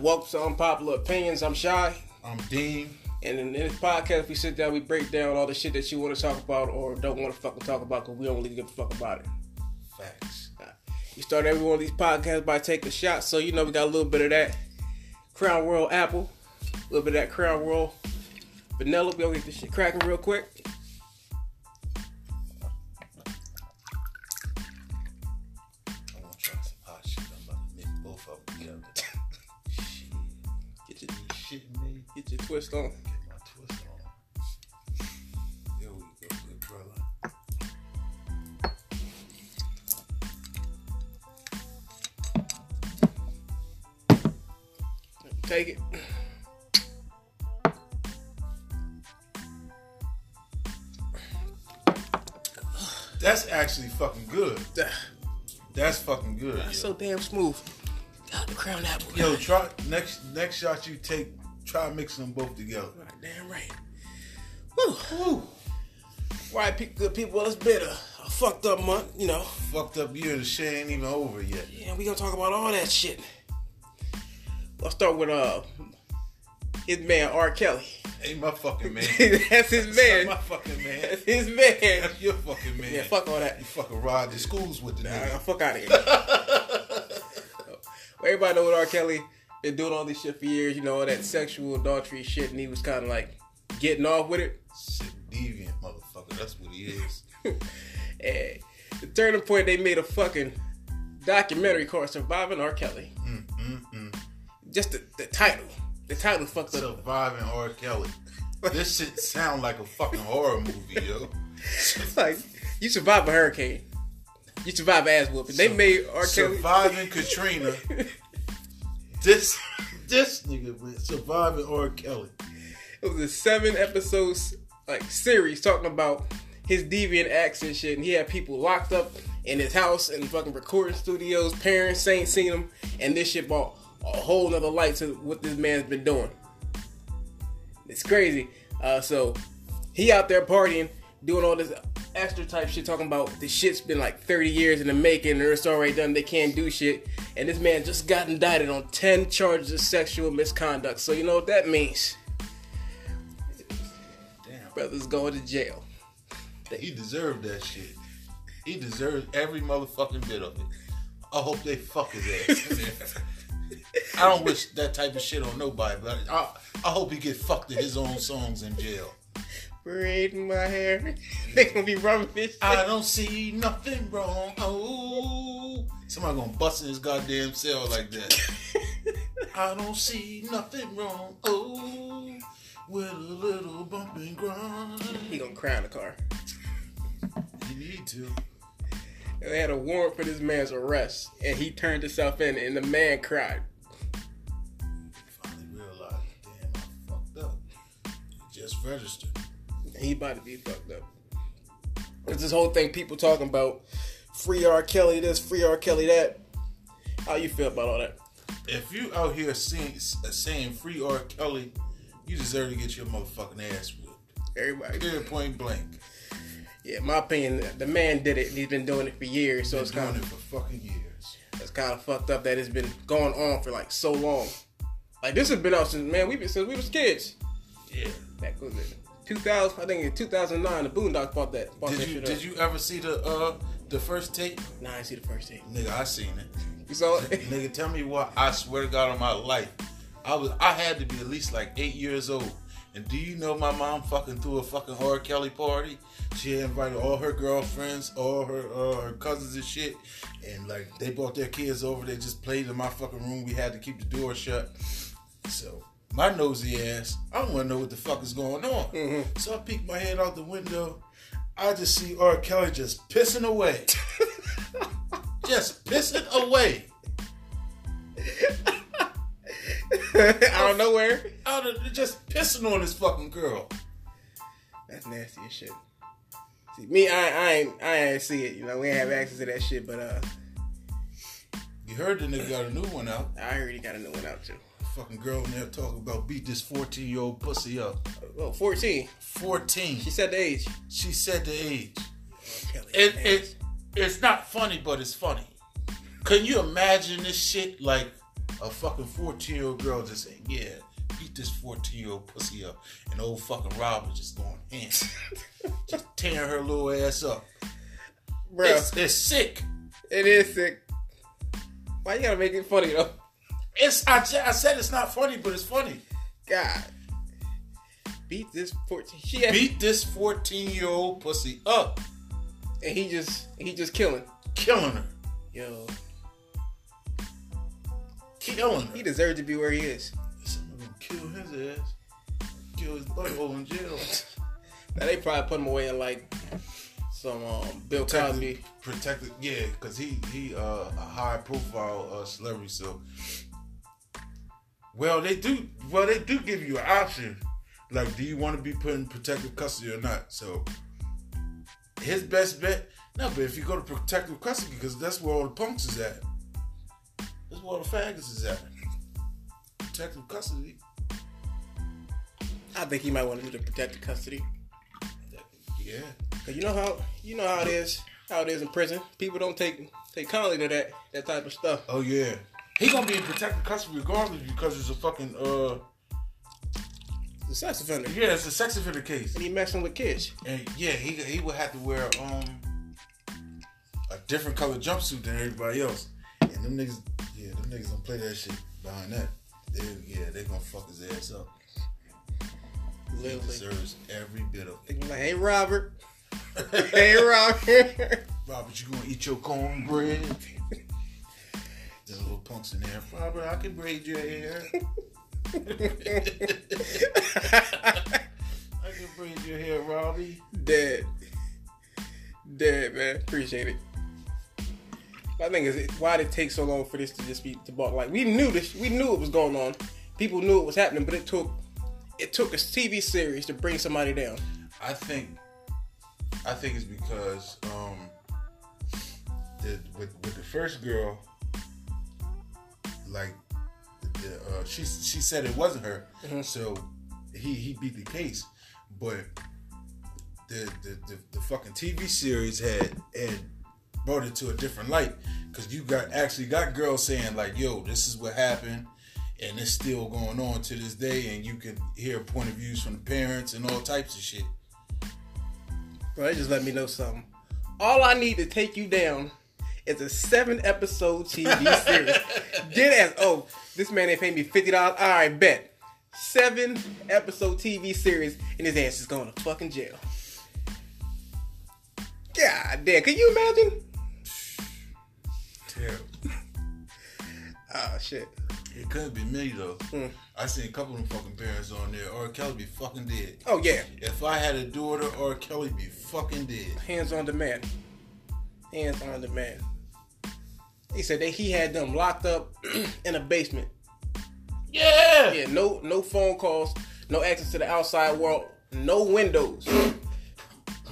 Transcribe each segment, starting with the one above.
welcome to Unpopular Opinions. I'm Shy. I'm Dean. And in this podcast, we sit down, we break down all the shit that you want to talk about or don't want to fucking talk about because we don't really give a fuck about it. Facts. You start every one of these podcasts by taking a shot, so you know we got a little bit of that Crown Royal apple, a little bit of that Crown Royal vanilla. We gonna get this shit cracking real quick. On. Get my twist on. We go, good brother. Take it. That's actually fucking good. That's fucking good. That's yo. so damn smooth. Got the Crown apple. Yo, try next next shot you take. Try mixing them both together. Right, damn right. Woo. Woo. Right, pe- good people. Well, it's been a, fucked up month, you know. Fucked up year. The shit ain't even over yet. Yeah, we gonna talk about all that shit. Let's start with uh his man R. Kelly. Ain't my fucking man. That's his That's man. my fucking man. That's his man. That's your fucking man. Yeah, fuck all that. You fucking ride the schools with the Nah, nigga. fuck out of here. Everybody know what R. Kelly been doing all this shit for years. You know all that sexual adultery shit, and he was kind of like getting off with it. Deviant motherfucker. That's what he is. And the turning point, they made a fucking documentary called "Surviving R. Kelly." Mm, mm, mm. Just the, the title. The title fucked up. Surviving R. Kelly. This shit sound like a fucking horror movie, yo. It's like you survive a hurricane. You survive ass whooping. They made R. Kelly. Surviving Katrina. This this nigga went surviving R. Kelly. It was a seven episodes like series talking about his deviant acts and shit. And he had people locked up in his house and fucking recording studios. Parents ain't seen him, and this shit brought a whole nother light to what this man's been doing. It's crazy. Uh, so he out there partying, doing all this extra type shit, talking about the shit's been like 30 years in the making, and it's already done. They can't do shit. And this man just got indicted on 10 charges of sexual misconduct. So you know what that means? Damn. Brothers going to jail. He deserved that shit. He deserved every motherfucking bit of it. I hope they fuck his ass. I don't wish that type of shit on nobody, but I, I hope he get fucked to his own songs in jail. Braiding my hair. they gonna be rubbing this. I don't see nothing wrong. Oh, somebody gonna bust in his goddamn cell like that. I don't see nothing wrong. Oh, with a little bump and grind. he gonna cry in the car. You need to. They had a warrant for this man's arrest, and he turned himself in, and the man cried. Finally realized, damn, I fucked up. Just registered. He about to be fucked up. It's this whole thing people talking about free R. Kelly this, free R. Kelly that. How you feel about all that? If you out here saying, uh, saying free R. Kelly, you deserve to get your motherfucking ass whipped. Everybody. Period, point blank. Yeah, my opinion, the man did it, and he's been doing it for years, so Been it's doing kind it of for fucking years. it's kind of fucked up that it's been going on for like so long. Like this has been out since man, we've been since we was kids. Yeah. that was it 2000? I think in 2009, the Boondocks bought that. Bought that Did you shit did up. you ever see the uh the first tape? Nah, I didn't see the first tape. Nigga, I seen it. You saw it? Nigga, tell me what I swear to God on my life. I was I had to be at least like eight years old. And do you know my mom fucking threw a fucking R. Kelly party? She invited all her girlfriends, all her uh, her cousins and shit. And like they brought their kids over, they just played in my fucking room. We had to keep the door shut. So my nosy ass, I don't want to know what the fuck is going on. So I peek my head out the window. I just see R. Kelly just pissing away. just pissing away. Out of nowhere. Out of just pissing on this fucking girl. That's nasty as shit. See, me, I, I ain't, I ain't see it. You know, we ain't have access to that shit, but uh, You heard the nigga got a new one out. I he got a new one out too. Fucking girl in there talking about beat this 14 year old pussy up. Oh, 14. 14. She said the age. She said the age. Kelly, It, it, it's not funny, but it's funny. Can you imagine this shit like a fucking 14 year old girl just saying, yeah, beat this 14 year old pussy up. And old fucking Rob was just going ham. just tearing her little ass up. Bro, It's, it's sick. it is sick. Why you gotta make it funny though? It's I, I said it's not funny, but it's funny. God. Beat this 14. She had, Beat this 14 year old pussy up, and he just he just killing. killing her. Yo, Killing her. he deserves to be where he is. Someone gonna kill his ass. Kill his butthole in jail. Now they probably put him away in like some um, Bill Cosby. Protected, protected, yeah, because he he uh, a high profile uh, celebrity. So, well, they do well they do give you an option. Like, do you want to be put in protective custody or not? So, his best bet, no, but if you go to protective custody, because that's where all the punks is at. That's where all the faggots is at. Protective custody. I think he might want to do the protected custody. Yeah. You know how you know how it is how it is in prison. People don't take take kindly to that that type of stuff. Oh yeah. He gonna be in protective custody regardless because it's a fucking uh The sex offender. yeah, it's a sex offender case. And he messing with kids. And yeah, he he would have to wear um a different color jumpsuit than everybody else. And them niggas, yeah, them niggas don't play that shit behind that. They, yeah, they gonna fuck his ass up. He Literally. deserves every bit of it. like, hey Robert. hey Robert. Robert, you gonna eat your cornbread? Little punks in there. Robert, I can braid your hair. I can braid your hair, Robbie. Dead. Dead, man. Appreciate it. My thing is, why did it take so long for this to just be to bought? Like we knew this, we knew it was going on. People knew it was happening, but it took it took a TV series to bring somebody down. I think I think it's because um the, with with the first girl like the, uh, she she said it wasn't her. So he he beat the case. But the the, the the fucking TV series had had brought it to a different light. Because you got actually got girls saying like yo this is what happened and it's still going on to this day and you can hear point of views from the parents and all types of shit. Bro, they just let me know something. All I need to take you down is a seven episode TV series. Get as oh, this man ain't paying me fifty dollars. All right, bet. Seven episode TV series, and his ass is going to fucking jail. God damn, can you imagine? Terrible. Oh shit. It couldn't be me though. Hmm. I seen a couple of them fucking parents on there. Or Kelly be fucking dead. Oh yeah, If I had a daughter, or Kelly be fucking dead. hands on the demand. Hands on the demand. He said that he had them locked up in a basement. Yeah. Yeah, no no phone calls, no access to the outside world, no windows.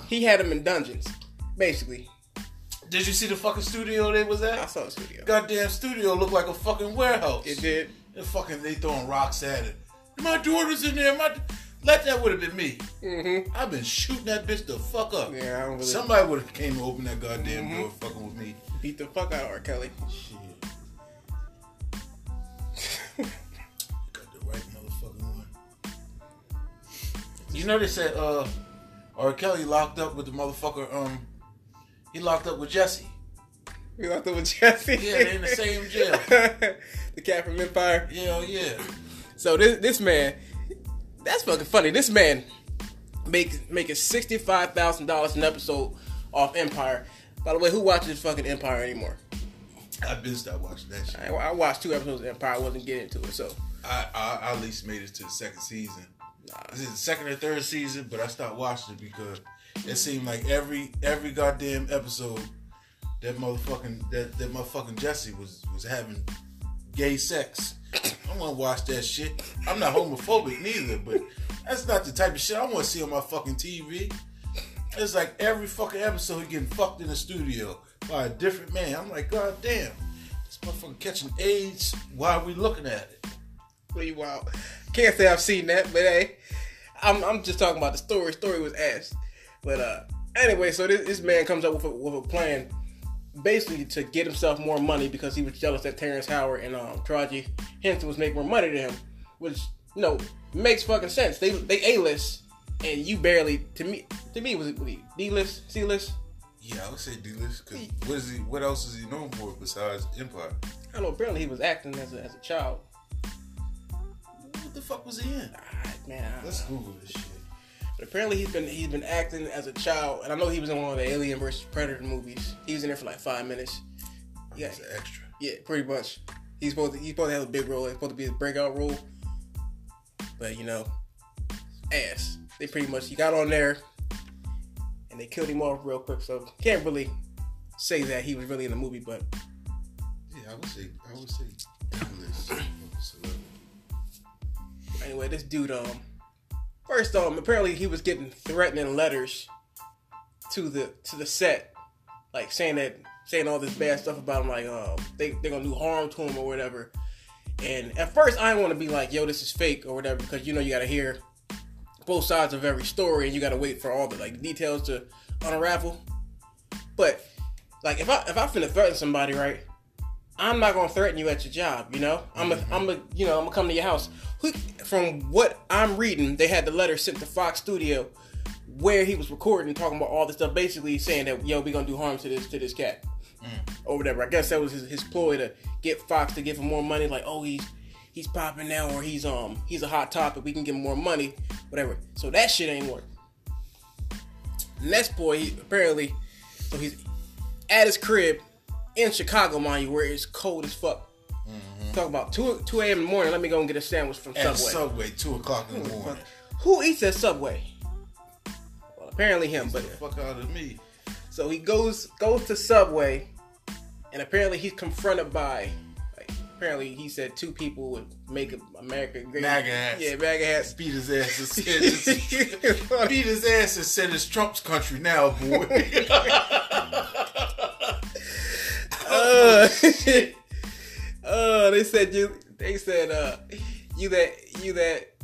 He had them in dungeons, basically. Did you see the fucking studio they was at? I saw the studio. Goddamn studio looked like a fucking warehouse. It did. They fucking they throwing rocks at it. My daughter's in there. My let that would have been me. Mm-hmm. I've been shooting that bitch the fuck up. Yeah, I don't really Somebody would have came and opened that goddamn Mm-hmm. door fucking with me. Beat the fuck out of R. Kelly. Shit. Got the right motherfucking one. You know they said uh R. Kelly locked up with the motherfucker um he locked up with Jesse. We locked up with Jesse. Yeah, they're in the same jail. the cat from Empire. Yeah, yeah. So this this man, that's fucking funny. This man make making sixty five thousand dollars an episode off Empire. By the way, who watches fucking Empire anymore? I've been stopped watching that shit. I, I watched two episodes of Empire. I wasn't getting into it, so I, I, I at least made it to the second season. This is the second or third season, but I stopped watching it because it seemed like every every goddamn episode that motherfucking that, that motherfucking Jesse was was having gay sex. I want to watch that shit. I'm not homophobic neither, but that's not the type of shit I want to see on my fucking TV. It's like every fucking episode he getting fucked in the studio by a different man. I'm like, God damn, this motherfucker catching AIDS Why are we looking at it. pretty wild. Can't say I've seen that, but hey, I'm I'm just talking about the story. Story was asked, but uh, anyway, so this, this man comes up with a, with a plan basically to get himself more money because he was jealous that Terrence Howard and um, Taraji Henson was making more money than him, which you know makes fucking sense. They they a list, and you barely to me to me was it D list, C list. Yeah, I would say D-list. Cause what is he? What else is he known for besides Empire? I don't know. Apparently, he was acting as a, as a child. What the fuck was he in? Ah, man, Let's. Google this shit. But apparently, he's been he's been acting as a child, and I know he was in one of the Alien vs Predator movies. He was in there for like five minutes. Yeah, He's an extra. yeah, pretty much. He's supposed to, he's supposed to have a big role. It's supposed to be his breakout role. But you know, ass. They pretty much he got on there, and they killed him off real quick. So can't really say that he was really in the movie, but Yeah, I would say. I would say D-list of celebrity. Anyway, this dude, um, first, um, apparently he was getting threatening letters to the to the set, like saying that saying all this bad stuff about him, like, um, they they're gonna do harm to him or whatever. And at first, I didn't want to be like, yo, this is fake or whatever, because you know you gotta hear both sides of every story, and you gotta wait for all the like details to unravel. But like, if I if I finna threaten somebody, right? I'm not gonna threaten you at your job, you know. I'm a, mm-hmm. I'm a, you know, I'm gonna come to your house. Who, from what I'm reading, they had the letter sent to Fox Studio where he was recording, talking about all this stuff, basically saying that yo, we gonna do harm to this to this cat mm. or whatever. I guess that was his, his ploy to get Fox to give him more money. Like, oh, he's he's popping now, or he's um he's a hot topic. We can give him more money, whatever. So that shit ain't work. Next boy, he apparently, so he's at his crib in Chicago, mind you, where it's cold as fuck. Talk about two two a.m. in the morning. Let me go and get a sandwich from At Subway. Subway, two o'clock in the morning. Who eats at Subway? Well, apparently him. But Get the fuck out of me. so he goes goes to Subway, and apparently he's confronted by. Apparently he said two people would make America great. MAGA hats. Yeah, MAGA hats. Beat his ass and said, it's- beat his ass and said it's Trump's country now, boy. uh, uh, they said you. They said uh, you that you that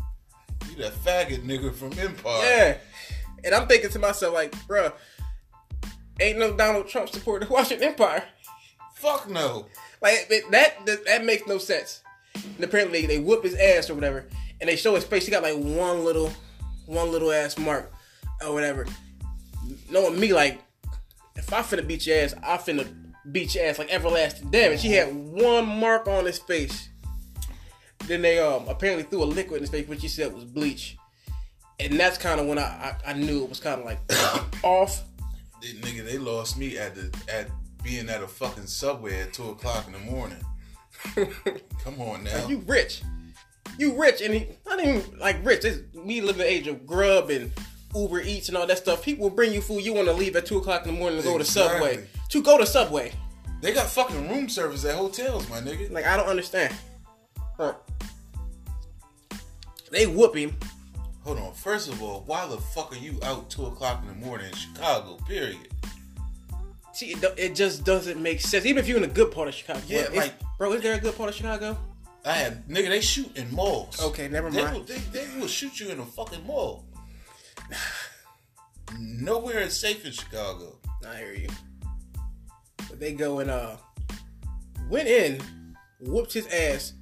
you that faggot nigga from Empire. yeah. And I'm thinking to myself like, bruh, ain't no Donald Trump supporter who Washington Empire. Fuck no. Like that, that that makes no sense. And apparently they whoop his ass or whatever, and they show his face. He got like one little, one little ass mark or whatever. Knowing me, like if I finna beat your ass, I finna beat your ass like everlasting damage. He had one mark on his face. Then they um apparently threw a liquid in his face, which he said was bleach. And that's kind of when I, I I knew it was kind of like off. They, nigga, they lost me at the at being at a fucking subway at two o'clock in the morning. Come on now. You rich. You rich and he not even like rich. It's me living the age of grub and Uber Eats and all that stuff. People will bring you food. You want to leave at two o'clock in the morning to go to Subway. To go to Subway. They got fucking room service at hotels, my nigga. Like I don't understand. Huh. They whoop him. Hold on. First of all, why the fuck are you out two o'clock in the morning in Chicago? Period. See, it, it just doesn't make sense. Even if you're in a good part of Chicago. Yeah, Well, like- bro, is there a good part of Chicago? I had nigga. They shoot in malls. Okay, never They mind. will, they, they will shoot you in a fucking mall. Nowhere is safe in Chicago. I hear you. But they go and uh went in, whooped his ass,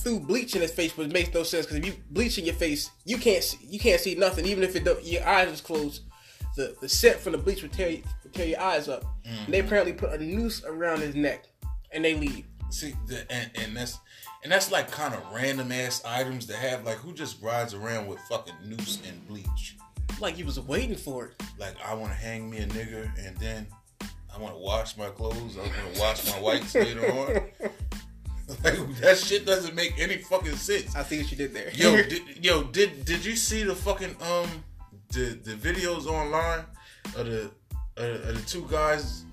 threw bleach in his face, but it makes no sense because if you bleach in your face, you can't see, you can't see nothing, even if it don't, your eyes is closed. The the scent from the bleach would tear tear your eyes up. And they apparently put a noose around his neck, and they leave. See, the, and, and that's and that's like kind of random ass items to have. Like, who just rides around with fucking noose and bleach? Like he was waiting for it. Like, I want to hang me a nigger, and then I want to wash my clothes. I want to wash my whites later on. Like, that shit doesn't make any fucking sense. I see what you did there. Yo, did, yo, did did you see the fucking um the the videos online of the of, of the two guys,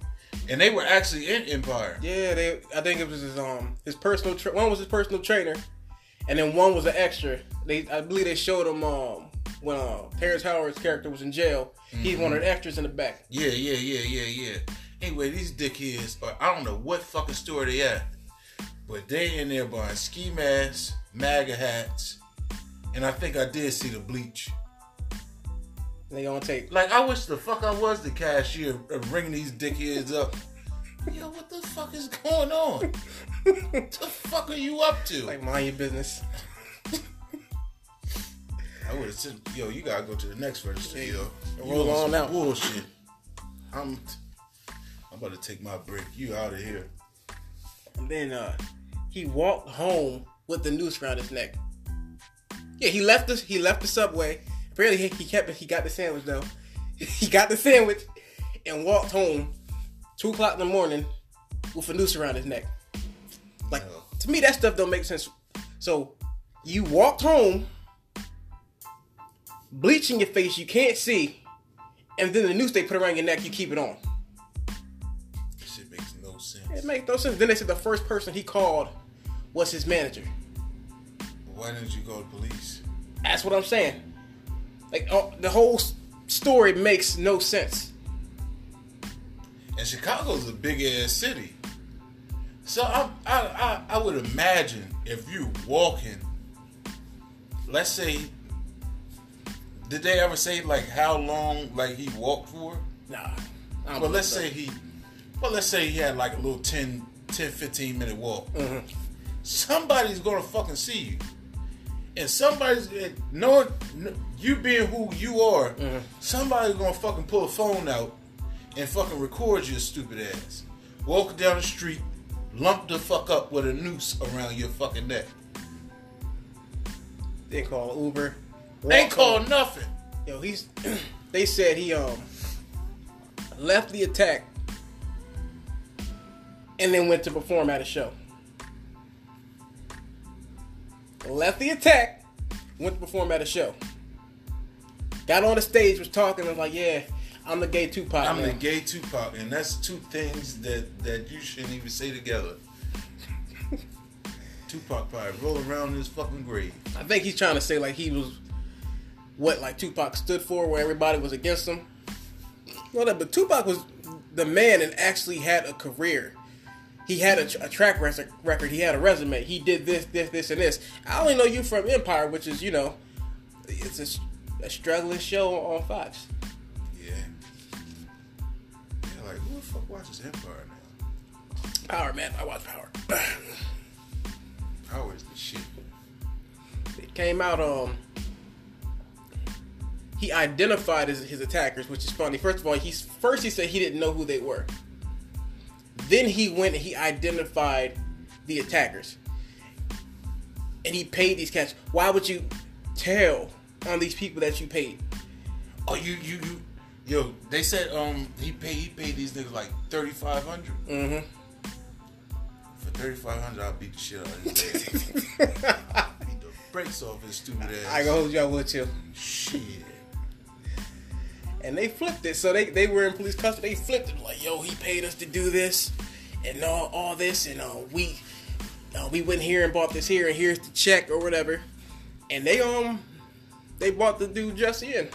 and they were actually in Empire. Yeah, they. I think it was his um his personal. Tra- one was his personal trainer, and then one was an extra. They I believe they showed him um when uh, Terrence Howard's character was in jail. He's one of the extras in the back. Yeah, yeah, yeah, yeah, yeah. Anyway, these dickheads, are, I don't know what fucking store they at, but they in there buying ski masks, MAGA hats, and I think I did see the bleach. They gonna take. Like, I wish the fuck I was the cashier of ringing these dickheads up Yo, what the fuck is going on? what the fuck are you up to? Like mind your business. I would have said, yo, you gotta go to the next register, yo. You Roll on out. Bullshit. I'm, I'm about to take my break. You out of here. And then uh, he walked home with the noose around his neck. Yeah, he left us. He left the subway. Apparently, he, he kept it. He got the sandwich though. he got the sandwich and walked home two o'clock in the morning with a noose around his neck. Like oh. to me, that stuff don't make sense. So you walked home, bleaching your face, you can't see, and then the noose they put around your neck, you keep it on. This shit makes no sense. It makes no sense. Then they said the first person he called was his manager. Why didn't you call the police? That's what I'm saying. Like oh, the whole story makes no sense. And Chicago's a big ass city. So I, I, I, I would imagine if you walking, let's say, did they ever say like how long like he walked for? Nah. Well, let's say he, well, let's say he had like a little 10, 10 15 minute walk. Mhm. Somebody's gonna fucking see you, and somebody's knowing kn- you being who you are. Mhm. Somebody's gonna fucking pull a phone out and fucking record your stupid ass. Walk down the street, lump the fuck up with a noose around your fucking neck. They call Uber. Ain't Walk called home. nothing. Yo, he's. they said he um left the attack and then went to perform at a show. Left the attack, went to perform at a show. Got on the stage, was talking, was like, "Yeah, I'm the gay Tupac." I'm man." the gay Tupac, and that's two things that that you shouldn't even say together. Tupac probably roll around in his fucking grave. I think he's trying to say like he was what like Tupac stood for, where everybody was against him. Well, no, but Tupac was the man and actually had a career. He had a, a track record. He had a resume. He did this, this, this, and this. I only know you from Empire, which is you know, it's a, a struggling show on Fox. Yeah. Yeah, like who the fuck watches Empire now? Power, man. I watch Power. Power is the shit. it came out um he identified his, his attackers which is funny first of all he's first he said he didn't know who they were then he went and he identified the attackers and he paid these cats why would you tell on these people that you paid Oh, you you you. Yo, they said um he paid he paid these niggas like thirty five hundred. mm-hmm For thirty five hundred, I'll beat the shit out of his ass. beat the brakes off his stupid ass. i go hold y'all with you shit. and they flipped it. So they, they were in police custody. They flipped it like, yo, he paid us to do this and all, all this, and uh, we uh, we went here and bought this here, and here's the check or whatever. And they um they bought the dude Jesse in,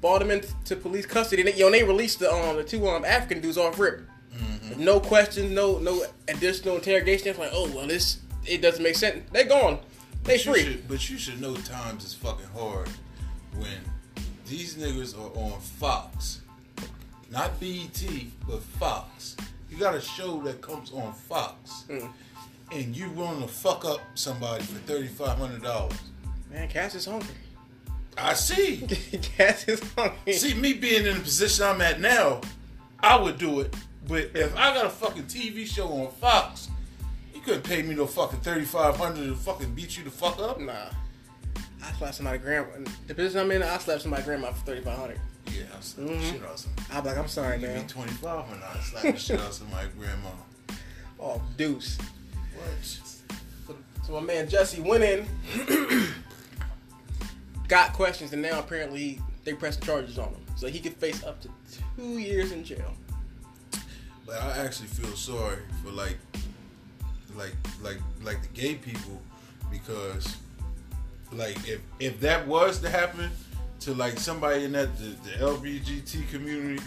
bought him into police custody. And they, yo, and they released the um the two um African dudes off rip, no questions, no no additional interrogation. It's like, oh well, this it doesn't make sense. They gone, they But free. should- but you should know times is fucking hard when these niggas are on Fox, not BET, but Fox. You got a show that comes on Fox, Mm. and you willing to fuck up somebody for thirty five hundred dollars. Man, Cass is hungry. I see. Cass is hungry. See, me being in the position I'm at now, I would do it. But if I got a fucking TV show on Fox, you couldn't pay me no fucking thirty five hundred to fucking beat you the fuck up. Nah. I slapped somebody grandma. The position I'm in, I slapped somebody grandma for thirty five hundred. Yeah, I slapped Mm-hmm. shit out some. I'm like, I'm sorry, man. twenty five hundred. I slap the shit out somebody's grandma. Oh, deuce. What? So, so my man Jesse went in, got questions, and now apparently they pressing charges on him, so he could face up to two years in jail. But I actually feel sorry for like, like, like, like the gay people because, like, if if that was to happen to like somebody in that the, the LGBT community,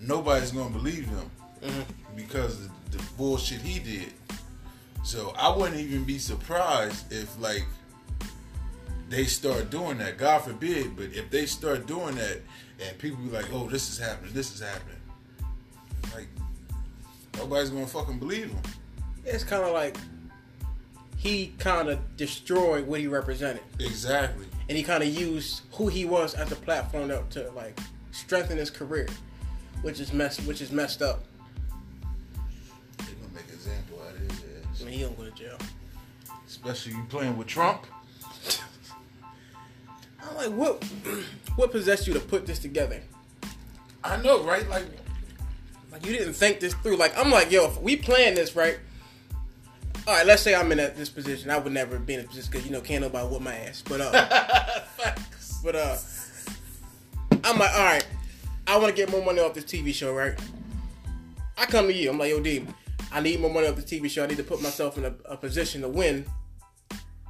nobody's gonna believe him mm-hmm. because of the bullshit he did. So I wouldn't even be surprised if like they start doing that. God forbid, but if they start doing that and people be like, "Oh, this is happening, this is happening," like Nobody's gonna fucking believe him. It's kind of like he kind of destroyed what he represented, Exactly. and he kind of used who he was as a platform to, to like strengthen his career, which is mess, which is messed up. They're gonna make an example out of his ass. I mean, he don't go to jail. Especially you playing with Trump. I'm like, what? What possessed you to put this together? I know, right? Like, Like you didn't think this through. Like I'm like, yo, if we plan this right. All right, let's say I'm in a, this position. I would never be in this position because you know can't nobody whoop my ass. But uh, facts. but uh, I'm like, all right, I want to get more money off this TV show, right? I come to you. I'm like, yo, D, I need more money off this TV show. I need to put myself in a, a position to win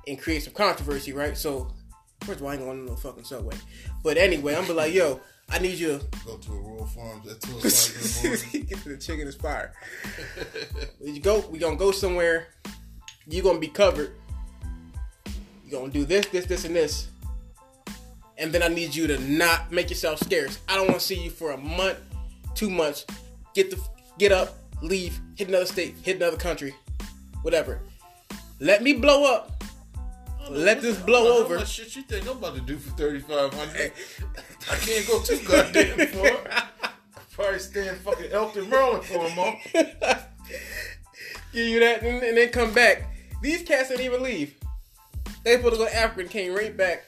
and create some controversy, right? So, first of all, I ain't going to no fucking subway. But anyway, I'm be like, yo, I need you to Go to a rural farm at two o'clock in the. Get to the chicken is fire. you go. We gonna go somewhere. You gonna be covered. You gonna do this, this, this, and this. And then I need you to not make yourself scarce. I don't want to see you for a month, two months. Get the get up, leave, hit another state, hit another country, whatever. Let me blow up. Let this blow How over. much shit you think I'm about to do for thirty five hundred? I can't go too goddamn far. Probably stay in fucking Elkton, Maryland for a month. give you that, and, and then come back. These cats didn't even leave. They supposed to go to Africa and came right back.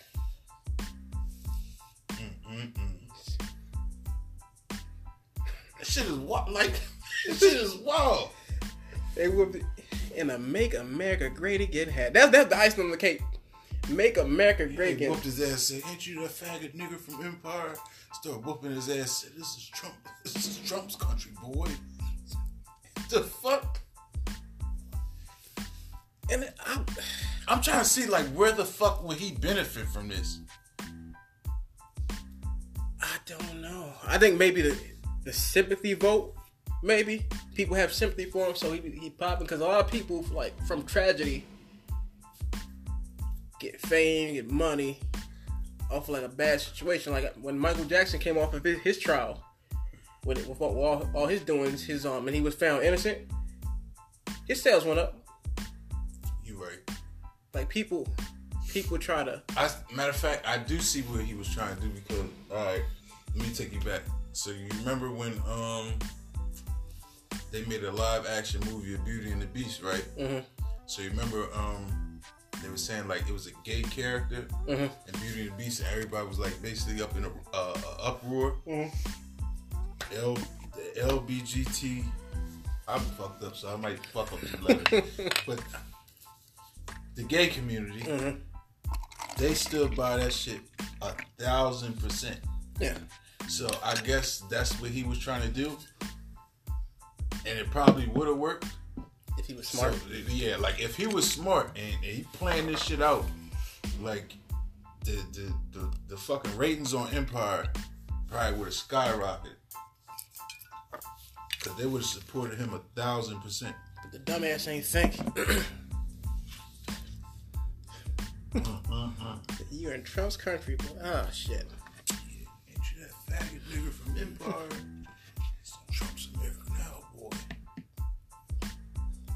That shit is wild. Like, that shit is wild. They whooped be in a Make America Great Again hat. That's that's the icing on the cake. Make America Great Again. whooped his ass. Said, "Ain't you that faggot nigga from Empire?" Start whooping his ass. Said, "This is Trump. This is Trump's country, boy." The fuck? And I, I'm trying to see like where the fuck would he benefit from this? I don't know. I think maybe the the sympathy vote. Maybe people have sympathy for him, so he he popping because a lot of people like from tragedy get fame, get money off of, like a bad situation. Like when Michael Jackson came off of his, his trial with with all, all his doings, his um, and he was found innocent. His sales went up. You right. Like people, people try to. I, matter of fact, I do see what he was trying to do because all right, let me take you back. So you remember when um they made a live action movie of Beauty and the Beast, right? Mhm. So you remember um they were saying like it was a gay character Mhm. in Beauty and the Beast, and everybody was like basically up in a uh, uproar. Mhm. L the LBGT. I'm fucked up, so I might fuck up but the gay community Mhm. they stood by that shit a thousand percent. Yeah. So I guess that's what he was trying to do, and it probably would have worked. He was smart. So, yeah, like if he was smart and, and he planned this shit out, like the the the, the fucking ratings on Empire probably would have skyrocketed. Cause they would have supported him a thousand percent. But the dumbass ain't think. You're in Trump's country, boy. Oh shit. Ain't you that faggot nigga from Empire?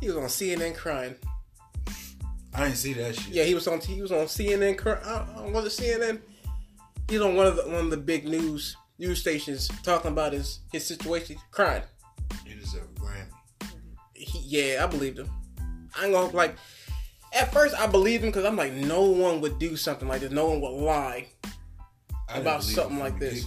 He was on CNN crying. I didn't see that shit. Yeah, he was on. He was on CNN. was it CNN? He's on one of the one of the big news news stations talking about his his situation, crying. He deserves a Grammy. He, yeah, I believed him. I ain't gonna like. At first, I believed him because I'm like, no one would do something like this. No one would lie. I About something like this.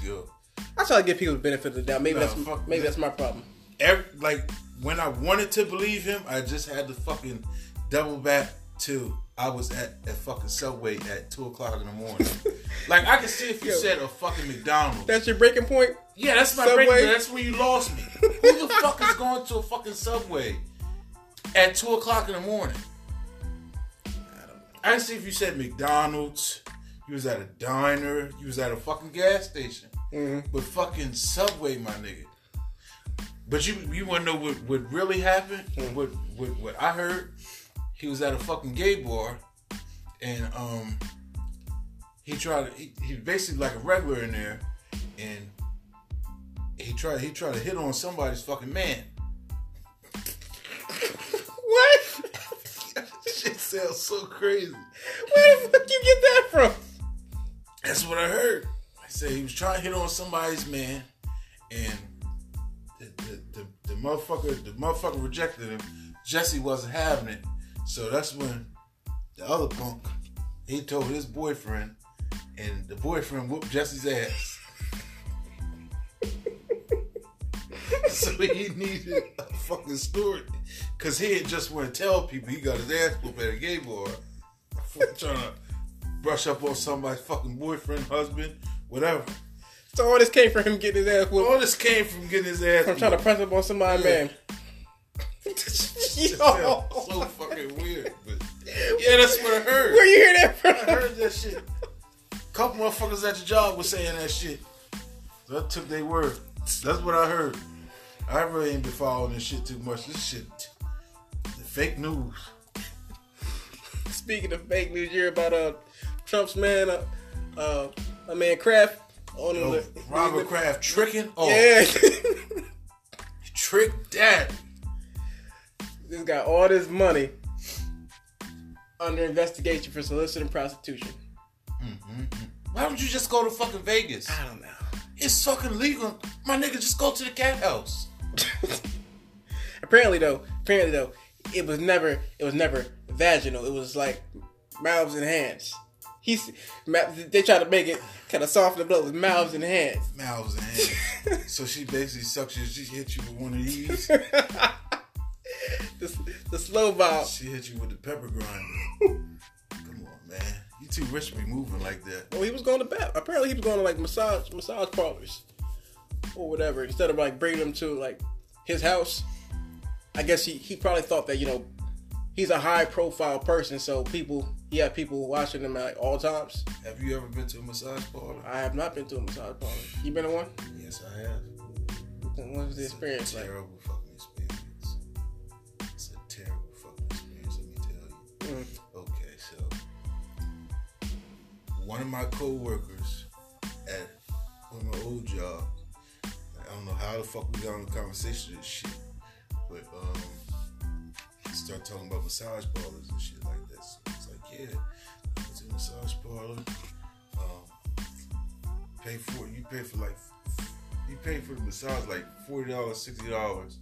I try to give people the benefit of the doubt. Maybe Nah, that's maybe that. that's my problem. Every, like when I wanted to believe him, I just had to fucking double back to I was at a fucking Subway at two o'clock in the morning. like I can see if you Yo. said a fucking McDonald's. That's your breaking point. yeah, that's my Subway? break. That's where you lost me. Who the fuck is going to a fucking Subway at two o'clock in the morning? I can see if you said McDonald's. You was at a diner. You was at a fucking gas station. Mm-hmm. But fucking Subway, my nigga. But you you wanna know what, what really happened? Mm. What, what what I heard? He was at a fucking gay bar, and um, he tried. He, he basically like a regular in there, and he tried. He tried to hit on somebody's fucking man. what? shit sounds so crazy. Where the fuck you get that from? That's what I heard. I said he was trying to hit on somebody's man, and the, the, the motherfucker the motherfucker rejected him. Jesse wasn't having it, so that's when the other punk he told his boyfriend, and the boyfriend whooped Jesse's ass. so he needed a fucking story, cause he had just want to tell people he got his ass whooped at a gay bar, trying to brush up on somebody's fucking boyfriend, husband, whatever. So all this came from him getting his ass whooped. All this came from getting his ass. I'm trying to press up on somebody's Yeah. man. Yo, so fucking weird, but yeah, that's what I heard. where you hear that from? I heard that shit. A Couple motherfuckers at the job was saying that shit. So I took their word. That's what I heard. I really ain't been following this shit too much. This shit, fake news. Speaking of fake news, you hear about uh Trump's man, uh, uh my man Kraft on Oh, the Robert Kraft tricking. Oh, Yeah, he tricked that. this got all this money under investigation for soliciting prostitution. Mm-hmm. Why don't you just go to fucking Vegas? I don't know. It's fucking legal. My nigga, just go to the cat house. apparently though, apparently though, it was never it was never vaginal. It was like mouths and hands. He's they try to make it kind of soften the blow with mouths and hands. Mouths and hands. so she basically sucks you. She hit you with one of these. the, the slow bob. She hit you with the pepper grinder. Come on, man. You too rich to be moving like that. Well, he was going to bat. Apparently, he was going to like massage massage parlors or whatever instead of like bringing them to like his house. I guess he he probably thought that you know he's a high profile person, so people he had people watching him at like, all times. Have you ever been to a massage parlor? I have not been to a massage parlor. You been to one? Yes, I have. What was the experience like? Terrible fucking experience. It's a terrible fucking experience, let me tell you. Mm. Okay, so one of my co-workers at one of my old job, I don't know how the fuck we got on the conversation this shit, but um, start talking about massage parlors and shit like that. So it's yeah, go to a massage parlor. Um, pay for you pay for like you pay for the massage like forty dollars, sixty dollars.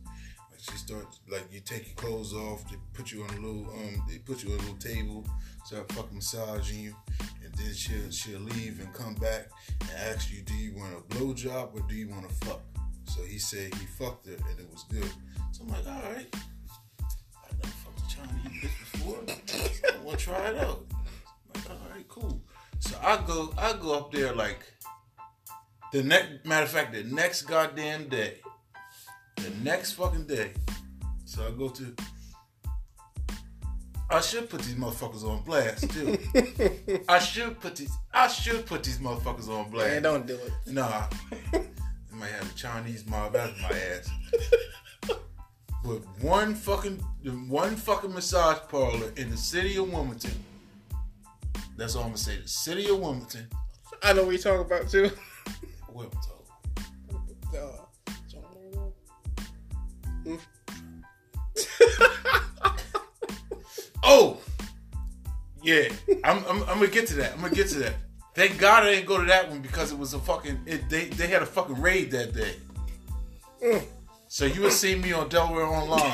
Like she starts like you take your clothes off, they put you on a little um they put you on a little table, start fucking massaging you, and then she'll she'll leave and come back and ask you, do you want a blow job or do you want to fuck? So he said he fucked her and it was good. So I'm like, all right. Never Chinese bitch before. I want to try it out. I'm like, all right, cool. So I go I go up there like the next matter of fact, the next goddamn day. The next fucking day. So I go to I should put these motherfuckers on blast too. I should put these I should put these motherfuckers on blast. Man, don't do it. Nah. I might have a Chinese mob after my ass. But one fucking one fucking massage parlor in the city of Wilmington. That's all I'm gonna say. The city of Wilmington. I know what you're talking about too. Wilmington. Uh. Oh, yeah. I'm, I'm, I'm gonna get to that. I'm gonna get to that. Thank God I didn't go to that one because it was a fucking. It, they they had a fucking raid that day. Mm. So you would see me on Delaware Online.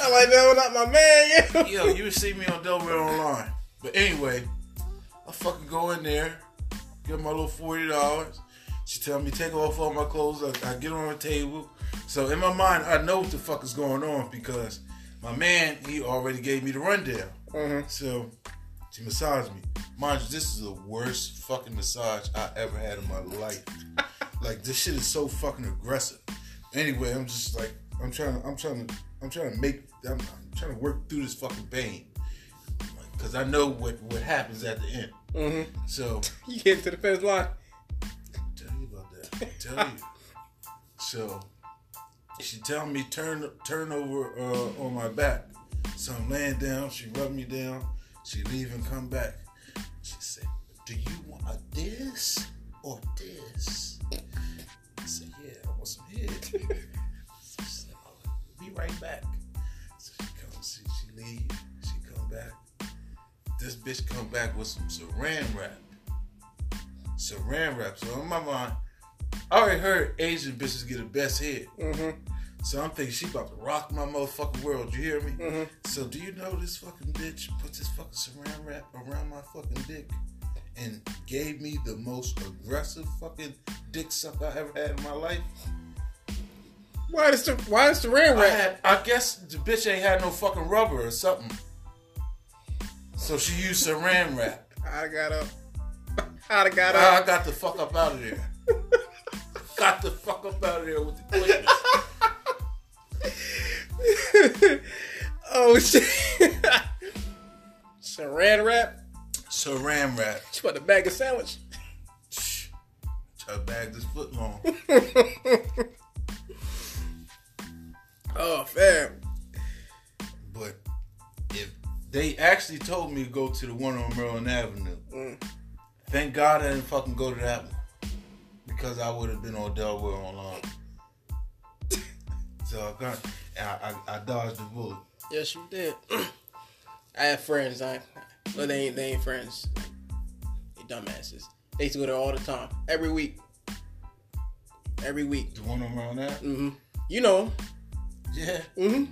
I'm like, no, not my man. Yeah. Yo, you would see me on Delaware Online. But anyway, I fucking go in there, get my little forty dollars. She tell me take off all my clothes. I, I get on the table. So in my mind, I know what the fuck is going on because my man he already gave me the rundown. Mhm. So she massaged me. Mind you, this is the worst fucking massage I ever had in my life. Like this shit is so fucking aggressive. Anyway, I'm just like I'm trying to I'm trying to I'm trying to make I'm, I'm trying to work through this fucking pain. Cause I know what what happens at the end. hmm So You get to the finish line. tell you about that. Tell you. So she tell me turn turn over uh, on my back. So I'm laying down. She rub me down. She leave and come back. She said, "Do you want a this or this?" I said, "Yeah, I want some head." She said, "Oh, be right back. So she comes. She, she leaves, she come back. This bitch come back with some saran wrap. Saran wrap. So in my mind, I already heard Asian bitches get the best head. Mm-hmm. So I'm thinking she about to rock my motherfucking world. You hear me? Mhm. So do you know this fucking bitch put this fucking saran wrap around my fucking dick and gave me the most aggressive fucking dick suck I ever had in my life? Why is the why is the ram I wrap? had, I guess the bitch ain't had no fucking rubber or something. So she used saran wrap. I got up. Have got I got the fuck up out of there. got the fuck up out of there with the quickness. oh shit! Saran wrap. Saran wrap. She about to bag a sandwich. Shh. Her bag this foot long. Oh fam. But if they actually told me to go to the one on Maryland Avenue, Mm. thank God I didn't fucking go to that one. Because I would have been on Delaware online. so I got I, I, I dodged the bullet. Yes, you did. I have friends. I, but they ain't they ain't friends. They dumbasses. They used to go there all the time, every week. Every week. The one on Maryland Avenue? hmm You know. Yeah. hmm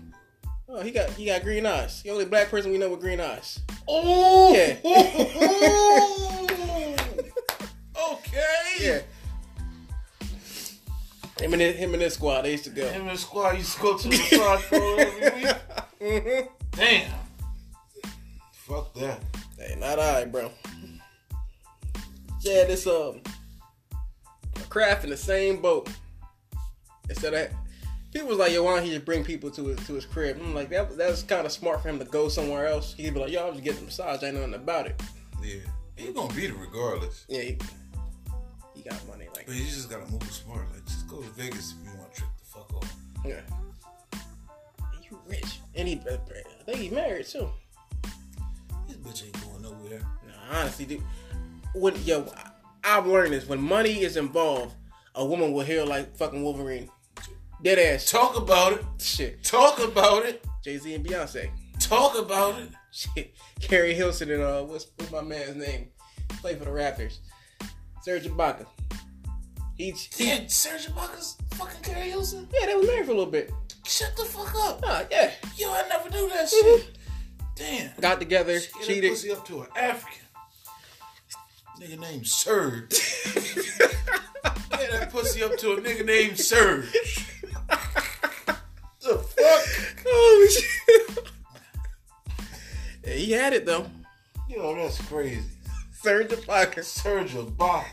Oh, he got he got green eyes. The only black person we know with green eyes. Oh! Yeah. okay. Yeah. Him and his, him and his squad, they used to go. Him and his squad used to go to the parlor every week. hmm Damn. Fuck that. Hey, not I, bro. Yeah, this um craft in the same boat. Instead of people was like, yo, why don't he just bring people to his to his crib? I'm like, that that was kind of smart for him to go somewhere else. He'd be like, yo, I'm just getting a massage. Ain't nothing about it. Yeah. He gonna beat it regardless. Yeah, he, he got money. Like, But you just gotta move smart. Like, just go to Vegas if you want to trick the fuck off. yeah, you rich, and he, I think he's married too. This bitch ain't going nowhere. Nah, honestly, dude, when yo, I've learned this when money is involved, a woman will hear like fucking Wolverine, dead ass Talk about it. shit. Talk about it. Jay Z and Beyonce, Talk about it. shit. Keri Hilson and uh, what's, what's my man's name? Play for the Raptors, Serge Ibaka. He, he Yeah, Serge Ibaka's fucking Keri Hilson. yeah, they was married for a little bit. Shut the fuck up. Ah, yeah, Yo, I never knew that Mhm. shit. Damn. got together, Get that cheated. pussy up to an African. Nigga named Serge. Get that pussy up to a nigga named Serge. The fuck? oh shit. yeah, he had it though. Yo, that's crazy. Serge Ibaka. Serge Ibaka.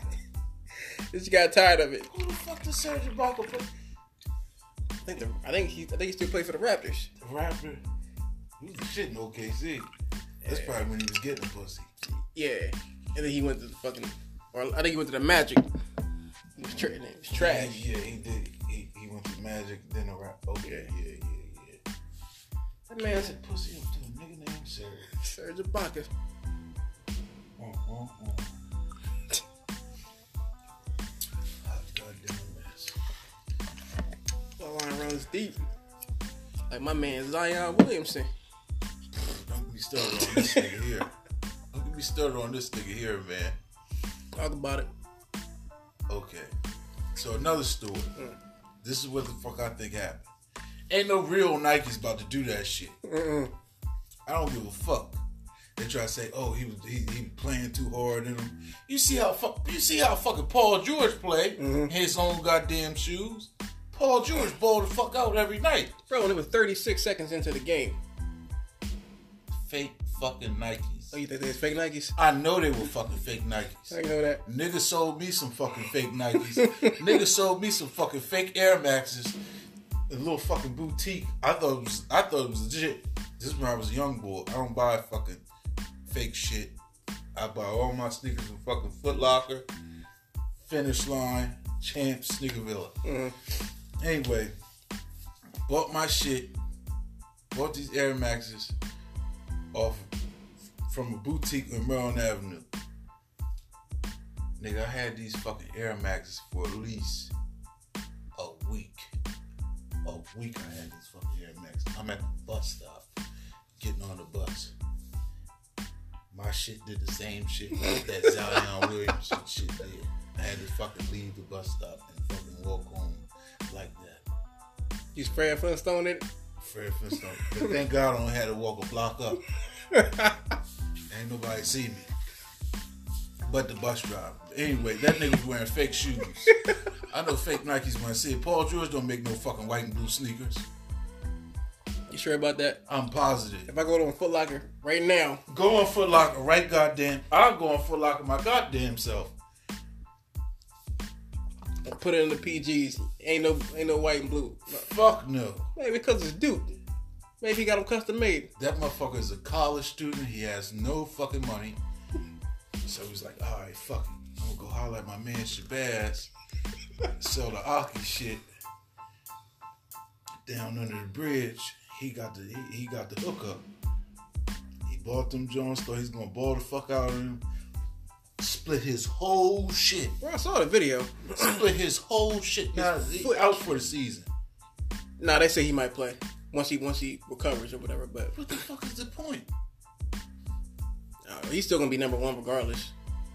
Just got tired of it. Who the fuck does Serge Ibaka play? I think the, I think he I think he still plays for the Raptors. The rapper? He was shit in OKC. That's probably when he was getting the pussy. Yeah, and then he went to the fucking, or I think he went to the Magic. It was, tra- was trash. Yeah, he did. He, went to Magic, then the rap. Okay, yeah, yeah, yeah. That man That pussy up to a nigga named Serge. Serge Ibaka. Mm, mm, mm. Goddamn mess. The line runs deep. Like my man Zion Williamson. Don't get me started on this nigga here. Don't get me started on this nigga here, man. Talk about it. Okay. So another story. Mm. This is what the fuck I think happened. Ain't no real Nike's about to do that shit. Mm-mm. I don't give a fuck. They try to say, "Oh, he was he, he playing too hard in them." You see how fuck you see how fucking Paul George play Mhm. his own goddamn shoes. Paul George ball the fuck out every night. Bro, and it was 36 seconds into the game. Fake fucking Nikes. Oh, you think they was fake Nikes? I know they were fucking fake Nikes. I know that? Nigga sold me some fucking fake Nikes. Nigga sold me some fucking fake Air Maxes. A little fucking boutique. I thought it was I thought it was legit. This is when I was a young boy. I don't buy fucking fake shit. I buy all my sneakers from fucking Foot Locker, Finish Line, Champ, Sneaker Villa. Mhm. Anyway, bought my shit, bought these Air Maxes off from a boutique on Maryland Avenue. Nigga, I had these fucking Air Maxes for at least a week. A week I had these fucking Air Maxes. I'm at the bus stop, getting on the bus. My shit did the same shit that Zion Williamson shit did. I had to fucking leave the bus stop and fucking walk home like that. You Fred Flintstone it? Fred Flintstone. But thank God I only had to walk a block up. Ain't nobody see me. But the bus driver. Anyway, that nigga was wearing fake shoes. I know fake Nikes when I see it. Paul George don't make no fucking white and blue sneakers. You sure about that? I'm positive. If I go to a Foot Locker right now, Go on Foot Locker right goddamn. I'll go on Foot Locker my goddamn self. put it in the PGs. Ain't no ain't no white and blue. Fuck no. Maybe because it's Duke. Maybe he got them custom made. That motherfucker is a college student. He has no fucking money. So he's like, all right, fuck it. I'm gonna go holler at my man Shabazz, sell the Aki shit down under the bridge. He got the he, he got the hookup. He bought them Jones, thought he's gonna ball the fuck out of him. Split his whole shit. Bro, I saw the video. Split his whole shit. Now he foot- out for the season. Nah, they say he might play once he once he recovers or whatever. But What the fuck is the point? uh, he's still gonna be number one regardless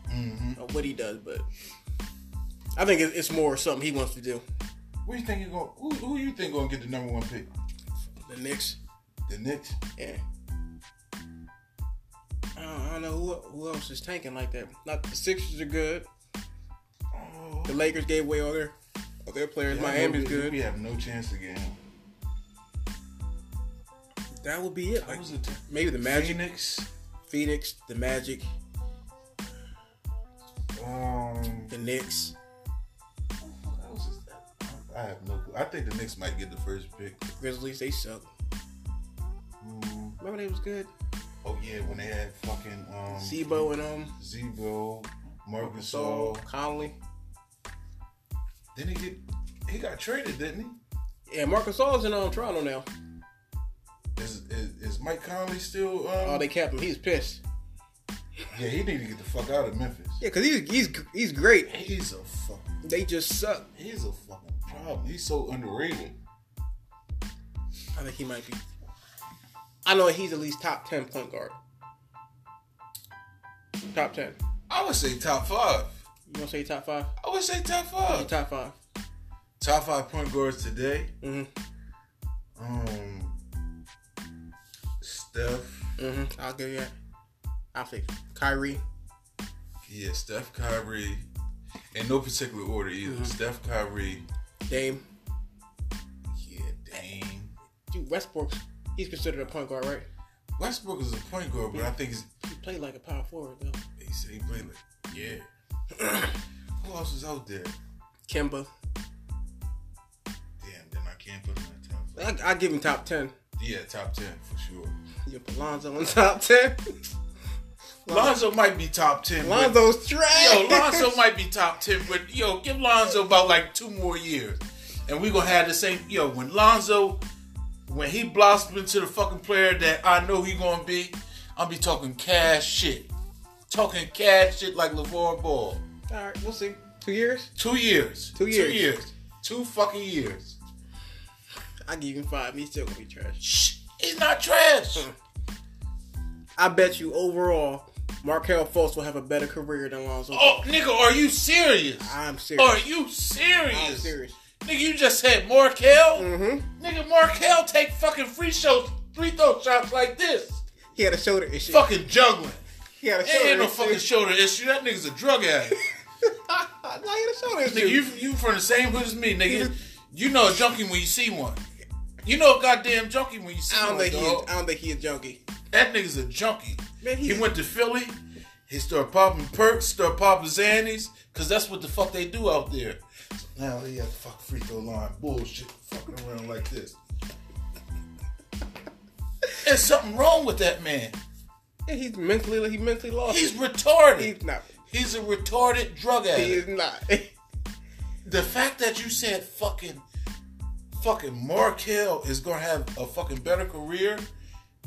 Mm-hmm. of what he does. But I think it- it's more something he wants to do. What you think you going? Who, who you think gonna get the number one pick? The Knicks, The Knicks. yeah. I don't, I don't know who who else is tanking like that. Not the Sixers are good. Oh, The Lakers gave away all their all their players. Miami's we, good. We have no chance to get him. That would be it. Like it? maybe the Magic, Phoenix. Phoenix, the Magic, Um, the Knicks. what else is that? I have no. clue. I think the Knicks might get the first pick. Grizzlies, they suck. Mm, Remember they was good. oh yeah, when they had fucking um, Sebo and um Zebo, Marc Gasol, Conley. Didn't he get? He got traded, didn't he? Yeah, Marc Gasol's in um, Toronto now. Is, is, is Mike Conley still? Um, Oh, they kept him. He's pissed. yeah, he need to get the fuck out of Memphis. Yeah, cause he's he's he's great. He's a fucking. They just suck. He's a fucking problem. He's so underrated. I think he might be. I know he's at least top ten point guard. Top ten. I would say top five. You gonna say top five? I would say top five. Top five. Top five point guards today. Mhm. Um, Steph. Mhm. I'll give you that. I'll say Kyrie. Yeah, Steph Kyrie. In no particular order either. Mm-hmm. Steph Kyrie. Dame. Yeah, Dame. Dude, Westbrook's he's considered a point guard, right? Westbrook is a point guard, but I think he's, He played like a power forward though. he said he played like yeah. Who else is out there? Kemba. Damn, then I can't put him in the top. five. I I give him top ten. Yeah, top ten for sure. You put Lonzo in top ten. Lonzo might be top ten. but- Lonzo's trash. Yo, Lonzo might be top ten, but yo, give Lonzo about like two more years, and we gonna have the same. Yo, when Lonzo, when he blossoms into the fucking player that I know he gonna be, I'll be talking cash shit, talking cash shit like LaVar Ball. All right, we'll see. Two years. Two years, Two years. two years, two fucking years. I give him five. He's still gonna be trash. Shh, he's not trash. I bet you overall, Markelle Fultz will have a better career than Lonzo. Oh, nigga, are you serious? I'm serious. Are you serious? I'm serious. Nigga, you just said Markelle. Mm-hmm. Nigga, Markelle take fucking free shows, free throw shots like this. He had a shoulder issue. Fucking juggling. He had a shoulder Ain't shoulder no issue. fucking shoulder issue. That nigga's a drug addict. no, he had a shoulder issue. nigga, you you from the same hood as me, nigga. You know a junkie when you see one. You know a goddamn junkie when you see I don't one. think he. dog. I don't think he a junkie. That nigga's a junkie. Man, he he- went to Philly. He started popping perks, started popping Xannies, cause that's what the fuck they do out there. Now he at the fuck free throw line, bullshit, fucking around like this. There's something wrong with that man. Yeah, he's mentally. He mentally lost. He's retarded. He's not. He's a retarded drug addict. He is not. The fact that you said fucking fucking Markelle is gonna have a fucking better career,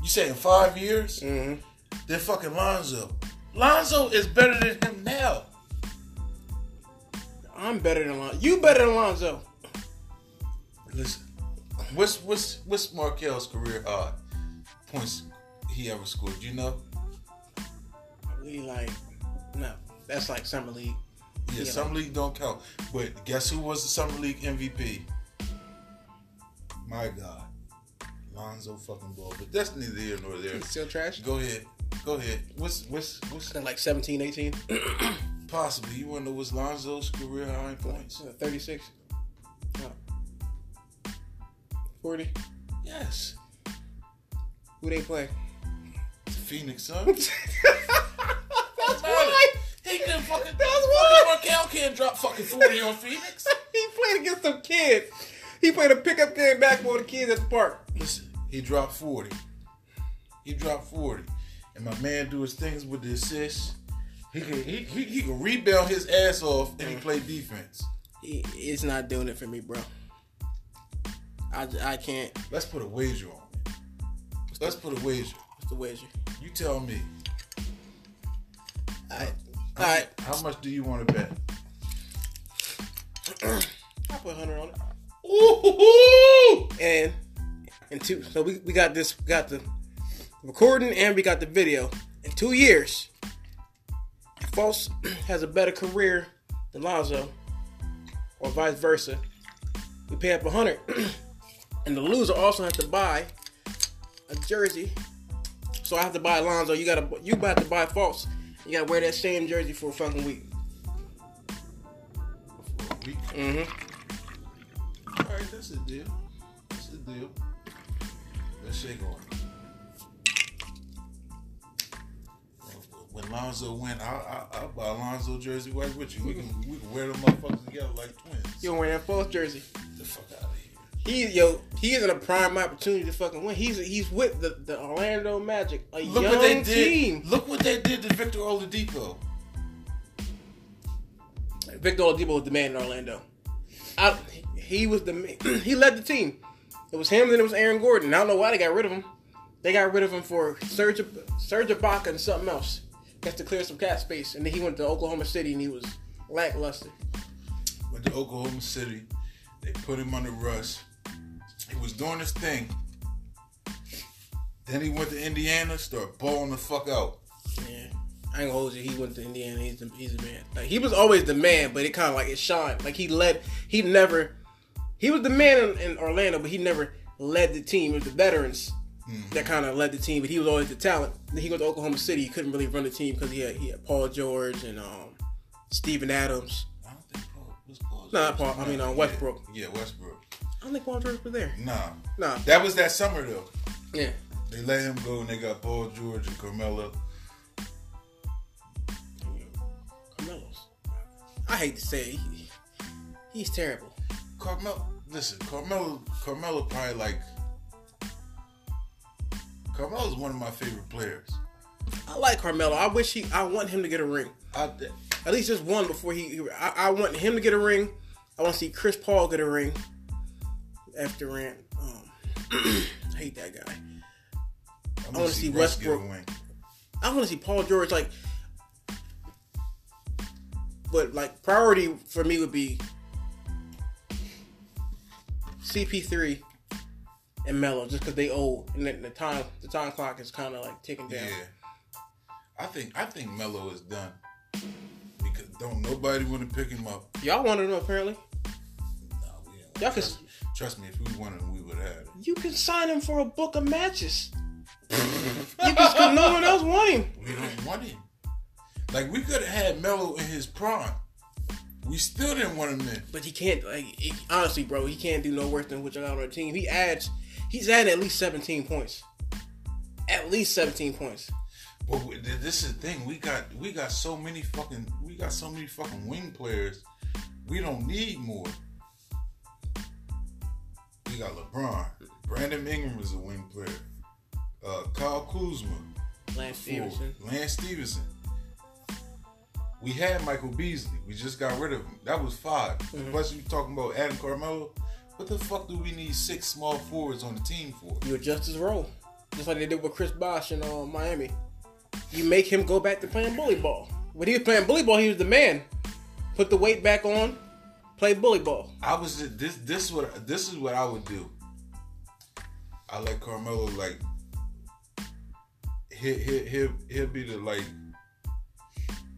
you say in five years, Mhm. than fucking Lonzo. Lonzo is better than him now. I'm better than Lonzo. You better than Lonzo. Listen, what's what's what's Markelle's career uh, points he ever scored? You know, We like no. That's like summer league. Yeah, Yeah, summer league don't count. But guess who was the summer league MVP? My God, Lonzo fucking Ball. But that's neither here nor there. He's still trash. Go ahead, go ahead. What's what's what's Kinda like 17, 18, possibly? You want to know what's Lonzo's career high points? Uh, 36. No. 40. Yes, Who they play? the Phoenix Suns. That's why. He can fucking. That's why. Markelle can't drop fucking forty on Phoenix. he played against some kids. He played a pickup game basketball with the kids at the park. Listen, he dropped 40. He dropped 40. And my man do his things with the assists. He can he, he, he can rebound his ass off and he play defense. He, it's not doing it for me, bro. I, I can't. Let's put a wager on it. Let's put a wager. What's the wager? You tell me. Alright. Alright. How much do you want to bet? I put 100 on it. Ooh! and and two. So we, we got this. We got the recording and we got the video. In two years, if Fultz has a better career than Lonzo, or vice versa. We pay up a hundred, and the loser also has to buy a jersey. So I have to buy Lonzo. You gotta you have to buy Fultz. You gotta wear that same jersey for a fucking week. Week. Mm-hmm. Right, that's a deal. That's a deal. Let's shake on. When Lonzo went, I, I, I'll buy Lonzo jersey right with you. We can we can wear them motherfuckers together like twins. You don't wear that Fultz jersey. Get the fuck out of here. He yo, he is in a prime opportunity to fucking win. He's he's with the, the Orlando Magic, a Look young what they did. team. Look what they did to Victor Oladipo. Victor Oladipo was the man in Orlando. I, he was the he led the team. It was him, then it was Aaron Gordon. I don't know why they got rid of him. They got rid of him for Serge Serge Ibaka and something else. Just to clear some cap space, and then he went to Oklahoma City and he was lackluster. Went to Oklahoma City. They put him under Russ. He was doing his thing. Then he went to Indiana, started balling the fuck out. Yeah, I ain't gonna hold you. He went to Indiana. He's the, he's the man. Like he was always the man, but it kind of like it shined. Like he led. He never. He was the man in, in Orlando, but he never led the team. It was the veterans that kind of led the team, but he was always the talent. Then he went to Oklahoma City. He couldn't really run the team because he had he had Paul George and um Steven Adams. I don't think Paul was Paul. George. Paul- I mean, uh, Westbrook. Yeah, yeah, Westbrook. I don't think Paul George was there. Nah, Nah. that was that summer though. Yeah. They let him go and they got Paul George and Carmelo. Carmelo's. I hate to say it. He, he's terrible. Carmelo, listen, Carmelo, Carmelo probably like. Carmelo's one of my favorite players. I like Carmelo. I wish he. I want him to get a ring. I, At least just one before he. I, I want him to get a ring. I want to see Chris Paul get a ring. After Durant. Um, I hate that guy. I wanna see Westbrook. I want to see Paul George like. But like priority for me would be CP3 and Melo, just because they old and the, the time the time clock is kind of like ticking down. Yeah, I think I think Melo is done because don't nobody want to pick him up. Y'all wanted him apparently. No, we don't. Y'all can- trust, trust me, if we wanted him, we would have had it. You can sign him for a book of matches. you can, cause no one else want him. We don't want him. Like we could have had Melo in his prime. We still didn't want him in. But he can't. Like he, honestly, bro, he can't do no worse than what y'all got on the team. He adds. He's adding at least 17 points. At least 17 points. But this is the thing. We got we got so many fucking we got so many fucking wing players. We don't need more. We got LeBron. Brandon Ingram is a wing player. Uh, Kyle Kuzma. Lance. Stephenson. Lance Stephenson. We had Michael Beasley. We just got rid of him. That was 5 Mm-hmm. Plus, you talking about Adam Carmelo. What the fuck do we need six small forwards on the team for? You adjust his role, just like they did with Chris Bosh in uh, Miami. You make him go back to playing bully ball. When he was playing bully ball, he was the man. Put the weight back on, play bully ball. I was just, this. This what this is what I would do. I let Carmelo like. He he he he'll be the like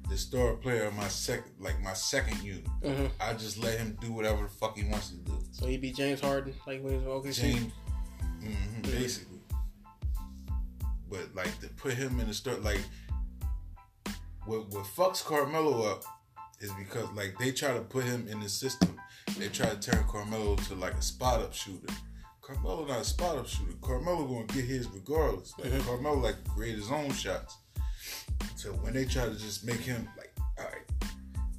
the star player of my second, like my second unit. Mhm. I just let him do whatever the fuck he wants to do. So he be James Harden like when he was OKC. James, hmm basically. But like to put him in the start, like what what fucks Carmelo up is because like they try to put him in the system. They try to turn Carmelo to like a spot up shooter. Carmelo not a spot up shooter. Carmelo gonna get his regardless. Like Carmelo like create his own shots. So when they try to just make him like, all right,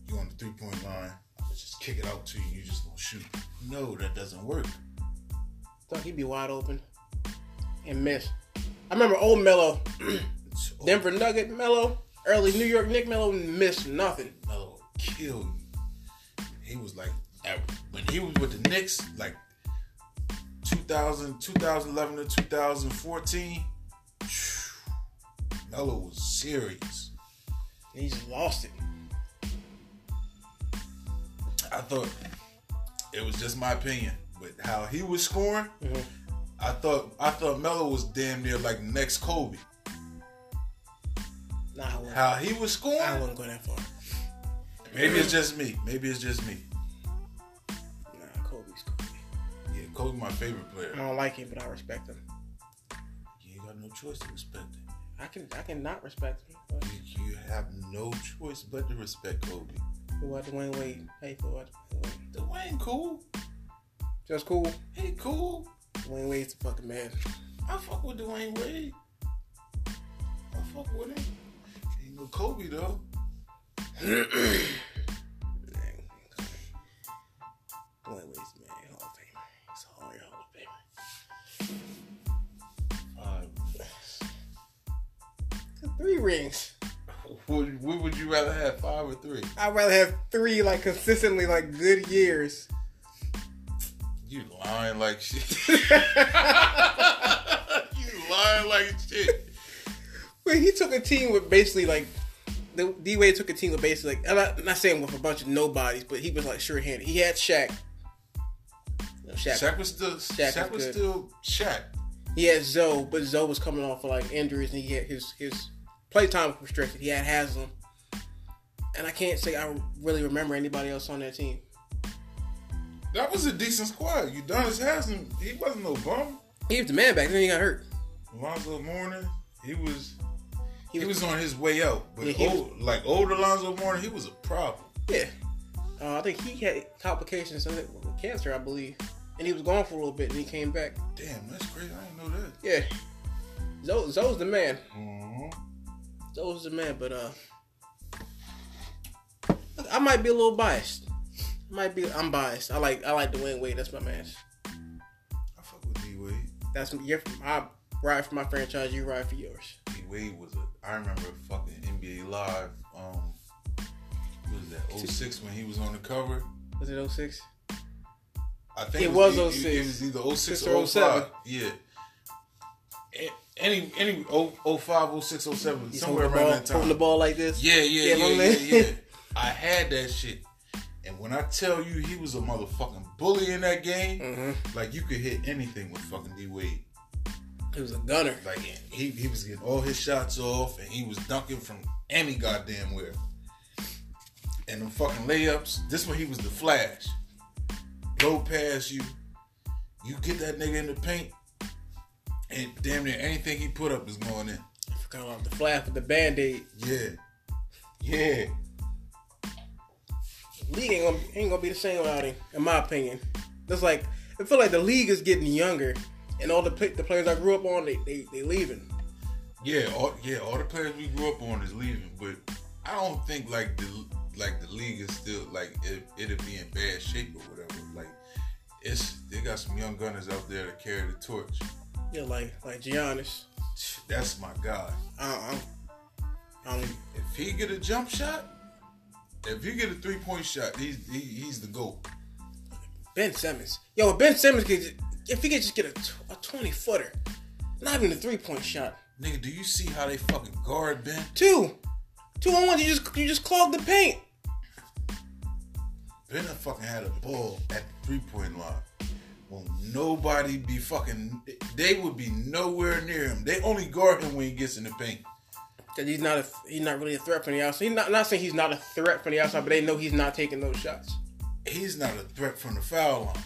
you on the three point line, let's just kick it out to you. You just gonna shoot. No, that doesn't work. Thought he'd be wide open and miss. I remember old Melo, Denver Nugget Melo, early New York Nick Melo missed nothing. Melo will kill you. He was like, when he was with the Knicks, like 2000, 2011 to 2014, Melo was serious. He's lost it. I thought it was just my opinion, but how he was scoring, Mhm. I thought I thought Melo was damn near like next Kobe. Nah, I How he was scoring, I wouldn't go that far. maybe it's just me. Maybe it's just me. Nah, Kobe's Kobe. Yeah, Kobe my favorite player. I don't like him, but I respect him. You ain't got no choice to respect him. I can I can not respect him. You, you have no choice but to respect Kobe. who about Dwyane Wade? Hey, for what? Dwayne cool. Just cool. He cool. Dwyane Wade's the fucking man. I fuck with Dwyane Wade. I fuck with him. Ain't no Kobe though. Dwyane Wade's Three rings. Would, what would you rather have, five or three? I'd rather have three like consistently like good years. You lying like shit. you lying like shit. But he took a team with basically like the D Wade took a team with basically like I'm not, not saying with a bunch of nobodies, but he was like sure handed. He had Shaq. Know, Shaq. Shaq was still Shaq Shaq, was was still Shaq. He had Zo, but Zo was coming off of like injuries and he had his his playtime was restricted. He had Haslem. And I can't say I really remember anybody else on that team. That was a decent squad. Udonis Haslem, he wasn't no bum. He was the man back then. He got hurt. Alonzo Mourning, he was He he was- was on his way out. But Yeah, he was- like old Alonzo Mourning, he was a problem. Yeah. Uh, I think he had complications with cancer, I believe. And he was gone for a little bit and he came back. Damn, that's crazy. I didn't know that. Yeah. Zo, Zo's the man. Mhm. Zo's the man, but uh I might be a little biased. Might be I'm biased. I like I like Dwyane Wade, that's my man. I fuck with D Wade. That's your I ride for my franchise, you ride for yours. D Wade was a. I remember fucking NBA Live. Um, what was that? 06 when he was on the cover. Was it 06? I think It was e- 06. It, was either 06 or or 05. 07. Yeah. Any any oh, 05, 06, 07, He's somewhere the around ball, that time. holding the ball like this. Yeah, yeah, Yeah, yeah, yeah, yeah, I had that shit. And when I tell you he was a motherfucking bully in that game, Mm-hmm. like you could hit anything with fucking D Wade. He was a gunner. Like he he was getting all his shots off and he was dunking from any goddamn where. And them fucking layups, this one he was the flash. Blow past you, you get that nigga in the paint, and damn near anything he put up is going in. I forgot about the flash with the band-aid. Yeah. Yeah. league ain't gonna, ain't gonna be the same without him, in my opinion. It's like I feel like the league is getting younger, and all the the players I grew up on, they they, they leaving. Yeah, all, yeah, all the players we grew up on is leaving, but I don't think like the like the league is still like it, it'll be in bad shape or whatever. Like it's they got some young gunners out there to carry the torch. Yeah, like like Giannis. That's my guy. Don't, I don't, If he get a jump shot, if he get a three point shot, he's he, he's the goat. Ben Simmons. Yo, Ben Simmons could, if he could just get a, a twenty footer, not even a three point shot. Nigga, do you see how they fucking guard Ben? Two, two on one. You just you just clog the paint. Ben fucking had a ball at the three point line. Won't nobody be fucking. They would be nowhere near him. They only guard him when he gets in the paint. Cause he's not a he's not really a threat from the outside. He's not not saying he's not a threat from the outside, but they know he's not taking those shots. He's not a threat from the foul line.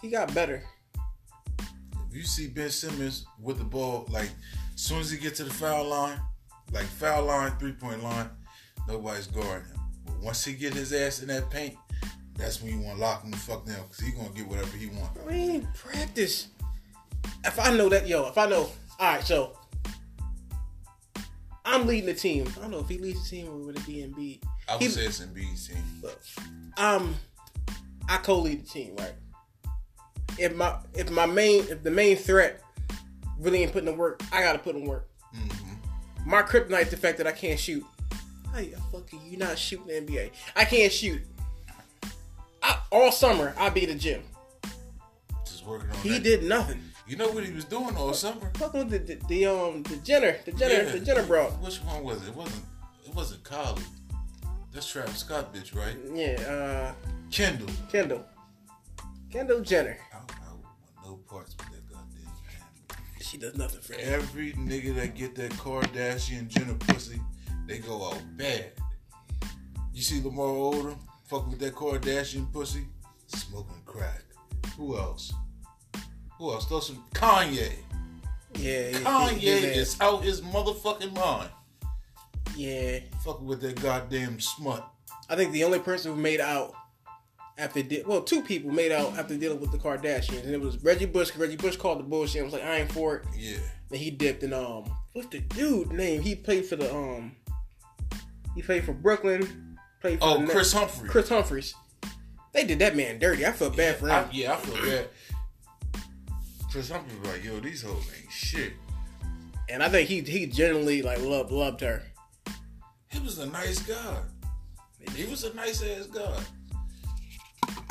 He got better. If you see Ben Simmons with the ball, like as soon as he gets to the foul line, like foul line, three point line, nobody's guarding him. But once he get his ass in that paint, that's when you want to lock him the fuck down because he gonna get whatever he want. I mean, practice. If I know that, yo, if I know, all right, so I'm leading the team. I don't know if he leads the team or would it be Embiid. I would He- say it's Embiid's team. Look, um, I co-lead the team, right? If my if my main if the main threat really ain't putting in work, I gotta put in work. Mm-hmm. My kryptonite's the fact that I can't shoot. How you fucking you not shooting the NBA? I can't shoot. I, all summer I be at the gym. Just working on He that. did nothing. You know what he was doing all summer? Fucking with the, the, the um the Jenner the Jenner Yeah. the Jenner bro. Which one was it? It wasn't. It wasn't Kylie. That's Travis Scott, bitch, right? Yeah, uh Kendall. Kendall. Kendall Jenner. I, I want no parts with that goddamn Kendall. She does nothing for him. Every nigga that get that Kardashian Jenner pussy, they go out bad. You see Lamar Odom fucking with that Kardashian pussy, smoking crack. Who else? Who else? Throw some Kanye. Yeah, Kanye yeah, is out his motherfucking mind. Yeah, Fucking with that goddamn smut. I think the only person who made out after well, two people made out after dealing with the Kardashians, and it was Reggie Bush. Reggie Bush called the bullshit. and was like, I ain't for it. Yeah. And he dipped and um, what's the dude name? He played for the um, he played for Brooklyn. Played for Oh, Chris Humphrey. Kris Humphries. They did that man dirty. I felt bad for him. I, yeah, I feel bad. Chris Humphrey was like, yo, these hoes ain't shit. and I think he he genuinely like loved loved her. He was a nice guy. He was a nice ass guy.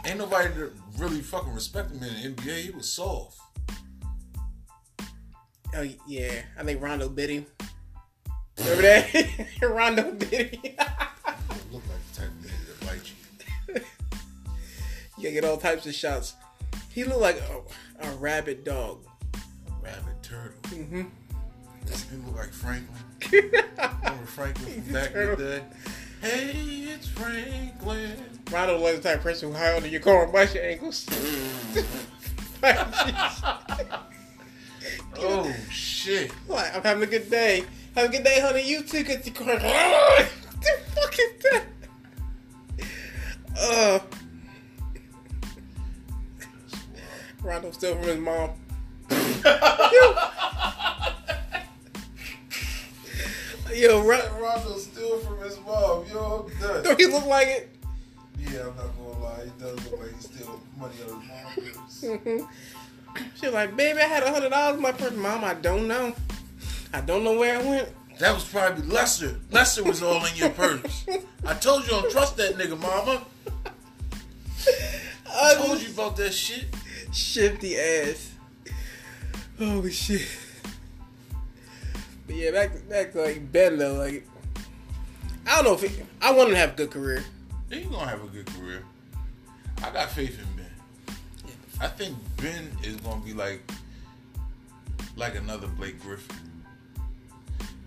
Ain't nobody that really fucking respect him in the NBA. He was soft. Oh yeah, I think Rondo bit him. Remember that? Rondo bit him. you get all types of shots. He looked like a, a rabid dog. Rabbit turtle. Mm-hmm. He look like Franklin. Remember Franklin from back in the day? Hey, it's Franklin. Rondo was the type of person who high under your car and bite your ankles. Oh shit. like, I'm having a good day. Have a good day, honey. You too. Get your car. what the fuck is that? Uh, Rondo still from his mom. Yo, Ron- Rondo steal from his mom. Yo, I'm done. don't he look like it? Yeah, I'm not gonna lie. He does look like he steal money out of his mom's purse. Mm-hmm. She was like, baby, I had a hundred dollars in my purse. Mom, I don't know. I don't know where it went. That was probably Lester. Lester was all in your purse. I told you don't trust that nigga, mama. I told you about that shit. Shifty ass. Holy shit. But yeah, back to, back to like Ben though, like I don't know if he, I want him to have a good career. He gonna have a good career. I got faith in Ben. I think Ben is gonna be like like another Blake Griffin.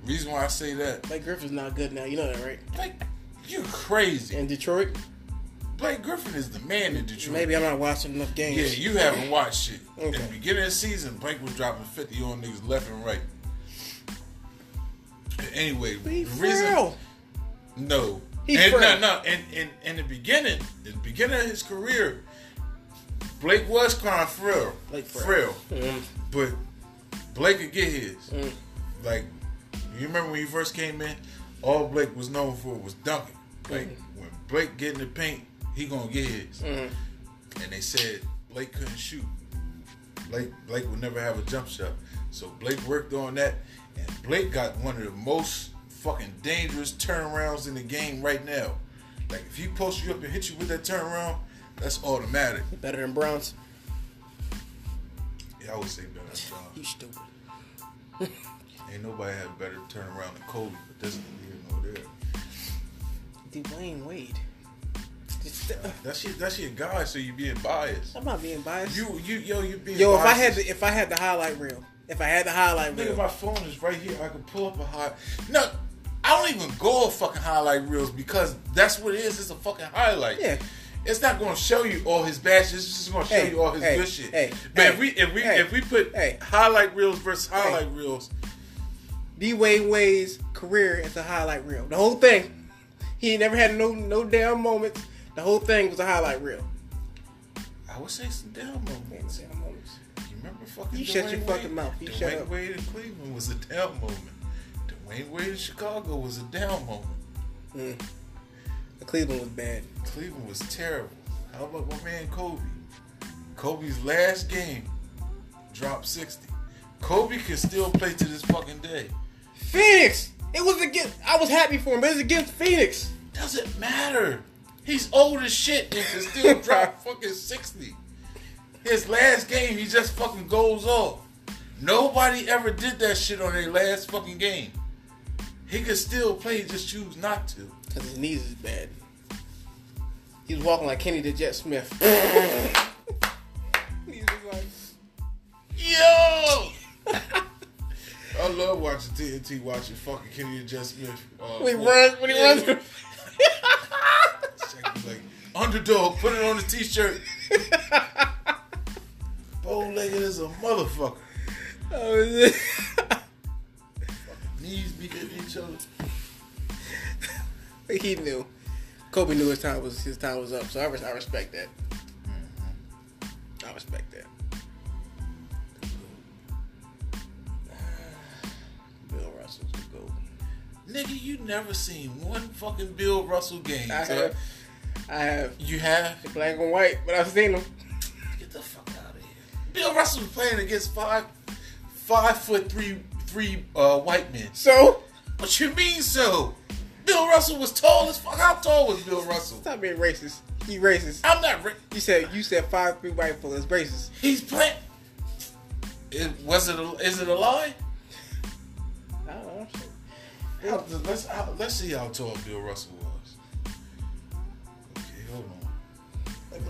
Reason why I say that, Like Griffin's not good now, you know that, right? like you crazy. In Detroit, Blake Griffin is the man in Detroit. maybe I'm not watching enough games. Yeah, you haven't watched it. In Okay. the beginning of the season, Blake was dropping 50 on niggas left and right. Anyway, he the reason frail. no, He and, no, no, in, in in the beginning, in the beginning of his career, Blake was kind of frail, Blake frail, frail. Mm. but Blake could get his. Mm. Like, you remember when he first came in, all Blake was known for was dunking. Like when Blake get in the paint, he gonna get his. Mhm. And they said Blake couldn't shoot. Blake Blake would never have a jump shot. So Blake worked on that, and Blake got one of the most fucking dangerous turnarounds in the game right now. Like if he posts you up and hit you with that turnaround, that's automatic. Better than Browns. Yeah, I would say better than John. You stupid. Ain't nobody had a better turnaround than Kobe, but that's neither here nor there. Dwyane Wade. That's your that's your guy, so you being biased. I'm not being biased. You you yo you being Yo, if I had the, if I had the highlight reel, If I had the highlight Nigga, reel, my phone is right here. I can pull up a high. No, I don't even go off fucking highlight reels because that's what it is. It's a fucking highlight. Yeah. It's not going to show you all his bad shit. It's just going to show Hey, you all his hey, good shit. hey, but if we if we if we put highlight reels versus highlight reels, D Wade Wade's career is a highlight reel. The whole thing. He never had no no damn moments. The whole thing was a highlight reel. I would say some down moments. Damn moments. You remember fucking You Dwayne shut your Wade? fucking mouth. You Dwayne shut up. Wade in Cleveland was a down moment. Dwyane Wade in Chicago was a down moment. Mm. Cleveland was bad. Cleveland was terrible. How about my man Kobe? Kobe's last game dropped 60. Kobe can still play to this fucking day. Phoenix. It was against. I was happy for him, but it's against Phoenix. Doesn't matter. He's old as shit and can still drop fucking 60. His last game, he just fucking goes off. Nobody ever did that shit on their last fucking game. He could still play, just choose not to. Cause his knees is bad. He was walking like Kenny the Jet Smith. He was like, Yo! I love watching TNT, watching fucking Kenny and Jess Smith. Uh, when he runs, when he Yeah. runs. Shaq be like, underdog, put it on the t-shirt. Bow-legged as a motherfucker. Oh, is it? Knees be hitting each other. he knew. Kobe knew his time was his time was up, so I, res- I respect that. Mm-hmm. I respect that. Bill Russell's the goat. Nigga, you never seen one fucking Bill Russell game. I son. have, I have You have? black and white, but I've seen them. Get the fuck out of here. Bill Russell was playing against five, five foot three, three uh, white men. So What you mean so? Bill Russell was tall as fuck. How tall was Bill Russell? stop being racist. He racist. I'm not. Ra- You said you said five three white people is racist. He's playing. It, was it? A, is it a lie? I don't know. How, let's how, let's see how tall Bill Russell was.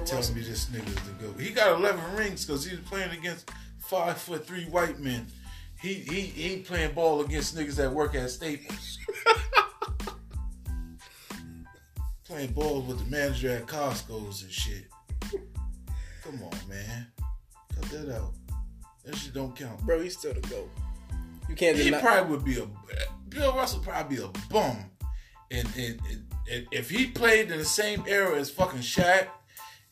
On. Tell me this nigga's the goat. He got 11 rings because he was playing against five foot three white men. He he he playing ball against niggas that work at Staples. playing ball with the manager at Costco's and shit. Come on, man. Cut that out. That shit don't count. Bro, he's still the goat. You can't He deny. probably would be a Bill Russell probably be a bum, and, and, and if he played in the same era as fucking Shaq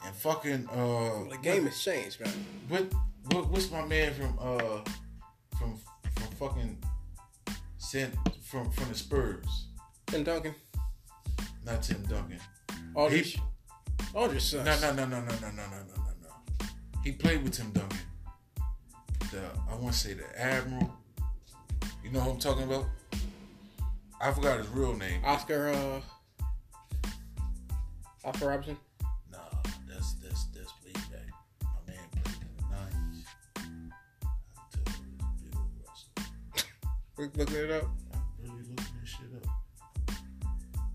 and fucking uh the game has changed, man. what, what what's my man from uh from from fucking sent from from the Spurs? Tim Duncan, not Tim Duncan. Aldridge, He- Aldridge sucks. no no no no no no no no no no no. He played with Tim Duncan. The I want to say the Admiral. You know who I'm talking about? I forgot his real name. Oscar, uh, Oscar Robertson. We're looking it up. I'm really looking this shit up.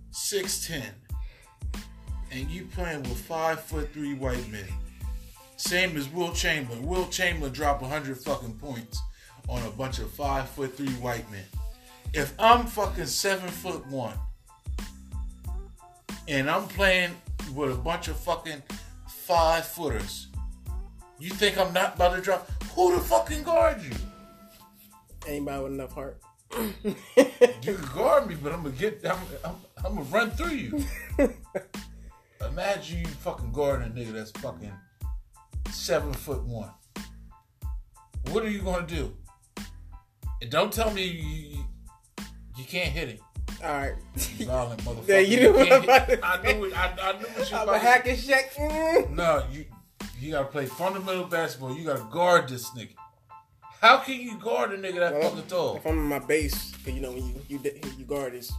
Six ten, and you playing with five foot three white men. Same as Wilt Chamberlain. Wilt Chamberlain dropped hundred fucking points on a bunch of five foot three white men. If I'm fucking seven foot one, and I'm playing with a bunch of fucking five footers, you think I'm not about to drop? Who the fucking guard you? Anybody with enough heart. You can guard me, but I'm gonna get. I'm, I'm, I'm gonna run through you. Imagine you fucking guarding a nigga that's fucking seven foot one. What are you gonna do? And don't tell me you, you, you can't hit him. All right. You Violent motherfucker. Yeah, you knew what to I knew it. I, I knew what you I'm a hack and check. Mm. No, you you gotta play fundamental basketball. You gotta guard this nigga. How can you guard a nigga that Well, fucking tall? If I'm in my base, 'cause you know when you you you guard his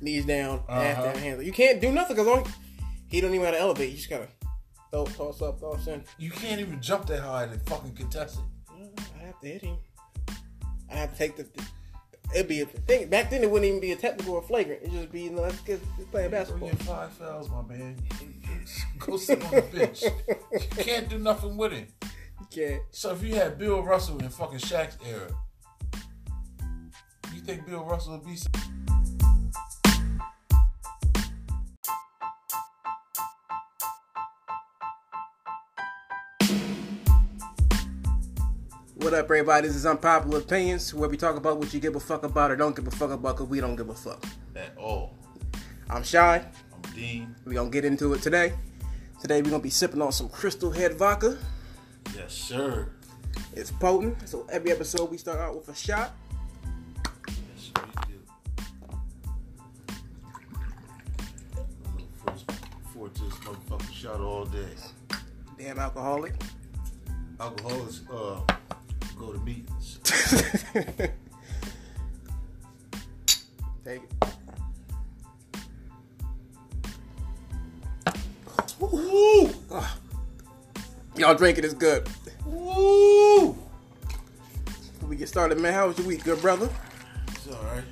knees down, Uh-huh. down, hands. You can't do nothing because he don't even know how to elevate. You just gotta throw, toss up, toss in. You can't even jump that high to fucking contest it. I have to hit him. I have to take the. the it'd be a thing. Back then, it wouldn't even be a technical or flagrant. It'd just be, you know, let's get let's play basketball. get five fouls, my man. Go sit on the bench. You can't do nothing with it. Yeah. So if you had Bill Russell in fucking Shaq's era, you think Bill Russell would be? What up, everybody? This is Unpopular Opinions, where we talk about what you give a fuck about or don't give a fuck about, because we don't give a fuck. At all. I'm Shy. I'm Dean. We're going to get into it today. Today, we're going to be sipping on some Crystal Head Vodka. Yes, sir. It's potent, so every episode we start out with a shot. Yes, we do. I look forward- forward to this motherfucking shot all day. Damn alcoholic. Alcoholics uh, go to meetings. Y'all drink it. is good. Woo! Before we get started, man, how was your week, good brother? It's alright.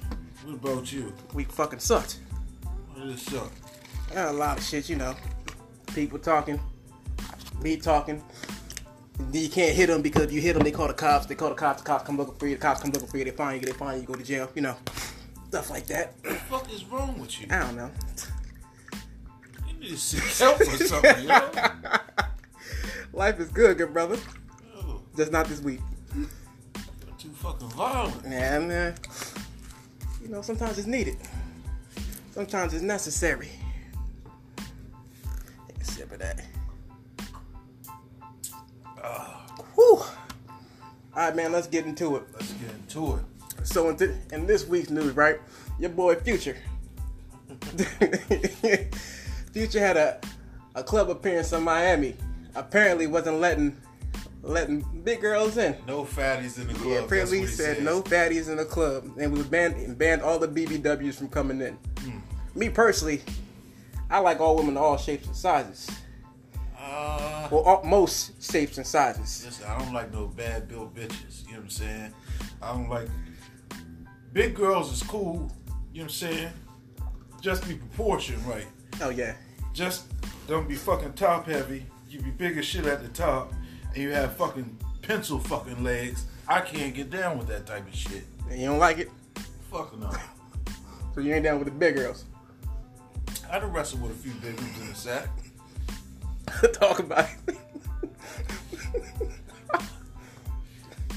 What about you? Week fucking sucked. What is this up? I got a lot of shit, you know. People talking, me talking. Then you can't hit them because if you hit them, they call the cops. They call the cops. The cops come looking for you. The cops come looking for you. They find you. They find you. You go to jail. You know, stuff like that. What the fuck is wrong with you? I don't know. You need to seek help or something, know? Life is good, good brother. Yo, Just not this week. you're too fucking violent. Yeah, man. You know, sometimes it's needed. Sometimes it's necessary. Take a sip of that. Ah. Whew. All right, man. Let's get into it. Let's get into it. So in, in this week's news, right, your boy Future. Future had a a club appearance in Miami. Apparently, wasn't letting letting big girls in. No fatties in the club. Yeah, apparently he said says. no fatties in the club, and we banned banned all the BBWs from coming in. Me personally, I like all women, all shapes and sizes. Uh, Well, all, most shapes and sizes. listen, I don't like no bad built bitches. You know what I'm saying? I don't like big girls is cool. You know what I'm saying? Just be proportioned right. Oh yeah, Just don't be fucking top heavy. You be big as shit at the top, and you have fucking pencil fucking legs. I can't get down with that type of shit. and you don't like it, Fuck no. so you ain't down with the big girls. I done wrestled with a few big ones in the sack. Talk about it.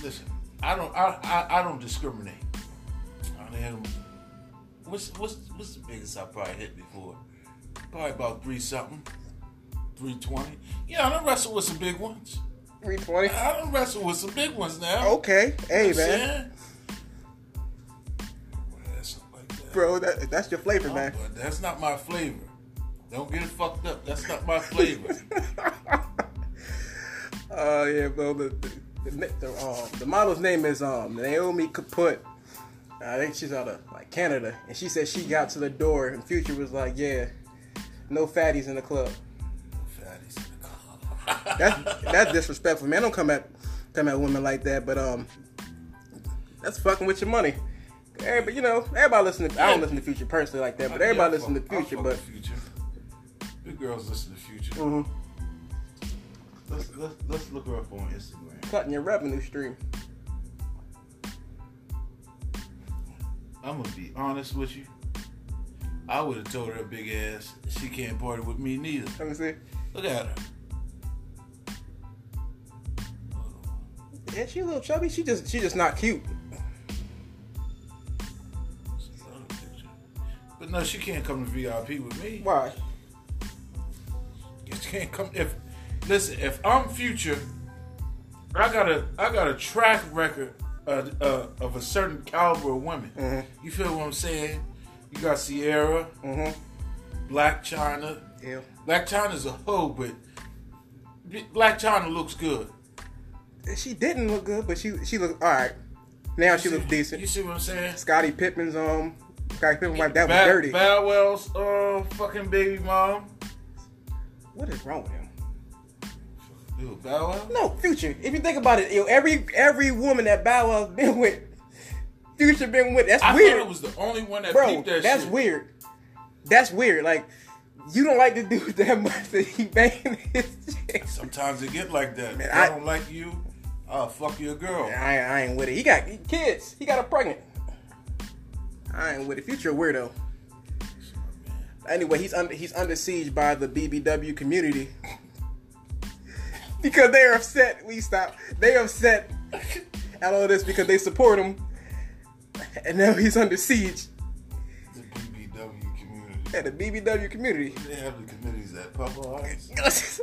Listen, I don't, I, I, I don't discriminate. I mean, what's, what's, what's the biggest I probably hit before? Probably about three something, three twenty. Yeah, I done wrestled with some big ones. 320. I done wrestled with some big ones now. Okay, hey You know man, saying? Yeah, something like bro, that, that's your flavor, Oh, man. but that's not my flavor. Don't get it fucked up. That's not my flavor. Oh yeah, bro. The the, the, the, um, the model's name is um Naomi Kaput. I think she's out of like Canada, and she said she got to the door, and Future was like, "Yeah, no fatties in the club." That's that's disrespectful, man. Don't come at come at women like that, but um, that's fucking with your money. Everybody, you know, everybody listen to. I don't listen to Future personally like that, but everybody listen to Future. But Future. Big girls listen to Future. mhm, Let's, let's let's look her up on Instagram. cutting your revenue stream. I'm gonna be honest with you. I would have told her a big ass she can't party with me neither. Let me see. Look at her. Yeah, she a little chubby. She just she just not cute. But no, she can't come to VIP with me. Why? She can't come if listen, if I'm future, I got a I got a track record uh, uh, of a certain caliber of women. Mhm. You feel what I'm saying? You got Ciara, Mhm. Blac Chyna. Yeah. Blac Chyna's a hoe, but Blac Chyna looks good. She didn't look good, but she she looked all right. Now she You looks decent. You see what I'm saying? Scottie Pippen's um, Scottie Pippen wife that was dirty. Bow Wow's uh fucking baby mom. What is wrong with him? Dude, Bow Wow. No, Future. If you think about it, yo, every every woman that Bow Wow's been with, Future been with. That's I weird, thought it was the only one that bro. that That's shit. weird. That's weird. Like you don't like the dude that much that he banging his. Shit. Sometimes it get like that. Man, I, I- don't like you, I'll fuck your girl. I, I ain't with it. He got kids. He got a pregnant. I ain't with it. Future weirdo. Anyway, he's under he's under siege by the BBW community because they're upset. We stop. They upset at all this because they support him, and now he's under siege At the BBW community. They have the committees at Popeyes.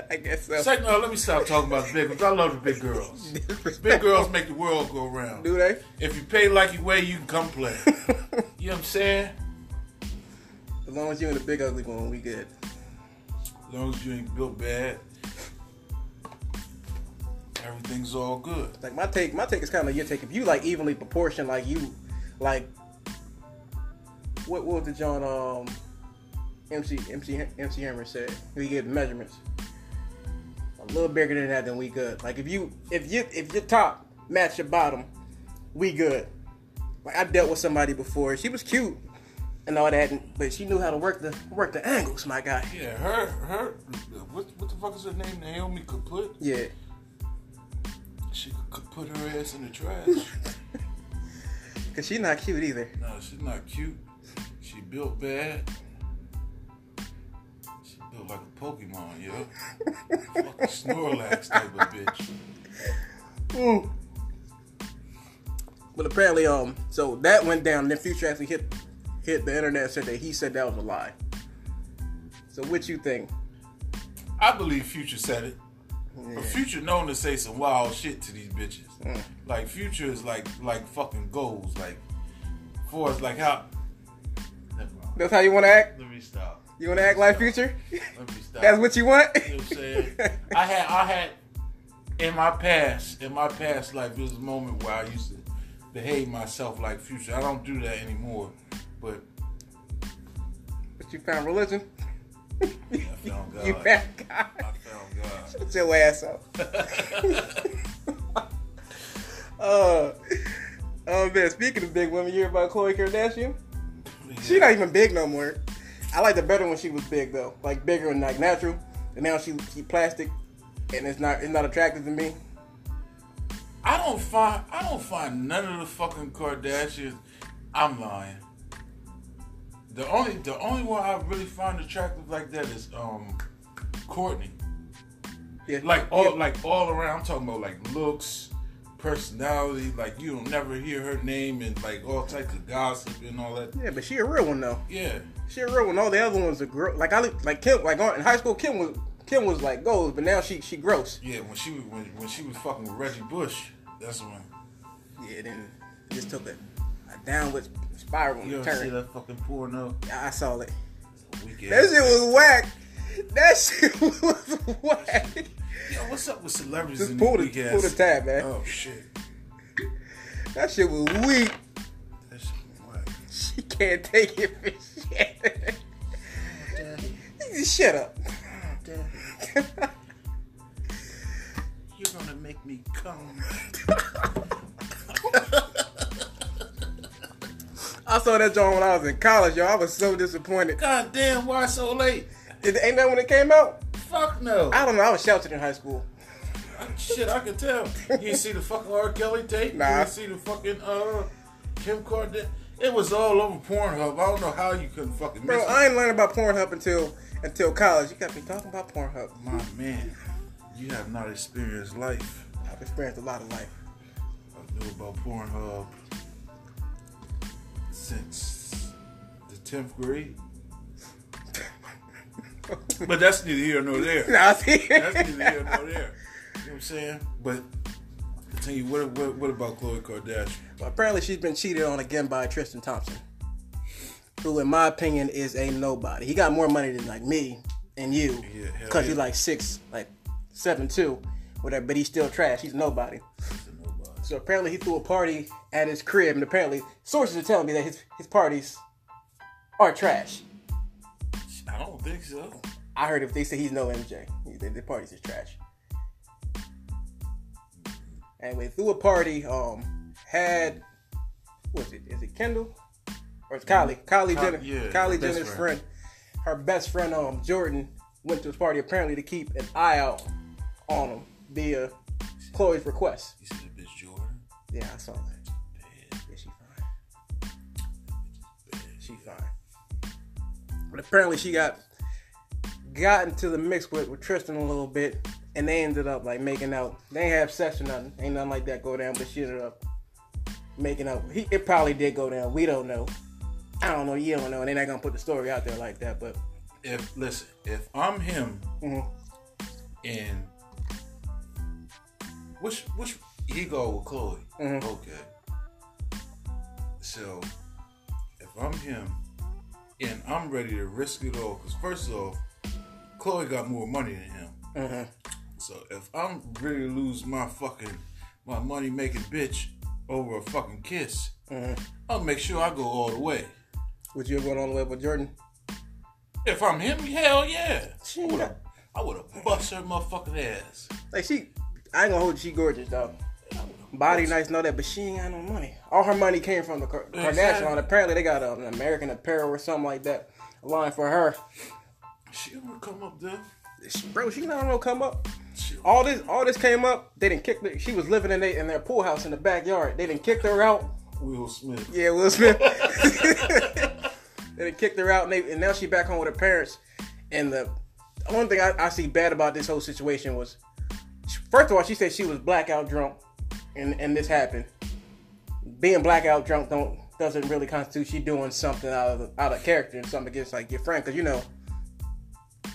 I guess so. Second, no, let me stop talking about the big ones. I love the big girls. Big girls make the world go round. Do they? If you pay like you weigh, you can come play. You know what I'm saying? As long as you in the big ugly one, we good. As long as you ain't built bad, everything's all good. Like my take, my take is kind of your take. If you like evenly proportioned, like you, like what, what was the John um MC MC MC Hammer said? We get measurements a little bigger than that, then we good. Like if you if you if your top match your bottom, we good. Like I dealt with somebody before. She was cute and all that, and- but she knew how to work the work the angles. My guy. Yeah, her, her, what, what the fuck is her name? Naomi Kaput? Yeah. She could put her ass in the trash. Cause she not cute either. no, she's not cute. Built bad. She built like a Pokemon, yo. Fucking Snorlax type of bitch. Mm. But apparently, um, so that went down. And then Future actually hit hit the internet and said that he said that was a lie. So what you think? I believe Future said it. But Future known to say some wild shit to these bitches. Like Future is like like fucking goals. Like for us like how. That's how you want to act? Let me stop. You want to act like Future? Let me stop. That's what you want? You know what I'm saying? I had I had in my past, in my past life, there was a moment where I used to behave myself like future. I don't do that anymore. But but you found religion. I found God. You found God. I found God. Shut your ass up. uh, oh man, speaking of big women, you hear about Khloe Kardashian? She not even big no more. I liked it better when she was big though, like bigger and like natural. And now she she plastic, and it's not it's not attractive to me. I don't find I don't find none of the fucking Kardashians. I'm lying. The only the only one I really find attractive like that is um Kourtney. Yeah, Like all yeah. like all around. I'm talking about like looks, personality. Like you don't never hear her name and like all types of gossip and all that. yeah, but she a real one though. Yeah. She a real one. All the other ones are gross. Like I li- like Kim. Like in high school, Kim was Kim was like goals, but now she she gross. Yeah, when she was when, when she was fucking with Reggie Bush, that's when Yeah, then it just took a, a downward spiral you ever see that fucking porno? Yeah, I saw it. That shit was whack. That shit was whack. Yo, what's up with celebrities Just and pull the pull the tab, man. Oh shit, That shit was weak. that shit was whack. She can't take it for shit. You just Shut up. You're gonna make me come. I saw that joint when I was in college, yo. I was so disappointed. God damn, why so late? It, ain't that when it came out? Fuck no. I don't know. I was sheltered in high school. Shit, I can tell. You see the fucking R. Kelly tape? You Nah. didn't see the fucking uh Kim Kardashian? It was all over Pornhub. I don't know how you couldn't fucking miss Bro. I ain't learned about Pornhub until until college. You got me talking about Pornhub. My man, you have not experienced life. I've experienced a lot of life. I knew about Pornhub since the 10th grade. But that's neither here nor there. Nah. That's neither here nor there. You know what I'm saying? But I tell you, what, what, what about Khloe Kardashian? Well, apparently she's been cheated on again by Tristan Thompson, who, in my opinion, is a nobody. He got more money than like me and you, Yeah, hell because he's like six, like seven two, whatever. But he's still trash. He's nobody. He's a nobody. So apparently he threw a party at his crib, and apparently sources are telling me that his his parties are trash. I don't think so. I heard if they say he's no MJ, the, the parties is trash. Anyway, threw a party. Um, had what's it? Is it Kendall or it's Kylie? Kylie Ky- Jenner. yeah, Kylie Jenner's friend. friend. Her best friend, um, Jordyn, went to his party apparently to keep an eye out on him via Khloe's request. You the bitch Jordyn? Yeah, I saw that. But apparently she got got into the mix with, with Tristan a little bit, and they ended up like making out. They ain't have sex or nothing. Ain't nothing like that go down, but she ended up making out. He, it probably did go down. We don't know. I don't know. You don't know, and they're not gonna put the story out there like that. But If listen, if I'm him mhm. and which which he go with Khloe. Mhm. Okay. So if I'm him and I'm ready to risk it all, because first off, Khloe got more money than him. Mhm. So if I'm ready to lose my fucking my money making bitch over a fucking kiss, Mhm. I'll make sure I go all the way. would you have gone all the way with Jordyn? If I'm him, hell yeah. She I would have I would have bust her motherfucking ass. Like she, I ain't gonna hold you. She gorgeous though. Body nice, know that, but she ain't got no money. All her money came from the Kar- Kardashian Exactly. line. Apparently, they got an American Apparel or something like that. Line for her. She gonna come up there. She- Bro, she not gonna come up. All this, all this came up. They didn't kick. The, she was living in, they, in their pool house in the backyard. They didn't kick her out. Will Smith. Yeah, Will Smith. they done kicked her out, and, they, and now she back home with her parents. And the only thing I, I see bad about this whole situation was, first of all, she said she was blackout drunk, and and this happened. Being blackout drunk don't doesn't really constitute she doing something out of out of character and something against like your friend, because you know,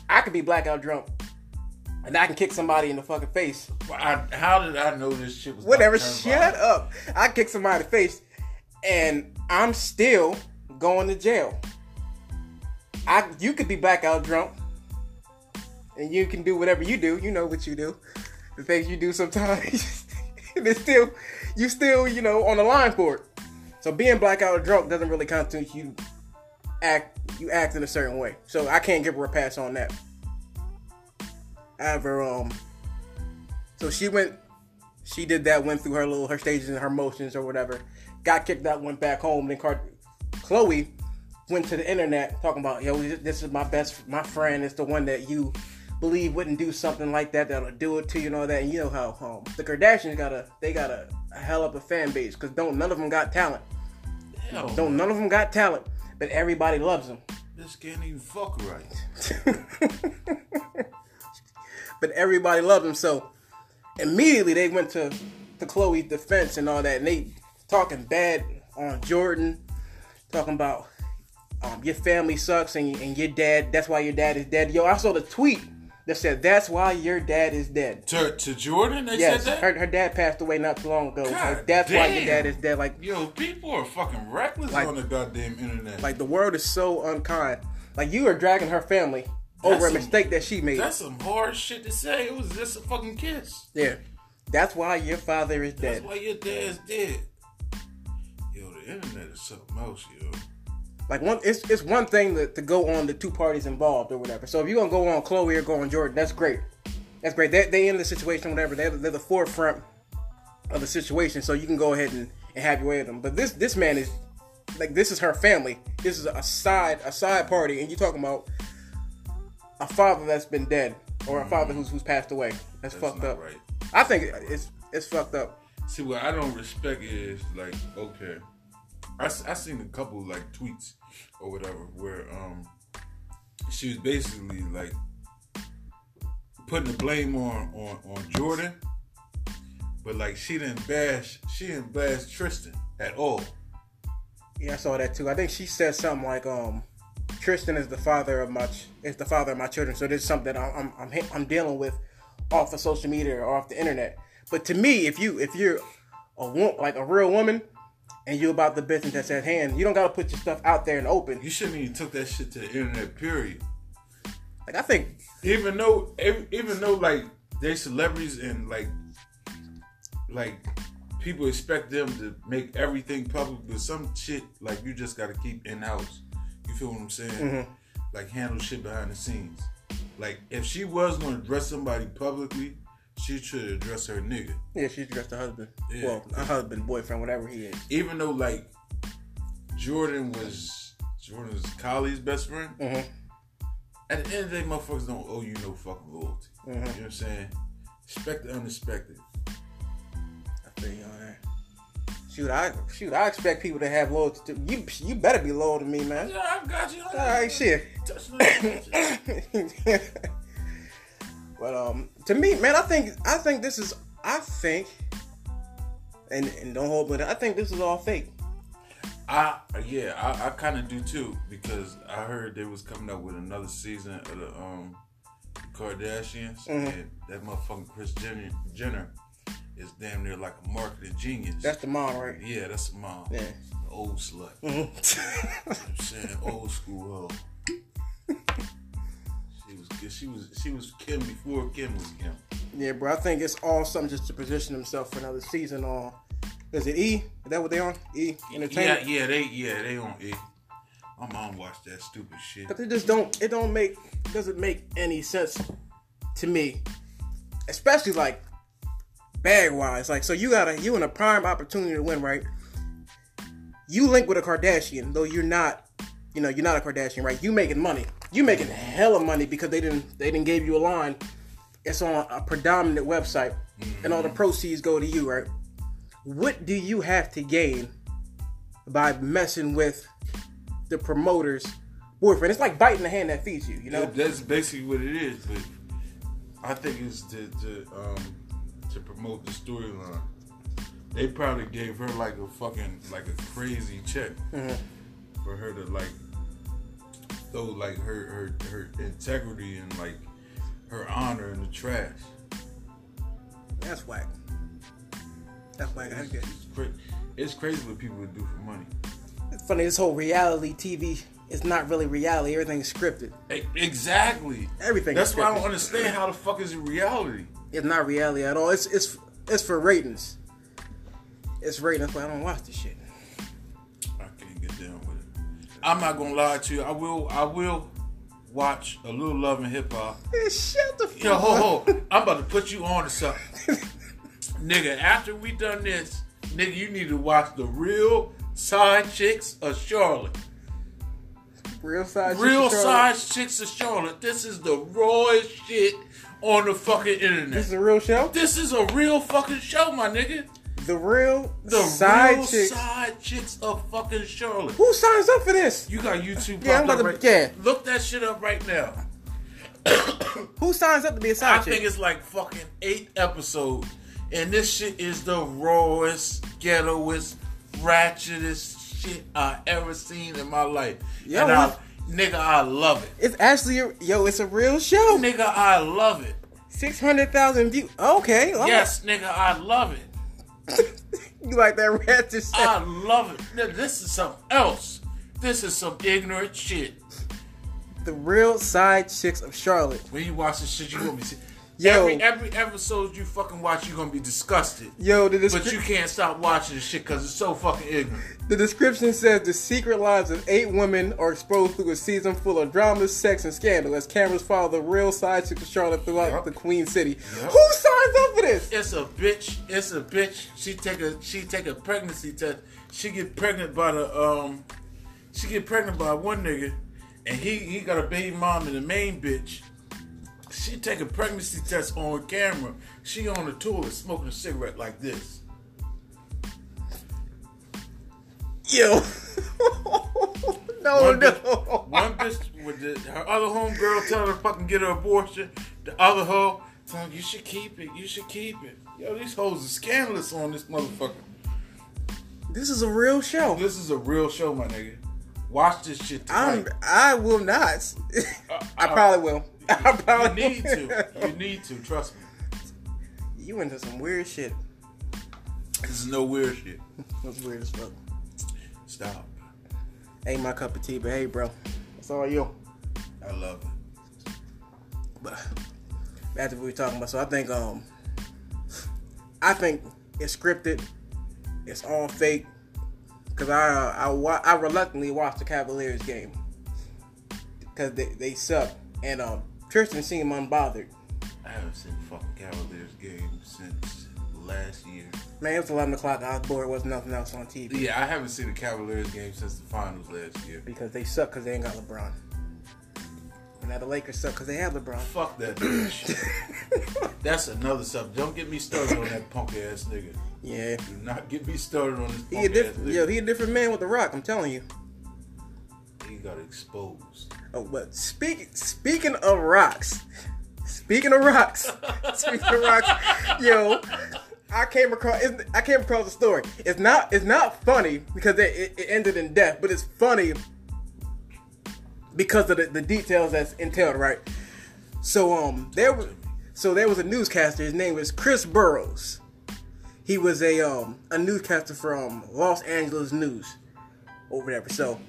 I could be blackout drunk, and I can kick somebody in the fucking face. I, how did I know this shit was? Whatever, about to turn shut up. I kick somebody in the face, and I'm still going to jail. I you could be blackout drunk, and you can do whatever you do. You know what you do, the things you do sometimes. it's still you still you know on the line for it. So being blackout or drunk doesn't really constitute you act you act in a certain way. So I can't give her a pass on that. Ever um, so she went she did that, went through her little her stages and her motions or whatever. Got kicked out, went back home. Then Car- Khloe went to the internet talking about, yo, this is my best, my friend. It's the one that you believe wouldn't do something like that. That'll do it to you and all that. And you know how um, the Kardashians got a they got a, a hell of a fan base because don't none of them got talent. Hell, Don't none of them got talent, but everybody loves them. this can't even fuck right. but everybody loved him. So immediately they went to to Khloe's defense and all that, and they talking bad on Jordyn, talking about um, your family sucks and, and your dad. That's why your dad is dead. Yo, I saw the tweet that said that's why your dad is dead. To, to Jordyn, they Yes, said that. her, her dad passed away not too long ago. God Like, that's why your dad is dead. Like Yo, people are fucking reckless Like- on the goddamn internet. like the world is so unkind. Like you are dragging her family over a mistake that she made. That's some hard shit to say. It was just a fucking kiss. Yeah, that's why your father is That's dead. That's why your dad's dead. Yo, the internet is something else, yo. Like one, it's it's one thing to, to go on the two parties involved or whatever. So if you're gonna go on Khloe or go on Jordyn, that's great. That's great. They they in the situation, whatever. They're, they're the forefront of the situation, so you can go ahead and, and have your way with them. But this this man is like this is her family. This is a side a side party, and you're talking about a father that's been dead or a father mm-hmm. who's who's passed away. That's, That's fucked up. right. I think it's it's fucked up. See, what I don't respect is like, okay, I, I seen a couple like tweets or whatever where um she was basically like putting the blame on on on Jordyn, but like she didn't bash she didn't bash Tristan at all. Yeah, I saw that too. I think she said something like, um, Tristan is the father of my ch- is the father of my children. So this is something I'm I'm I'm, dealing with off of social media or off the internet. But to me, if you if you're a like a real woman and you about the business that's at hand, you don't gotta put your stuff out there and open. You shouldn't even took that shit to the internet. Period. Like I think even though even though like they celebrities and like like people expect them to make everything public but some shit like you just gotta keep in house you feel what i'm saying mm-hmm. like handle shit behind the scenes like if she was gonna dress somebody publicly she should address her nigga yeah, she's just her husband. Yeah. Well, a husband, boyfriend, whatever he is. even though like jordyn was jordyn's Kylie's best friend Mhm. at the end of the day, motherfuckers don't owe you no fucking loyalty. Mhm. You know what I'm saying? Expect the unexpected. I feel you on that. Shoot, I shoot, I expect people to have loyalty to you. You better be loyal to me, man. Yeah, I got you. All right, shit. But um, to me, man, I think I think this is I think, and and don't hold me. I think this is all fake. I yeah, I, I kind of do too because I heard they was coming up with another season of the um Kardashians Mhm. and that motherfucking Kris Jenner, Jenner is damn near like a marketing genius. That's the mom, right? yeah, that's the mom. Yeah. The old slut. Mhm. I'm saying old school hoe. She was she was she was Kim before Kim was Kim. yeah, bro. I think it's all something just to position themselves for another season on. Is it E? Is that what they on? E Yeah, Entertainment. yeah, yeah, they yeah they on it. My mom watched that stupid shit. But it just don't. It don't make. Doesn't make any sense to me, especially like bag wise. Like, so you got a you in a prime opportunity to win, right? You link with a Kardashian, though you're not. You know, you're not a Kardashian, right? You making money. You making hell of money because they didn't. They didn't give you a line. It's on a predominant website, and all the proceeds go to you, right? What do you have to gain by messing with the promoter's boyfriend? It's like biting the hand that feeds you, you know? That- that's basically what it is. But I think it's to to um to promote the storyline. They probably gave her like a fucking like a crazy check Mhm. for her to like throw like her her her integrity and like her honor in the trash. That's whack. That's whack. Good. It's, cra- it's crazy what people would do for money. It's funny, this whole reality TV is not really reality. Everything's scripted. Exactly. Everything That's why I don't understand how the fuck is it reality. It's not reality at all. It's it's it's for ratings. It's ratings. That's why I don't watch this shit. I'm not gonna lie to you. I will. I will watch a little love and hip hop. Man, shut the fuck Yo, ho, ho! I'm about to put you on to something, nigga. After we done this, nigga, you need to watch the real side chicks of Charlotte. Real side. Real Charlotte. side chicks of Charlotte. This is the rawest shit on the fucking internet. This is a real show. This is a real fucking show, my nigga. The real The side real chicks. side chicks of fucking Charlotte. Who signs up for this? You got YouTube. Yeah, I'm about to- right- yeah. Look that shit up right now. Who signs up to be a side chick? I chick? think it's like fucking eight episodes, and this shit is the rawest, ghettoest, ratchetest shit I ever seen in my life. Yeah, and I, nigga, I love it. It's actually a, yo. It's a real show. Nigga, I love it. Six hundred thousand views. Okay. Yes, nigga, I love it. you like that ratchet shit? I love it. Nigga, this is something else. This is some ignorant shit. the real side chicks of Charlotte. When you watch this shit, you gonna be. Yo. Every every episode you fucking watch, you gonna be disgusted. Yo, the, But you can't stop watching this shit because it's so fucking ignorant. the description says the secret lives of eight women are exposed through a season full of drama, sex, and scandal as cameras follow the real side chicks of Charlotte throughout Yup. the Queen City. Yup. Who signs up for this? It's a bitch. It's a bitch. She take a she take a pregnancy test. She get pregnant by the um. She get pregnant by one nigga, and he he got a baby mom and the main bitch. She take a pregnancy test on camera. She on the toilet smoking a cigarette like this. Yo. no, One no. bitch, one bitch with the, her other homegirl telling her fucking get her abortion. The other hoe telling her, you should keep it. You should keep it. Yo, these hoes are scandalous on this motherfucker. This is a real show. This is a real show, my nigga. Watch this shit I'm. tonight. I will not. I uh, probably will. I You probably need to. You need to. Trust me. You into some weird shit. This is no weird shit. That's weird as fuck. Stop. Ain't my cup of tea, but hey, bro, it's all you. I love it. But to what we were talking about. So I think um I think it's scripted. It's all fake. Cause I I wa- I reluctantly watched the Cavaliers game because they they suck and um Tristan seemed unbothered. I haven't seen fucking Cavaliers game since last year. Man, it was eleven o'clock. I was bored. Wasn't nothing else on TV Yeah, I haven't seen the Cavaliers game since the finals last year. because they suck because they ain't got LeBron. And now the Lakers suck because they have LeBron. Fuck that bitch. That's another subject. Don't get me started on that punk ass nigga. Yeah. Do not get me started on this He a punk ass nigga. yo, he a different man with the rock. I'm telling you. He got exposed. Oh, but speaking speaking of rocks, speaking of rocks, speaking of rocks, yo, I came across I came across a story. It's not it's not funny because it, it, ended in death, but it's funny because of the, the details that's entailed. Right. So um there was so there was a newscaster. His name was Chris Burrous. He was a um a newscaster from Los Angeles News or whatever. So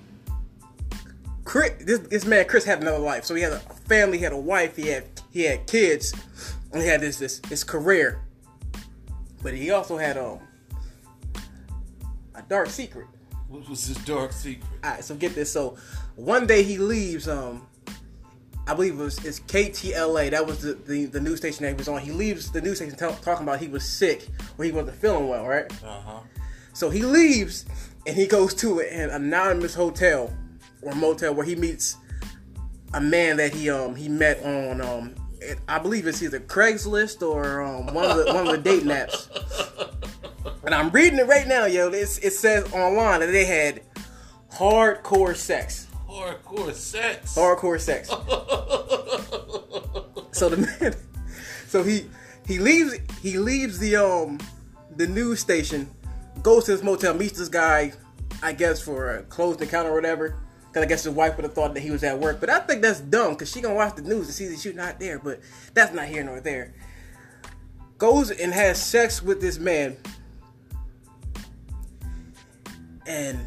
Chris, this, this man Chris had another life. So he had a family, he had a wife, he had he had kids, and he had this this his career. But he also had um a dark secret. What was his dark secret? Alright, so get this. So one day he leaves um I believe it was it's KTLA. That was the, the, the news station that he was on. He leaves the news station tell talking about he was sick or he wasn't feeling well, right? Uh huh. So he leaves and he goes to an anonymous hotel or motel where he meets a man that he um he met on um it, I believe it's either Craigslist or um, one of the one of the dating apps. And I'm reading it right now, yo. It's, it says online that they had hardcore sex. Hardcore sex. Hardcore sex. so the man, so he he leaves he leaves the um the news station, goes to this motel, meets this guy, I guess for a closed encounter or whatever. Cause I guess his wife would have thought that he was at work, but I think that's dumb. Cause she gonna watch the news and see that you're not there, but that's not here nor there. Goes and has sex with this man, and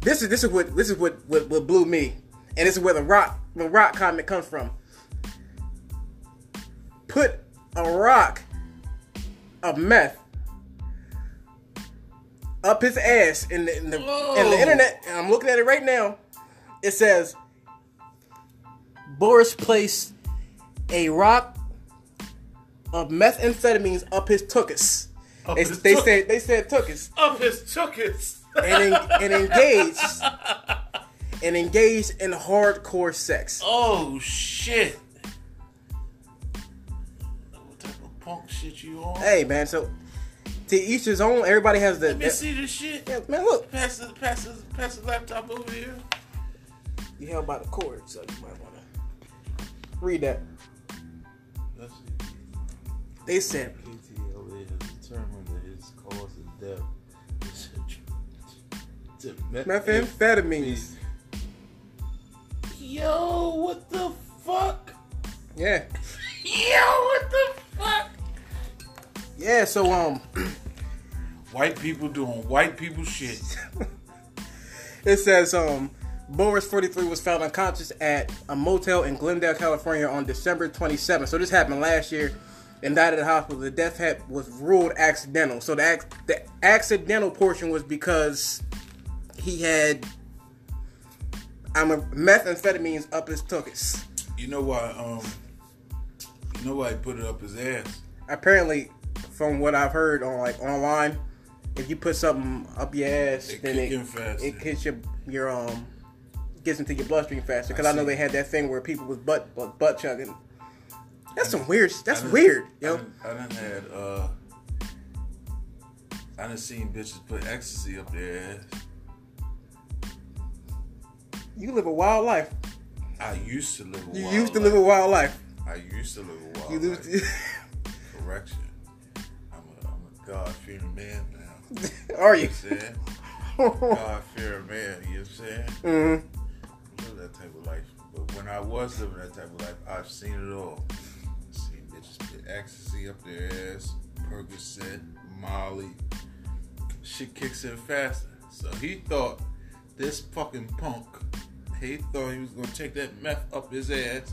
this is this is what this is what what, what blew me, and this is where the rock the rock comment comes from. Put a rock of meth up his ass in the in the, in the internet. And I'm looking at it right now. It says Burrous placed a rock of methamphetamines up his tuchus. Up They, his they said they said tuchus Up his chuckets. and en- and engaged and engaged in hardcore sex. Oh shit. What type of punk shit you on? Hey man, so to each his own. Everybody has the. Let me see this shit. Yeah, man, look, Pass the, pass the, pass the laptop over here. You held by the cord, so you might want to read that. They said KTLA has determined that his cause of death is to methamphetamines. Yo, what the fuck? Yeah, Yo, what the fuck? yeah. So um, White people doing white people shit. it says um, Burrous 43 was found unconscious at a motel in Glendale, California, on December 27th. So this happened last year, and died at the hospital. The death had, was ruled accidental. So the the accidental portion was because he had I'm a methamphetamines up his tuchus. You know why? Um, you know why he put it up his ass? Apparently, from what I've heard on like online, if you put something up your ass, It then it it hits your your um gets into your bloodstream faster. Because I I, know they had that thing where people was butt butt, butt chugging. That's some weird. That's I done- weird, I yo. done, I done had uh, I done seen bitches put ecstasy up their ass. You live a wild life. I used to live a You wild used to life. live a wild life. I used to live a wild You life. lose. Correction. I'm a, I'm a God fearing man now. Are You you? know what I'm saying? God fearing man, you know what I'm saying? hmm live that type of life. But when I was living that type of life, I've seen it all. Seen bitches put ecstasy up their ass, Percocet, Molly. Shit kicks in faster. So he thought this fucking punk, he thought he was gonna take that meth up his ass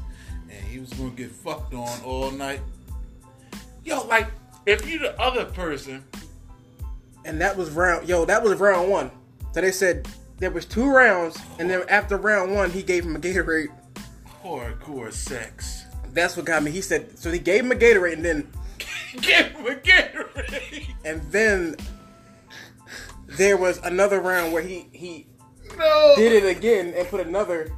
and he was gonna get fucked on all night. Yo, like, if you the other person, And that was round. Yo, that was round one. So they said there was two rounds, and then after round one, he gave him a Gatorade. hardcore sex. That's what got me. He said so. He gave him a Gatorade, and then Give him a Gatorade. and then there was another round where he he No. did it again and put another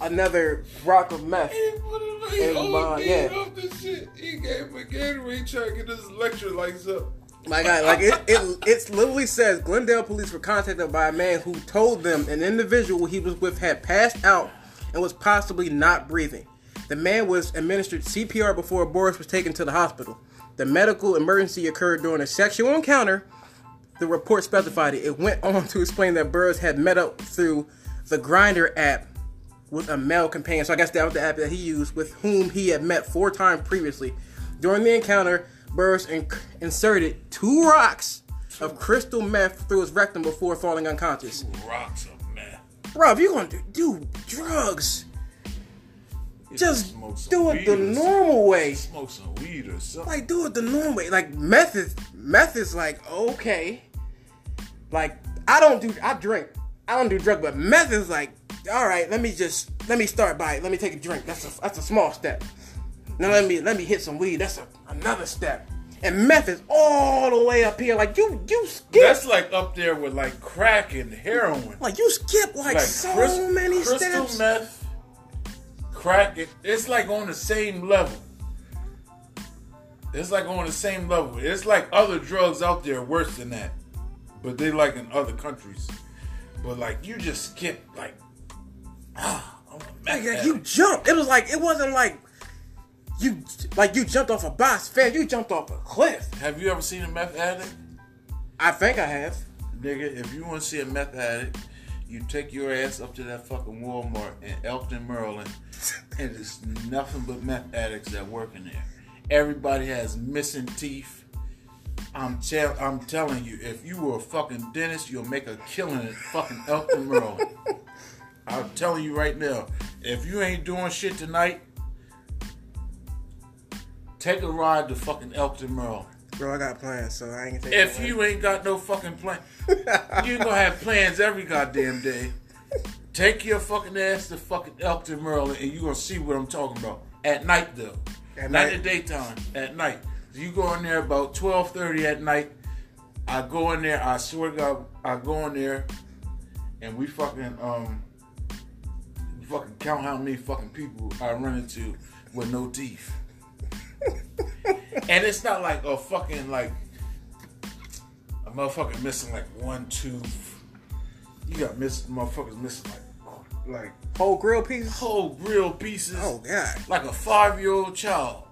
another rock of meth. He put it, he uh, OD'd yeah. off this shit. He gave him a Gatorade trying to get his electrolytes up. My God, like it, it, it literally says Glendale police were contacted by a man who told them an individual he was with had passed out and was possibly not breathing. The man was administered CPR before Burrous was taken to the hospital. The medical emergency occurred during a sexual encounter. The report specified it. It went on to explain that Burrous had met up through the Grindr app with a male companion. So I guess that was the app that he used with whom he had met four times previously. During the encounter, Burrous in- inserted two rocks of crystal meth through his rectum before falling unconscious. Rocks of man. Bro, if you're gonna do, do drugs, just do it the normal way. Smoke some weed or something. Like do it the normal way. Like meth is meth is like okay. Like I don't do I drink. I don't do drug, but meth is like all right. Let me just let me start by let me take a drink. That's a that's a small step. Now let me let me hit some weed. That's a, another step. And meth is all the way up here. Like you you skip That's like up there with like crack and heroin. like you skip like, Like so many crystal steps. meth, crack. It, it's like on the same level. It's like on the same level. It's like other drugs out there worse than that, but they like in other countries. But like you just skip like ah, meth Like, you jumped. It was like it wasn't like you like you jumped off a box fan. You jumped off a cliff. Have you ever seen a meth addict? I think I have. Nigga, if you want to see a meth addict, you take your ass up to that fucking Walmart in Elkton, Maryland, and it's nothing but meth addicts that work in there. Everybody has missing teeth. I'm tell I'm telling you, if you were a fucking dentist, you'll make a killing at fucking Elkton, Maryland. I'm telling you right now, if you ain't doing shit tonight, take a ride to fucking Elkton, Maryland. Bro, I got plans, so I ain't gonna take If you ain't got no fucking plan, you gonna have plans every goddamn day. Take your fucking ass to fucking Elkton, Maryland, and you gonna see what I'm talking about. At night though, At not night. in the daytime. At night, you go in there about 12:30 at night. I go in there. I swear to God, I go in there, and we fucking um, fucking count how many fucking people I run into with no teeth. And it's not like a fucking like a motherfucker missing like one tooth. You got miss motherfuckers missing like like whole grill pieces. whole grill pieces. Oh god, Like a five year old child.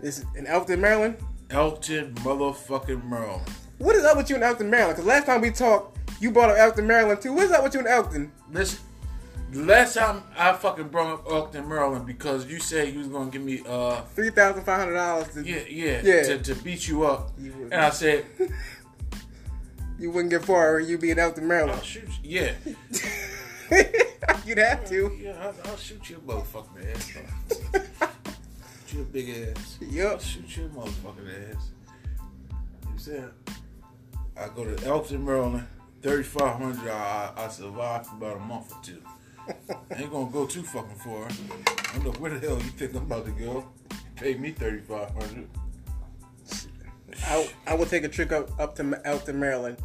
this is in Elkton, Maryland. Elkton motherfucking Merle. What is up with you in Elkton, Maryland? Because last time we talked, you brought up Elkton, Maryland too. What's up with you in Elkton? Listen, last time I fucking brought up Elkton, Maryland because you said you was gonna give me uh Three thousand five hundred dollars. yeah yeah, Yeah. To, to beat you up, You and I said You wouldn't get far. You be in Elkton, I'll Maryland. shoot you. Yeah You'd have to. yeah I'll, I'll shoot your motherfucking ass. shoot your big ass. I'll shoot your motherfucking ass. You said I go to Elkton, Maryland. Thirty five hundred. I, I survived for about a month or two. Ain't gonna go too fucking far. I don't know where the hell you think I'm about to go. Pay me thirty five hundred. I, I would take a trip up up to Elkton, Maryland.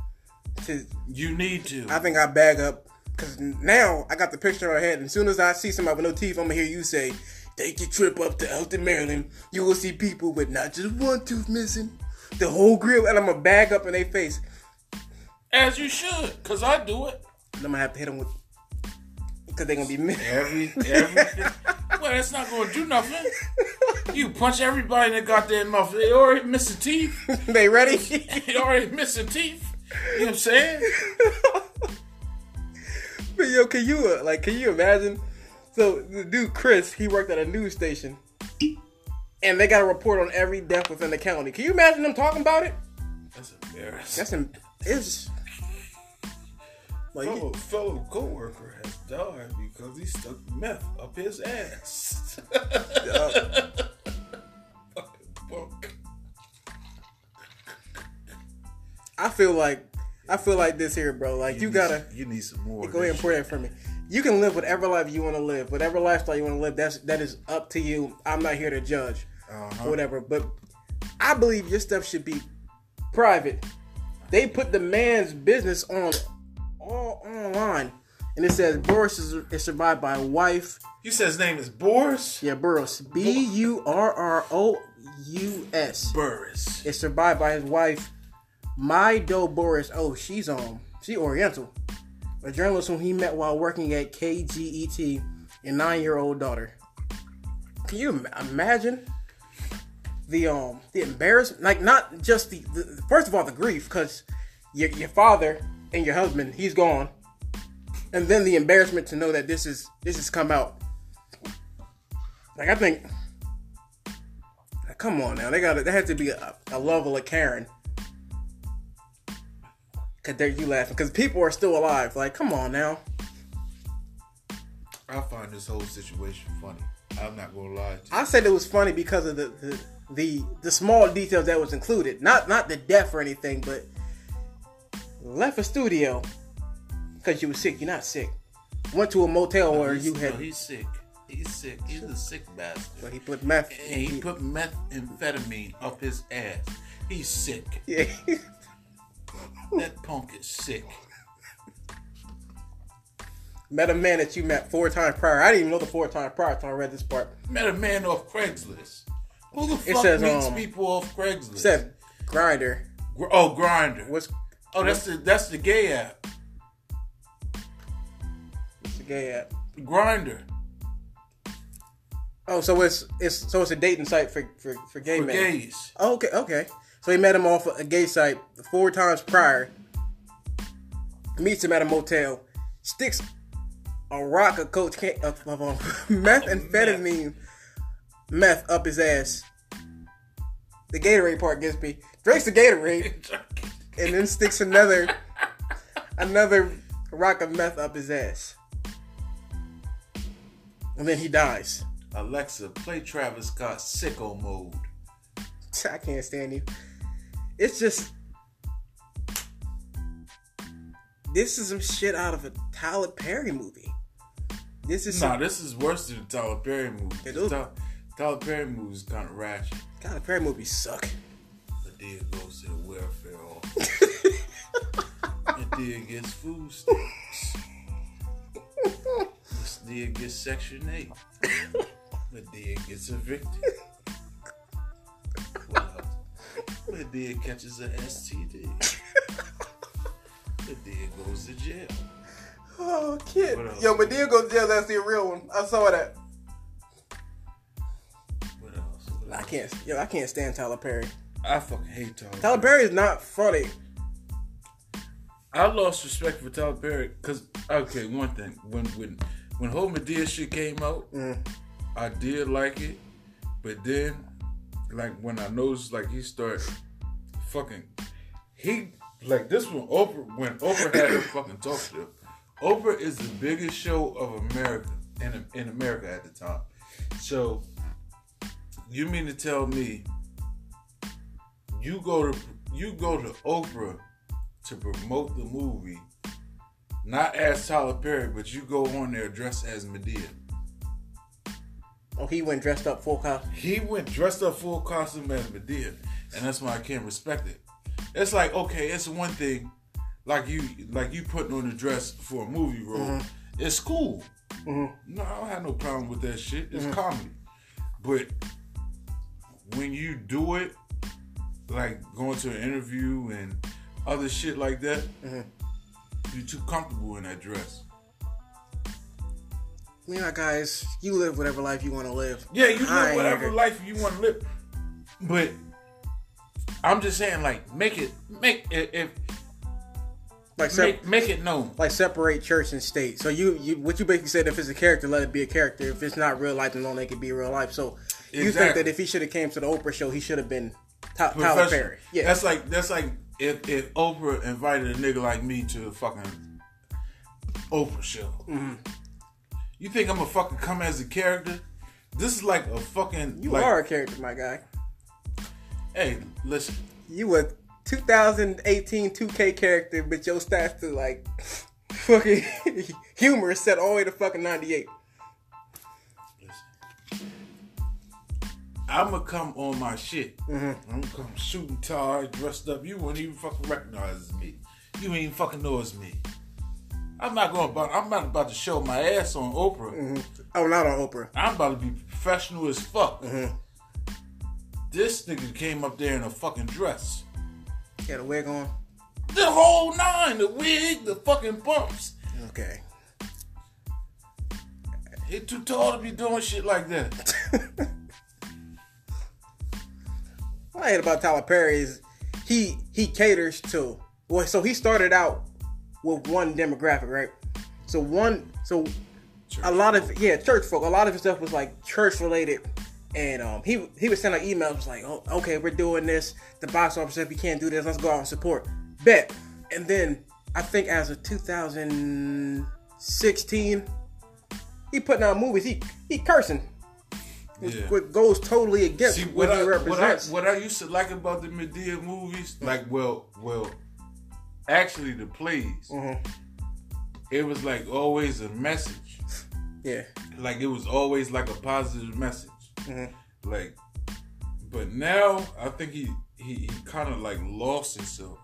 To You need to. I think I bag up because now I got the picture in my head. And as soon as I see somebody with no teeth, I'm gonna hear you say, "Take your trip up to Elkton, Maryland. You will see people with not just one tooth missing, the whole grill." And I'm gonna bag up in their face. As you should, cause I do it. And I'm gonna have to hit them with because they're gonna be missing. Every everything. well, that's not gonna do nothing. You punch everybody in the goddamn mouth. They already missing teeth. they ready? They already missing teeth. You know what I'm saying? But yo, can you uh, like can you imagine? So the dude Chris, he worked at a news station, and they got a report on every death within the county. Can you imagine them talking about it? That's embarrassing. That's in, it's like fellow, fellow co-worker died because he stuck meth up his ass. I feel like I feel like this here, bro. Like you, need gotta some- you need some more. go ahead and pour that for me. You can live whatever life you want to live, whatever lifestyle you want to live. That's that is up to you. I'm not here to judge Uh-huh. or whatever. But I believe your stuff should be private. They put the man's business on all online, and it says Burrous is, is survived by a wife. You said his name is Boris? Yeah, Burroughs. B U R R O U S. Burrous. Is survived by his wife, Maido Boris. Oh, she's um, she Oriental, a journalist whom he met while working at KGET, and nine-year-old daughter. Can you imagine the um the embarrassment? Like not just the, the first of all the grief because your your father and your husband he's gone, and then the embarrassment to know that this is this has come out. Like I think, like, come on now, they got there had to be a, a level of Karen. Cause there you laughing because people are still alive. Like, come on now. I find this whole situation funny. I'm not gonna lie to you. I said it was funny because of the the, the, the small details that was included. Not not the death or anything, but left a studio because you were sick. You're not sick. Went to a motel where He's- you had. no, he's sick. He's sick. He's a sick bastard. but he put meth. And he put methamphetamine up his ass. He's sick. yeah. That punk is sick. met a man that you met four times prior. I didn't even know the four times prior until I read this part. Met a man off Craigslist. Who the It fuck says, meets um, people off Craigslist? Said Grindr. Gr- oh, Grindr. What's Oh, that's the that's the gay app. Gay app? Grindr Oh, so it's it's so it's a dating site for for, for gay for men. gays. Oh, okay, okay. So he met him off a gay site four times prior. Meets him at a motel. Sticks a rock of coach can of, of methamphetamine meth up his ass. The Gatorade part gets me. Drinks the Gatorade and then sticks another another rock of meth up his ass. And then he dies. Alexa, play Travis Scott sicko mode. I can't stand you. It's just this is some shit out of a Tyler Perry movie. This is Nah, some, this is worse than the Tyler Perry movie. It is. Tyler, Tyler Perry movie is kind of ratchet. Tyler Perry movies suck. Madea goes to the welfare office. Madea gets food stamps. Madea gets Section 8. Madea gets evicted. What else? Madea catches an STD. Madea goes to jail. Oh, kid. Yo, Madea goes to jail. That's the real one. I saw that. What else? What I can't. Yo, I can't stand Tyler Perry. I fucking hate Tyler. Tyler Perry is not funny. I lost respect for Tyler Perry because okay, one thing when when when whole Madea shit came out, Mm. I did like it, but then like when I noticed like he started fucking he like this when Oprah when Oprah had her fucking talk show. Oprah is the biggest show of America in in America at the time. So you mean to tell me you go to you go to Oprah to promote the movie, not as Tyler Perry, but you go on there dressed as Madea. Oh, he went dressed up full costume. He went dressed up full costume as Madea, and that's why I can't respect it. It's like okay, it's one thing, like you like you putting on a dress for a movie role. Mm-hmm. It's cool. Mm-hmm. No, I don't have no problem with that shit. It's mm-hmm. comedy, but when you do it, like going to an interview and other shit like that, you're too comfortable in that dress. Mean, like, guys, you live whatever life you want to live. Yeah, you I live whatever life you want to live. But I'm just saying, like, make it make it if Like, sep- make, make it known. like separate church and state. So you, you, what you basically said, if it's a character, let it be a character. If it's not real life, then don't make it be real life. So you think that if he should have came to the Oprah show, he should have been Ty- Tyler. Perry. Yeah, That's like that's like if if Oprah invited a nigga like me to the fucking Oprah show. Mm-hmm. You think I'm gonna fucking come as a character? This is like a fucking you like, are a character, my guy. Hey, listen. You a 2018 2K character, but your stats to like fucking humor is set all the way to fucking 98. I'm gonna come on my shit. Mm-hmm. I'm gonna come shooting tar, dressed up. You wouldn't even fucking recognize me. You ain't even fucking know it's me. I'm not going about. I'm not about to show my ass on Oprah. Mm-hmm. Oh, not on Oprah. I'm about to be professional as fuck. Mm-hmm. This nigga came up there in a fucking dress. Got a wig on. The whole nine, the wig, the fucking bumps. Okay. He too tall to be doing shit like that. what I hate about Tyler Perry is he he caters to well, so he started out with one demographic, right? So one so Church a lot of yeah, church folk. A lot of his stuff was like church related. And um, he he would send like emails was like, oh, okay, we're doing this. The box office if you can't do this, let's go out and support. Bet. And then I think as of 2016, he putting out movies. He he cursing, which, Yeah. which goes totally against See what, what he I, what I represents. what I used to like about the Madea movies, like well, well, actually the plays, Mhm. it was like always a message. yeah, Like it was always like a positive message. Mhm. Like, but now I think he he, he kind of like lost himself.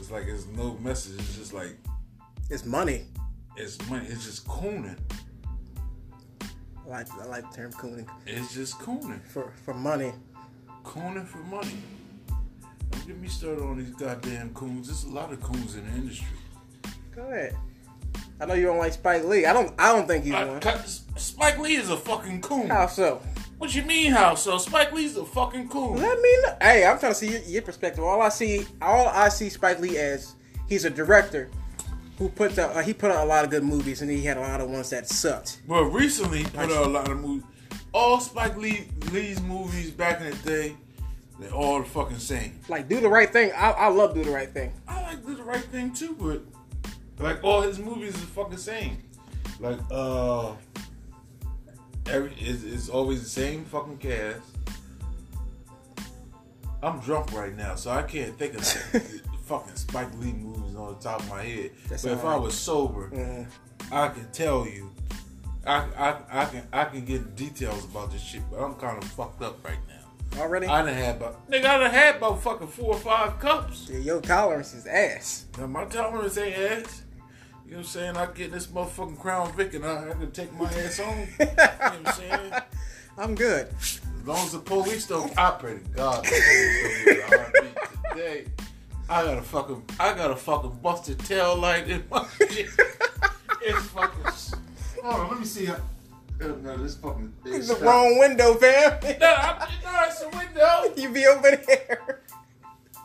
It's like there's no message. It's just like it's money. it's money. It's just cooning. I like I like the term cooning It's just cooning. for for money. Cooning for money. Don't get me started on these goddamn coons. There's a lot of coons in the industry. Go ahead. I know you don't like Spike Lee. I don't. I don't think he's I- one. Spike Lee is a fucking coon. How so? What you mean how so? Spike Lee's a fucking coon. Let me know. Hey, I'm trying to see your, your perspective. All I see, all I see Spike Lee as he's a director who puts out. Uh, he put out a lot of good movies, and he had a lot of ones that sucked. Well, recently he put out a lot of movies. All Spike Lee Lee's movies back in the day, they're all the fucking same. Like Do the Right Thing. I, I love Do the Right Thing. I like do the right thing too, but like all his movies is fucking same. Like uh, every it's, it's always the same fucking cast. I'm drunk right now, so I can't think of fucking Spike Lee movies on the top of my head. That's but if I was sober, Mhm. I can tell you. I, I, I can I can get details about this shit, but I'm kind of fucked up right now. Already, I done had about nigga, I done had about fucking four or five cups. yeah, your tolerance is ass. Now my tolerance ain't ass. You know what I'm saying? I get this motherfucking Crown Vic and I, I can take my ass home. You know what I'm saying? I'm good. As long as the police don't, operate, God the police don't get a heartbeat today. I got a fucking, I got a fucking busted tail light in my shit. It's fucking. Hold on, let me see. How, oh, no, this fucking. It's the wrong window, fam. No, I, no, it's a window. you be over there.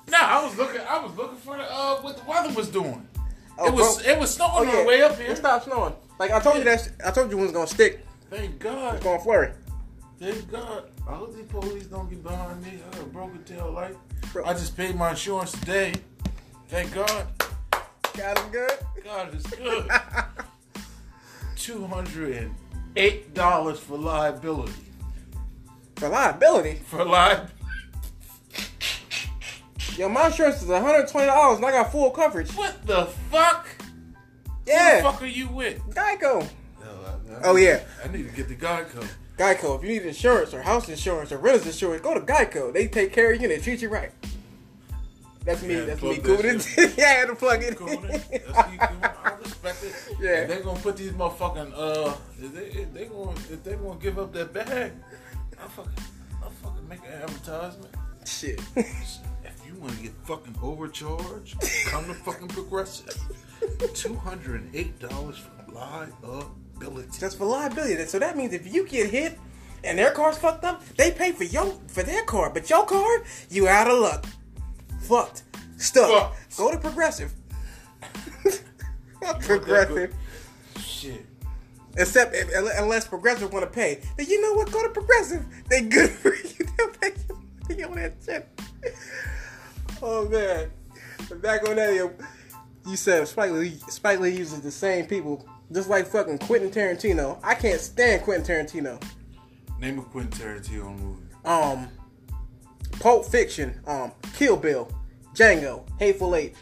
No, I was looking. I was looking for the, uh, what the weather was doing. Oh, it was, bro. it was snowing Oh, on yeah. the way up here. It stopped snowing. Like I told you that. I told you when it's gonna stick. Thank God. It's gonna flurry. Thank God. I hope these police don't get behind me. I got a broken tail light. Bro. I just paid my insurance today. Thank God. Got him good. God is good. Two hundred and eight dollars for liability. For liability. For li- Yo, my insurance is $120 and I got full coverage. What the fuck? Yeah. Who the fuck are you with? Geico. No, I- I Oh, need- yeah. I need to get the Geico. Geico. If you need insurance or house insurance or renter's insurance, go to Geico. They take care of you and they treat you right. That's me. That's me. Cool. yeah, I had to plug it. Cool, in. That's you doing. I respect it. Yeah. If they gonna put these motherfucking uh, if they if they gonna if they gonna give up that bag, I fucking I fucking make an advertisement. Shit. If you want to get fucking overcharged, come to fucking Progressive. Two hundred and eight dollars for liability. That's for liability. So that means if you get hit and their car's fucked up, they pay for your for their car, but your car, you out of luck. Fucked. Stuck. Fucked. Go to Progressive. Progressive. Shit. Except if, unless Progressive want to pay, then you know what? Go to Progressive. They good for you. They'll pay you money on that shit. Oh man. Back on that, you said Spike Lee, Spike Lee uses the same people, just like fucking Quentin Tarantino. I can't stand Quentin Tarantino. Name a Quentin Tarantino movie. Um, Pulp Fiction, um, Kill Bill, Django, Hateful Eight.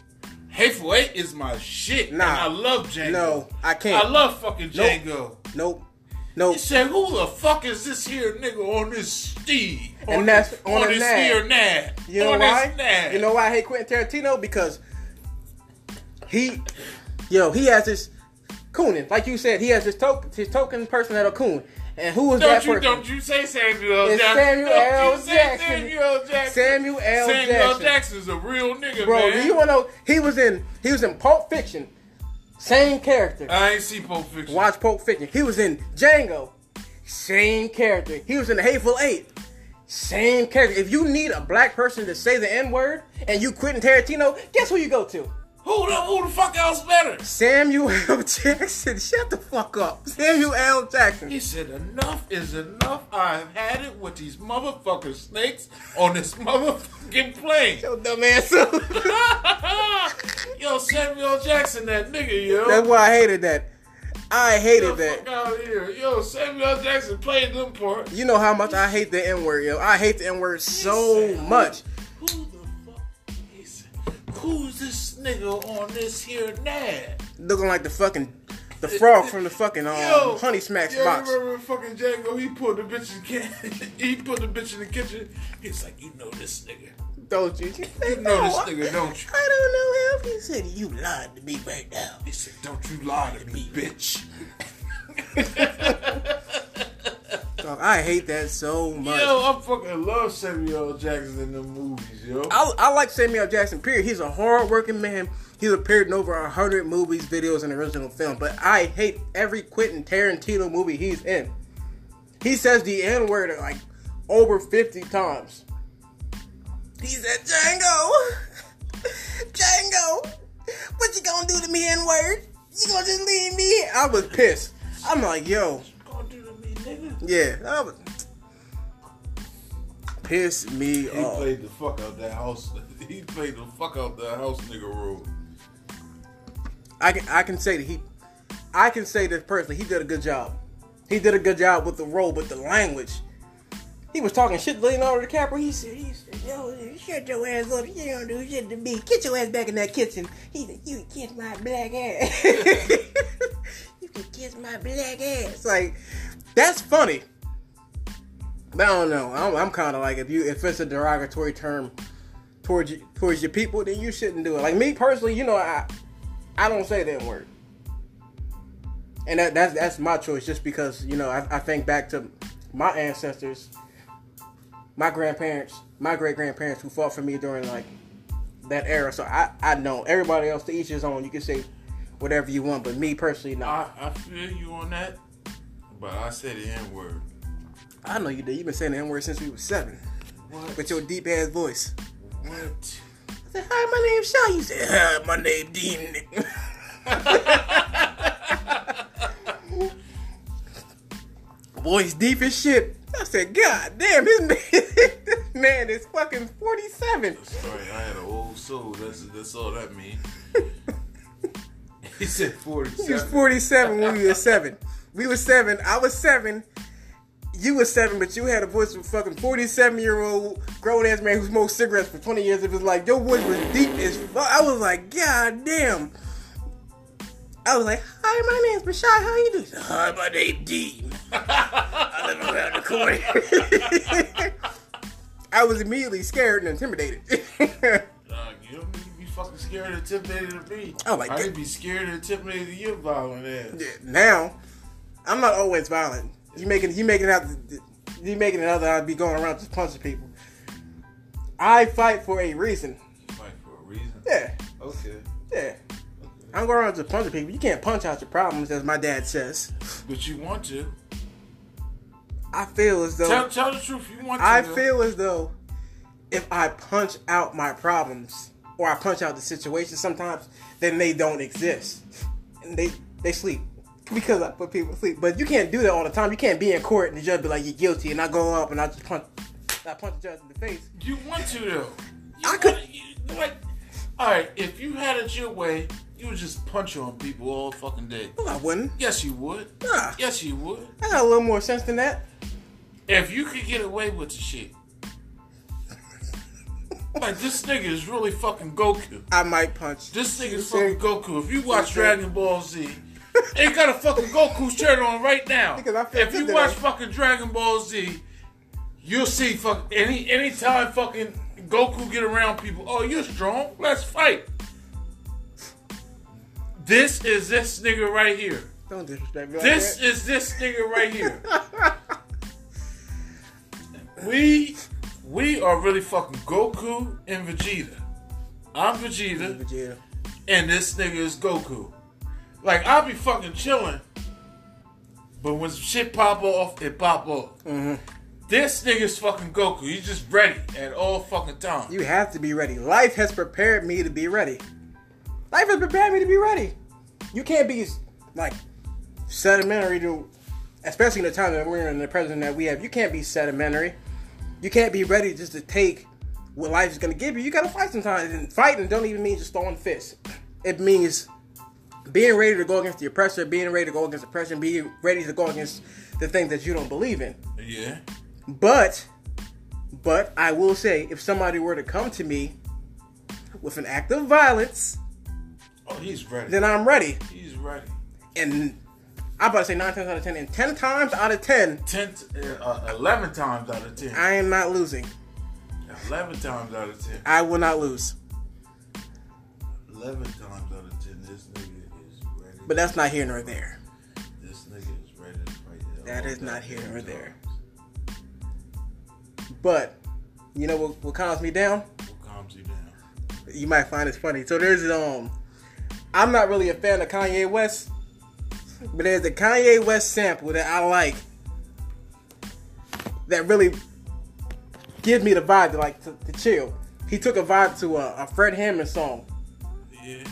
Hateful Eight is my shit. Nah. and I love Django. No, I can't. I love fucking Nope. Django. Nope. Nope. He said, "Who the fuck is this here nigga on this steed? And on that's this, on a this nag. here. You know on why? You know why I hate Quentin Tarantino? Because he Yo, he has this cooning. Like you said, he has his token his token person that'll coon. And who was Don't that you person? don't you say Samuel L. Jackson? Samuel Don't L. you say Jackson. Samuel L. Jackson. Samuel L. Samuel Jackson. Jackson's a real nigga, Bro, man. you want to know? He was in he was in Pulp Fiction. Same character. I ain't see Pulp Fiction. Watch Pulp Fiction. He was in Django. Same character. He was in The Hateful Eight. Same character. If you need a black person to say the N word and you Quentin Tarantino, guess who you go to? Who the who the fuck else better? Samuel L. Jackson. Shut the fuck up. Samuel L. Jackson. He said, "Enough is enough. I've had it with these motherfucking snakes on this motherfucking plane." Yo, dumb ass. Yo, Samuel Jackson, that nigga, yo. That's why I hated that. I hated that. out here. Yo, Samuel Jackson played them part. You know how much I hate the N word, yo. I hate the N word so much. Who the fuck is Who's this nigga on this here nad? Looking like the fucking the frog from the fucking um, Yo, Honey Smacks yo, box. remember fucking Django? He put the bitch in the kitchen. he put the bitch in the kitchen. He's like, you know this nigga. Don't you? You know this nigga, don't you? I don't know him. He said you lied to me right now. He said, don't you lie to me, bitch. Dog, I hate that so much. Yo, I fucking love Samuel Jackson in the movies, yo. I, I like Samuel Jackson. Period. He's a hard working man. He's appeared in over a hundred movies, videos, and original film. But I hate every Quentin Tarantino movie he's in. He says the N word like over fifty times. He said, "Django, Django, what you gonna do to me, N word? You gonna just leave me?" I was pissed. I'm like, yo, nigga. yeah, that was piss me He off. played the fuck out that house. He played the fuck out that house nigga role. I can I can say that he I can say this personally, he did a good job. He did a good job with the role, but the language. He was talking shit to Leonardo DiCaprio. He said, he said, yo, shut your ass up. You don't do shit to me. Get your ass back in that kitchen. He said, you can kiss my black ass. you can kiss my black ass. Like, that's funny. But I don't know. I'm, I'm kind of like, if you if it's a derogatory term towards you, towards your people, then you shouldn't do it. Like me personally, you know, I I don't say that word. And that, that's that's my choice, just because you know I, I think back to my ancestors, my grandparents, my great grandparents who fought for me during like that era. So I I know everybody else to each his own. You can say whatever you want, but me personally, no. I, I feel you on that, but I said the N word. I know you did. You've been saying the N word since we was seven, What? with your deep ass voice. what? I said, "Hi, my name's Shaw." You said, "Hi, my name Dean." Voice deep as shit. I said, God damn, this man, this man is fucking 47. Sorry, I had an old soul. That's that's all that means. he said 47. He was forty-seven. 47 when we were seven. We were seven. I was seven. You were seven, but you had a voice of a fucking 47 year old grown ass man who smoked cigarettes for 20 years of his life. Your voice was deep as fuck. I was like, God damn. I was like, Hi, my name's Rashad. How you doing? Hi, my name's Dean. I live around the corner. I was immediately scared and intimidated. Dog, you don't need to be fucking scared and intimidated of me. Oh, my I God. need to be scared and intimidated of you, violent ass. now, I'm not always violent. You making you making it out you making it out that I'd be going around just punching people. I fight for a reason. Fight for a reason. Yeah, Okay. yeah. Okay. I'm going around just punching people. You can't punch out your problems, as my dad says. But you want to. I feel as though Tell, tell the truth. You want to. I though. feel as though if I punch out my problems or I punch out the situation sometimes, then they don't exist. And they they sleep. Because I put people to sleep. But you can't do that all the time. You can't be in court and the judge be like, You're guilty and I go up and I just punch I punch the judge in the face. You want to though. You I could- like, all right. If you had it your way, you would just punch on people all fucking day. No, I wouldn't. Yes, you would. Nah. Yes, you would. I got a little more sense than that. If you could get away with the shit. Like this nigga is really fucking Goku. I might punch. This nigga is fucking Goku. If you watch Dragon Ball Z, ain't got a fucking Goku shirt on right now. Because I feel If you watch fucking Dragon Ball Z, you'll see fuck any anytime fucking Goku get around people. Oh, you're strong. Let's fight. This is this nigga right here. Don't disrespect me. Like This that. is this nigga right here. we we are really fucking Goku and Vegeta. I'm Vegeta, Vegeta. and this nigga is Goku. Like I'll be fucking chilling, but when shit pop off, it pop off. Mhm. This nigga's fucking Goku. He's just ready at all fucking times. You have to be ready. Life has prepared me to be ready. Life has prepared me to be ready. You can't be like sedimentary to, especially in the time that we're in, the present that we have. You can't be sedimentary. You can't be ready just to take what life is going to give you. You got to fight sometimes. And fighting don't even mean just throwing fists. It means being ready to go against the oppressor, being ready to go against oppression, being ready to go against the things that you don't believe in. yeah. But, but I will say, if somebody were to come to me with an act of violence, Oh, he's ready. then I'm ready. he's ready. And I'm about to say nine times out of ten, and ten times out of ten, Ten, uh, eleven times out of ten. I am not losing. Eleven times out of ten. I will not lose. Eleven times But that's not here nor there. this nigga is ready to fight. at That is not here nor there. But you know what, what calms me down? What calms you down? You might find this funny. So there's um, I'm not really a fan of Kanye West, but there's a Kanye West sample that I like that really gives me the vibe to like to, to chill. He took a vibe to a, a Fred Hammond song. Yeah.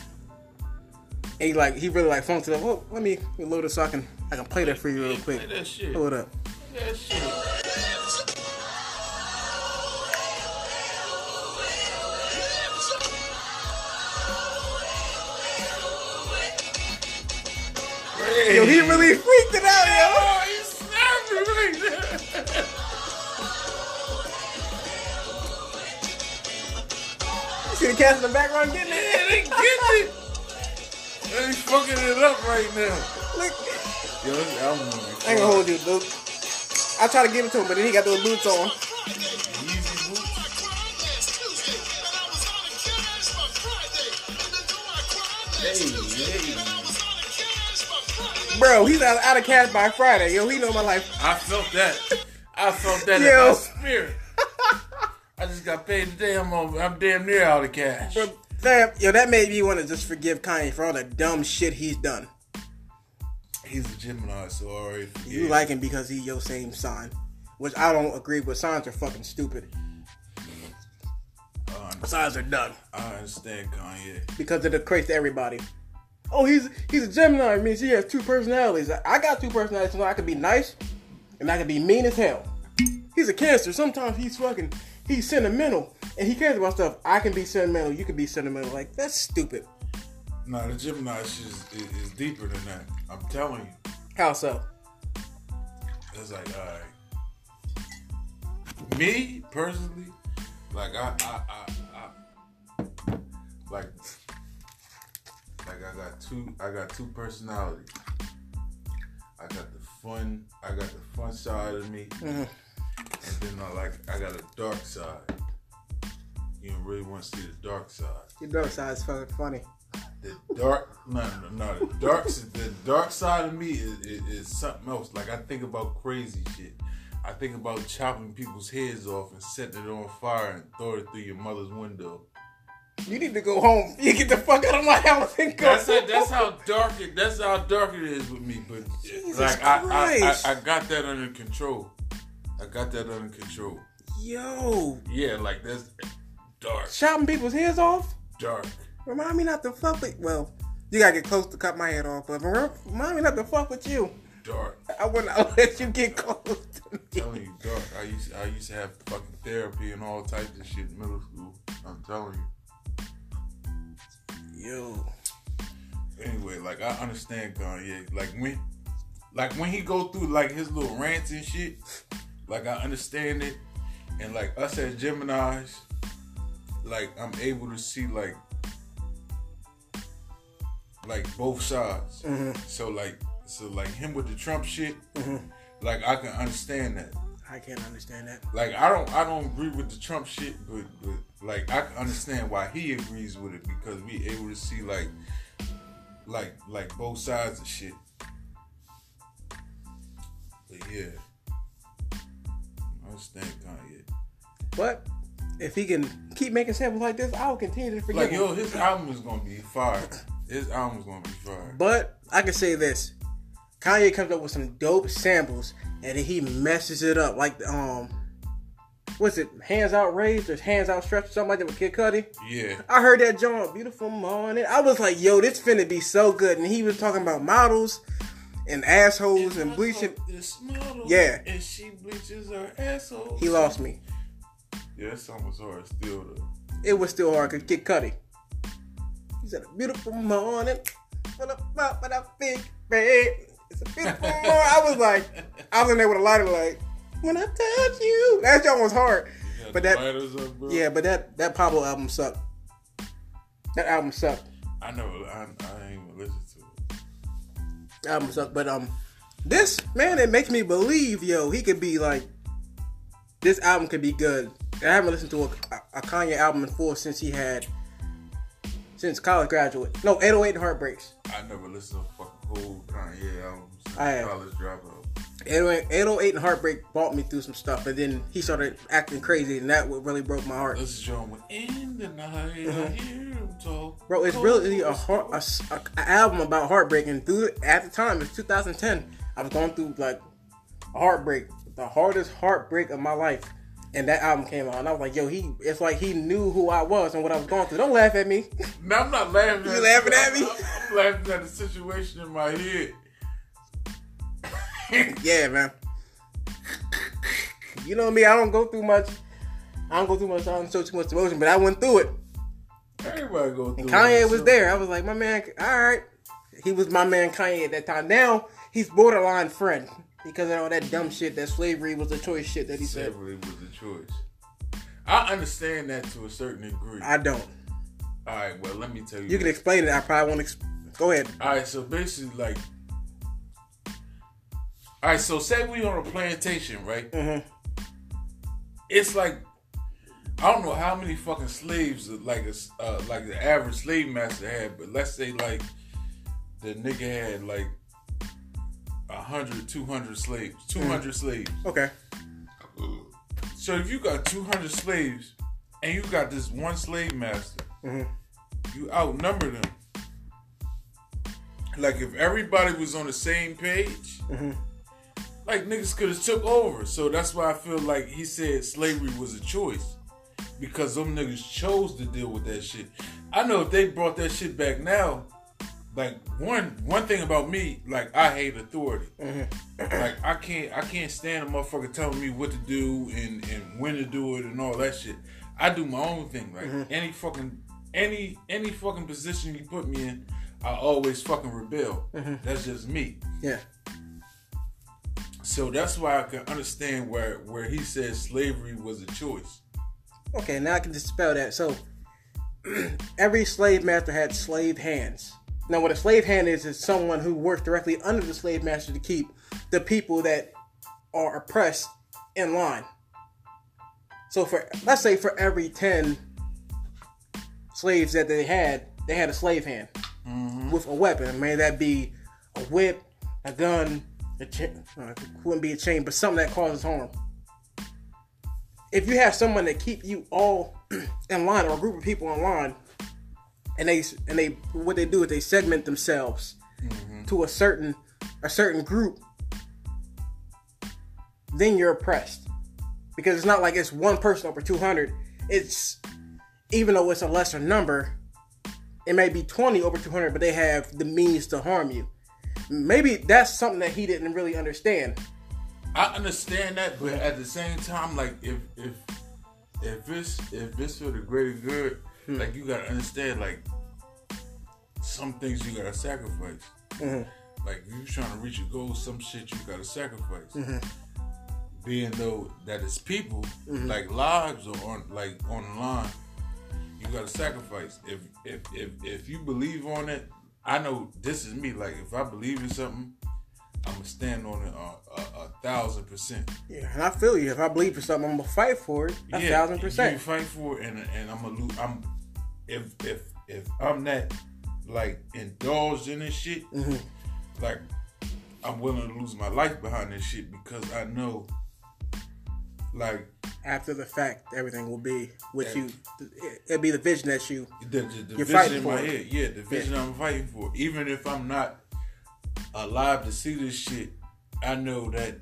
And he like he really like funked it up. Oh, let me load it so I can I can play that for you real Play quick. that shit. Hold up. Play that shit. Yo, he really freaked it out, yo. Oh, he's snapping right there. You see the cats in the background getting Yeah, it? they get it. They fucking it up right now. Look, Yo, this album is I ain't gonna hold you, dude. I try to give it to him, but then he got those boots on. Boots. Hey, hey. Bro, he's out, out of cash by Friday. Yo, he know my life. I felt that. I felt that in my spirit. I just got paid today. I'm on, I'm damn near out of cash. But fam, yo, that made me want to just forgive Kanye for all the dumb shit he's done. He's a Gemini, so already. You like him because he your same sign, which I don't agree with. Signs are fucking stupid. Signs are dumb. I understand Kanye. because it equates to everybody. Oh, he's he's a Gemini. It means he has two personalities. I, got two personalities, so I can be nice and I can be mean as hell. He's a Cancer. Sometimes he's fucking he's sentimental and he cares about stuff. I can be sentimental. You can be sentimental. Like that's stupid. No, the Gemini shit is, is, is deeper than that. I'm telling you. How so? It's like, all right. Me personally, like I, I, I, I like, like I got two, I got two personalities. I got the fun, I got the fun side of me, Mhm. and then I like, I got a dark side. You don't really want to see the dark side. The dark side's fucking funny. The dark, no, no, no. The dark, the dark side of me is, is, is something else. Like I think about crazy shit. I think about chopping people's heads off and setting it on fire and throwing it through your mother's window. You need to go home. You get the fuck out of my house and go. That's it. That's how dark it. That's how dark it is with me. But Jesus like I, I, Christ. I, I got that under control. I got that under control. Yo, Yeah, like that's dark, chopping people's heads off. dark. Remind me not to fuck with. Well, you gotta get close to cut my head off, but remind me not to fuck with you. Dark. I would not let you get close to me. telling you, dark. I used I used to have fucking therapy and all types of shit in middle school. I'm telling you. Yo, Anyway, like I understand Kanye. Like when, like when he go through like his little rants and shit. Like I understand it, and like us as Gemini's, like I'm able to see like, like both sides. Mm-hmm. So like, so like him with the Trump shit. Mm-hmm. Like I can understand that. I can't understand that. Like I don't I don't agree with the Trump shit, but but like I can understand why he agrees with it because we able to see like like like both sides of shit. But yeah, I understand Kanye. But if he can keep making samples like this, I will continue to forgive Like him. yo, his album is gonna be fire. His album is gonna be fire. But I can say this: Kanye comes up with some dope samples, and then he messes it up. Like um, what's it? Hands out raised or hands out stretched, something like that with Kid Cudi. Yeah, I heard that John, beautiful morning. I was like, yo, this finna be so good. And he was talking about models and assholes and bleaching. This model, Yeah. and she bleaches her asshole. He lost me. Yeah, that song was hard still though. It was still hard because Kid Cudi. He said, a beautiful morning. What up, up, what up, big babe? It's a beautiful morning. I was like, I was in there with a lighter, like, when I touch you. That joint was hard. But that- up. Yeah, but that that Pablo album sucked. That album sucked. I never, I, I ain't even listen to it. That album sucked. But um, this man, it makes me believe, yo, he could be like, this album could be good. I haven't listened to a, a Kanye album in full since he had, since college graduate. No, 808 and Heartbreaks. I never listened to fucking whole Kanye albums. since I have. College dropout. 808, 808 and Heartbreak bought me through some stuff, and then he started acting crazy, and that what really broke my heart. This is John with In the Night. I Mm-hmm. hear him talk. Bro, it's really a, heart, a, a- a album about heartbreak, and through at the time, it's 2010. I was going through like a heartbreak, the hardest heartbreak of my life, and that album came out, and I was like, yo, he, it's like he knew who I was and what I was going through. Don't laugh at me. No, I'm not laughing. You at laughing at me? I'm, I'm laughing at the situation in my head. yeah, man. You know me, I don't go through much. I don't go through much. I don't show too much emotion, but I went through it. Everybody go through. Kanye it. was there. I was like, my man, all right. He was my man Kanye at that time. Now he's borderline friend because of all that dumb shit that slavery was a choice shit that he said. Slavery was a choice. I understand that to a certain degree. I don't. All right, well, let me tell you. You can explain it. I probably won't. Ex- Go ahead. All right, so basically, like, all right, so say we on a plantation, right? Mhm. It's like I don't know how many fucking slaves like a uh, like the average slave master had, but let's say like the nigga had like a hundred, two hundred slaves, two hundred slaves. Okay. So if you got two hundred slaves and you got this one slave master, Mhm. you outnumber them. Like if everybody was on the same page, Mhm. like niggas could have took over. So that's why I feel like he said slavery was a choice. Because them niggas chose to deal with that shit. I know if they brought that shit back now, like one one thing about me, like I hate authority. Mm-hmm. Like I can't I can't stand a motherfucker telling me what to do and, and when to do it and all that shit. I do my own thing. Like mm-hmm. any fucking any any fucking position you put me in, I always fucking rebel. Mm-hmm. That's just me. Yeah. So that's why I can understand where where he says slavery was a choice. Okay. Now I can dispel that. So every slave master had slave hands. Now, what a slave hand is is someone who works directly under the slave master to keep the people that are oppressed in line. So for let's say for every ten slaves that they had, they had a slave hand with a weapon. May that be a whip, a gun, a chain. Uh, it wouldn't be a chain, but something that causes harm. If you have someone that keep you all in line, or a group of people in line, and they and they what they do is they segment themselves mm-hmm. to a certain a certain group, then you're oppressed. Because it's not like it's one person over 200 it's even though it's a lesser number it may be 20 over 200 but they have the means to harm you. Maybe that's something that he didn't really understand. I understand that, but at the same time, like if if if it's if it's for the greater good, Hmm. like you gotta understand, like some things you gotta sacrifice. Hmm. Like you trying to reach a goal, some shit you gotta sacrifice. Hmm. Being though that it's people, like lives are on like on the line, you gotta sacrifice. If if if if you believe on it, I know this is me. Like if I believe in something, I'm gonna stand on it a, a, a thousand percent. yeah and i feel you if i believe in something i'm gonna fight for it a thousand percent. You fight for it, and and I'm gonna lose. I'm if if if I'm that like indulged in this shit, Mm-hmm. like I'm willing to lose my life behind this shit because I know, like After the fact, everything will be what you. It'll be the vision that you. the, the, the You're vision fighting in my for it. head, yeah, the vision I'm fighting for. Even if I'm not alive to see this shit, I know that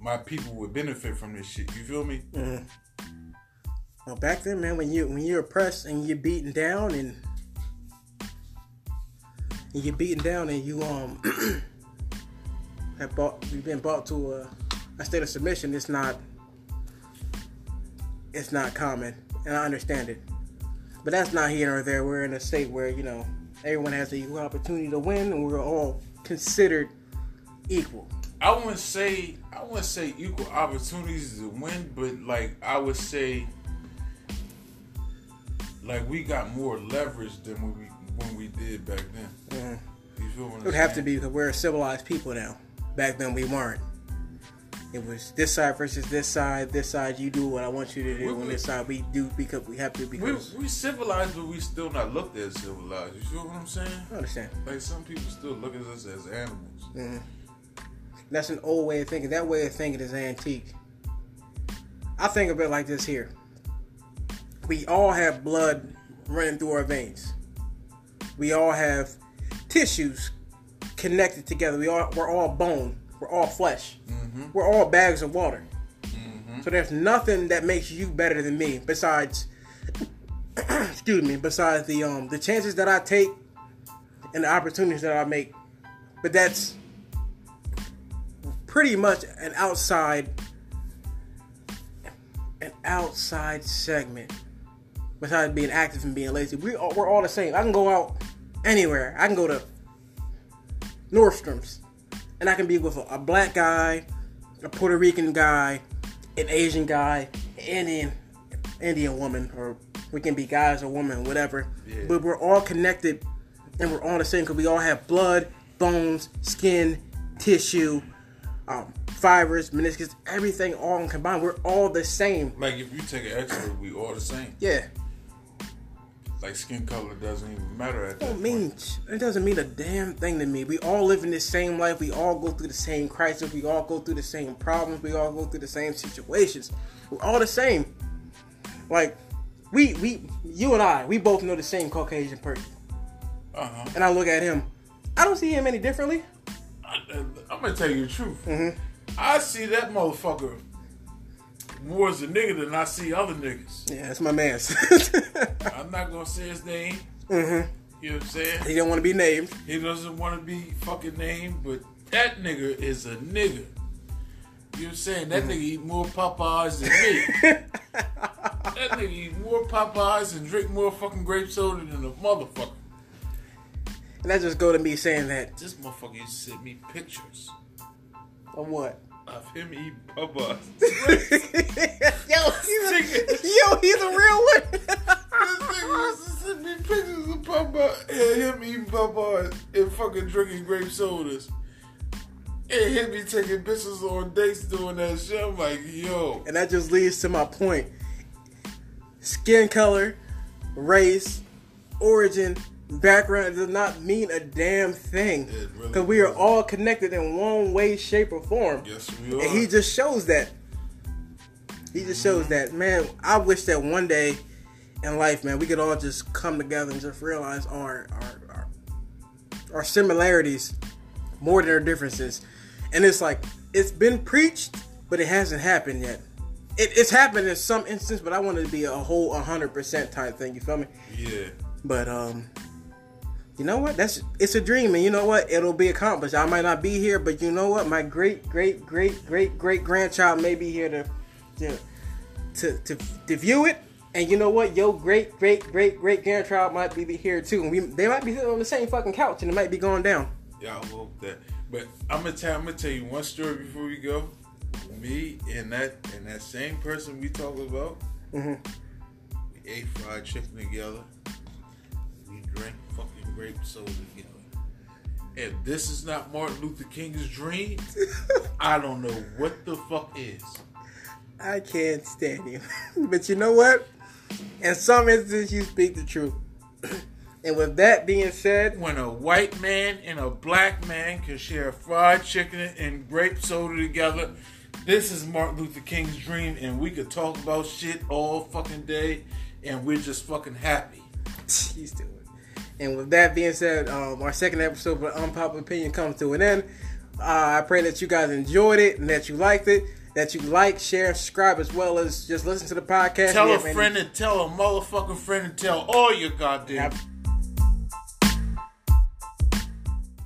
my people would benefit from this shit. You feel me? Well, back then, man, when you when you're oppressed and you're beaten down and, and you're beaten down and you um have bought you've been brought to a, a state of submission, it's not it's not common, and I understand it. But that's not here or there. We're in a state where you know everyone has the equal opportunity to win, and we're all considered equal. I wouldn't say I wouldn't say equal opportunities to win, but like I would say, like we got more leverage than when we when we did back then. You feel what I'm It would have to be because we're civilized people now. Back then we weren't. It was this side versus this side. This side you do what I want you to do. We- On this side we do because we have to We, because we civilized, but we still not looked at as civilized. You feel what I'm saying? I understand. Like some people still look at us as animals. Mm-hmm. That's an old way of thinking. That way of thinking is antique. I think of it like this here. We all have blood running through our veins. We all have tissues connected together. We all we're all bone. We're all flesh. We're all bags of water. So there's nothing that makes you better than me besides excuse me, besides the um the chances that I take and the opportunities that I make. But that's pretty much an outside an outside segment besides being active and being lazy we all, we're all the same i can go out anywhere i can go to nordstrom's and i can be with a, a black guy a puerto rican guy an asian guy an indian indian woman or we can be guys or women whatever Yeah. but we're all connected and we're all the same because we all have blood bones skin tissue um, fibers, meniscus, everything all combined. We're all the same. Like if you take an X-ray, we all the same. Yeah. Like skin color doesn't even matter at that mean it doesn't mean a damn thing to me. We all live in the same life. We all go through the same crisis. We all go through the same problems. We all go through the same situations. We're all the same. Like we we you and I, we both know the same Caucasian person. Uh huh. And I look at him. I don't see him any differently. I'm gonna tell you the truth. Mm-hmm. I see that motherfucker more as a nigga than I see other niggas. Yeah, that's my man. I'm not gonna say his name. mm-hmm. You know what I'm saying? He don't want to be named. He doesn't want to be fucking named, but that nigga is a nigga. You know what I'm saying? That nigga eat more Popeyes than me. that nigga eat more Popeyes and drink more fucking grape soda than a motherfucker. And that just go to me saying that. This motherfucker used to send me pictures Of what? Of him eating Popeyes. yo, he's a, yo, he's a real one. This nigga used to send me pictures of Popeye and him eating Popeyes and fucking drinking grape sodas. And him be taking bitches on dates doing that shit. I'm like, yo. and that just leads to my point. Skin color, race, origin, background does not mean a damn thing. It really Because we are all connected in one way, shape, or form. Yes, we are. And he just shows that. He just shows that. Man, I wish that one day in life, man, we could all just come together and just realize our our our, our similarities more than our differences. And it's like it's been preached, but it hasn't happened yet. It, it's happened in some instance, but I want it to be a whole hundred percent type thing. You feel me? yeah. But um, you know what? That's it's a dream, and you know what? It'll be accomplished. I might not be here, but you know what? My great, great, great, great, great grandchild may be here to to to to, to view it. And you know what? Your great, great, great, great grandchild might be here too. And we they might be sitting on the same fucking couch, and it might be going down. Yeah, I hope that. But I'm gonna tell I'm gonna tell you one story before we go. Me and that and that same person we talked about, Mhm. we ate fried chicken together. We drank grape soda together. If this is not Martin Luther King's dream, I don't know what the fuck is. I can't stand you. but you know what? In some instances, you speak the truth. And with that being said, when a white man and a black man can share fried chicken and grape soda together, this is Martin Luther King's dream, and we could talk about shit all fucking day, and we're just fucking happy. he's doing. And with that being said, um, our second episode of Unpopular Opinion comes to an end. Uh, I pray that you guys enjoyed it and that you liked it. That you like, share, subscribe, as well as just listen to the podcast. Tell a friend and tell a motherfucking friend and tell all your goddamn Have-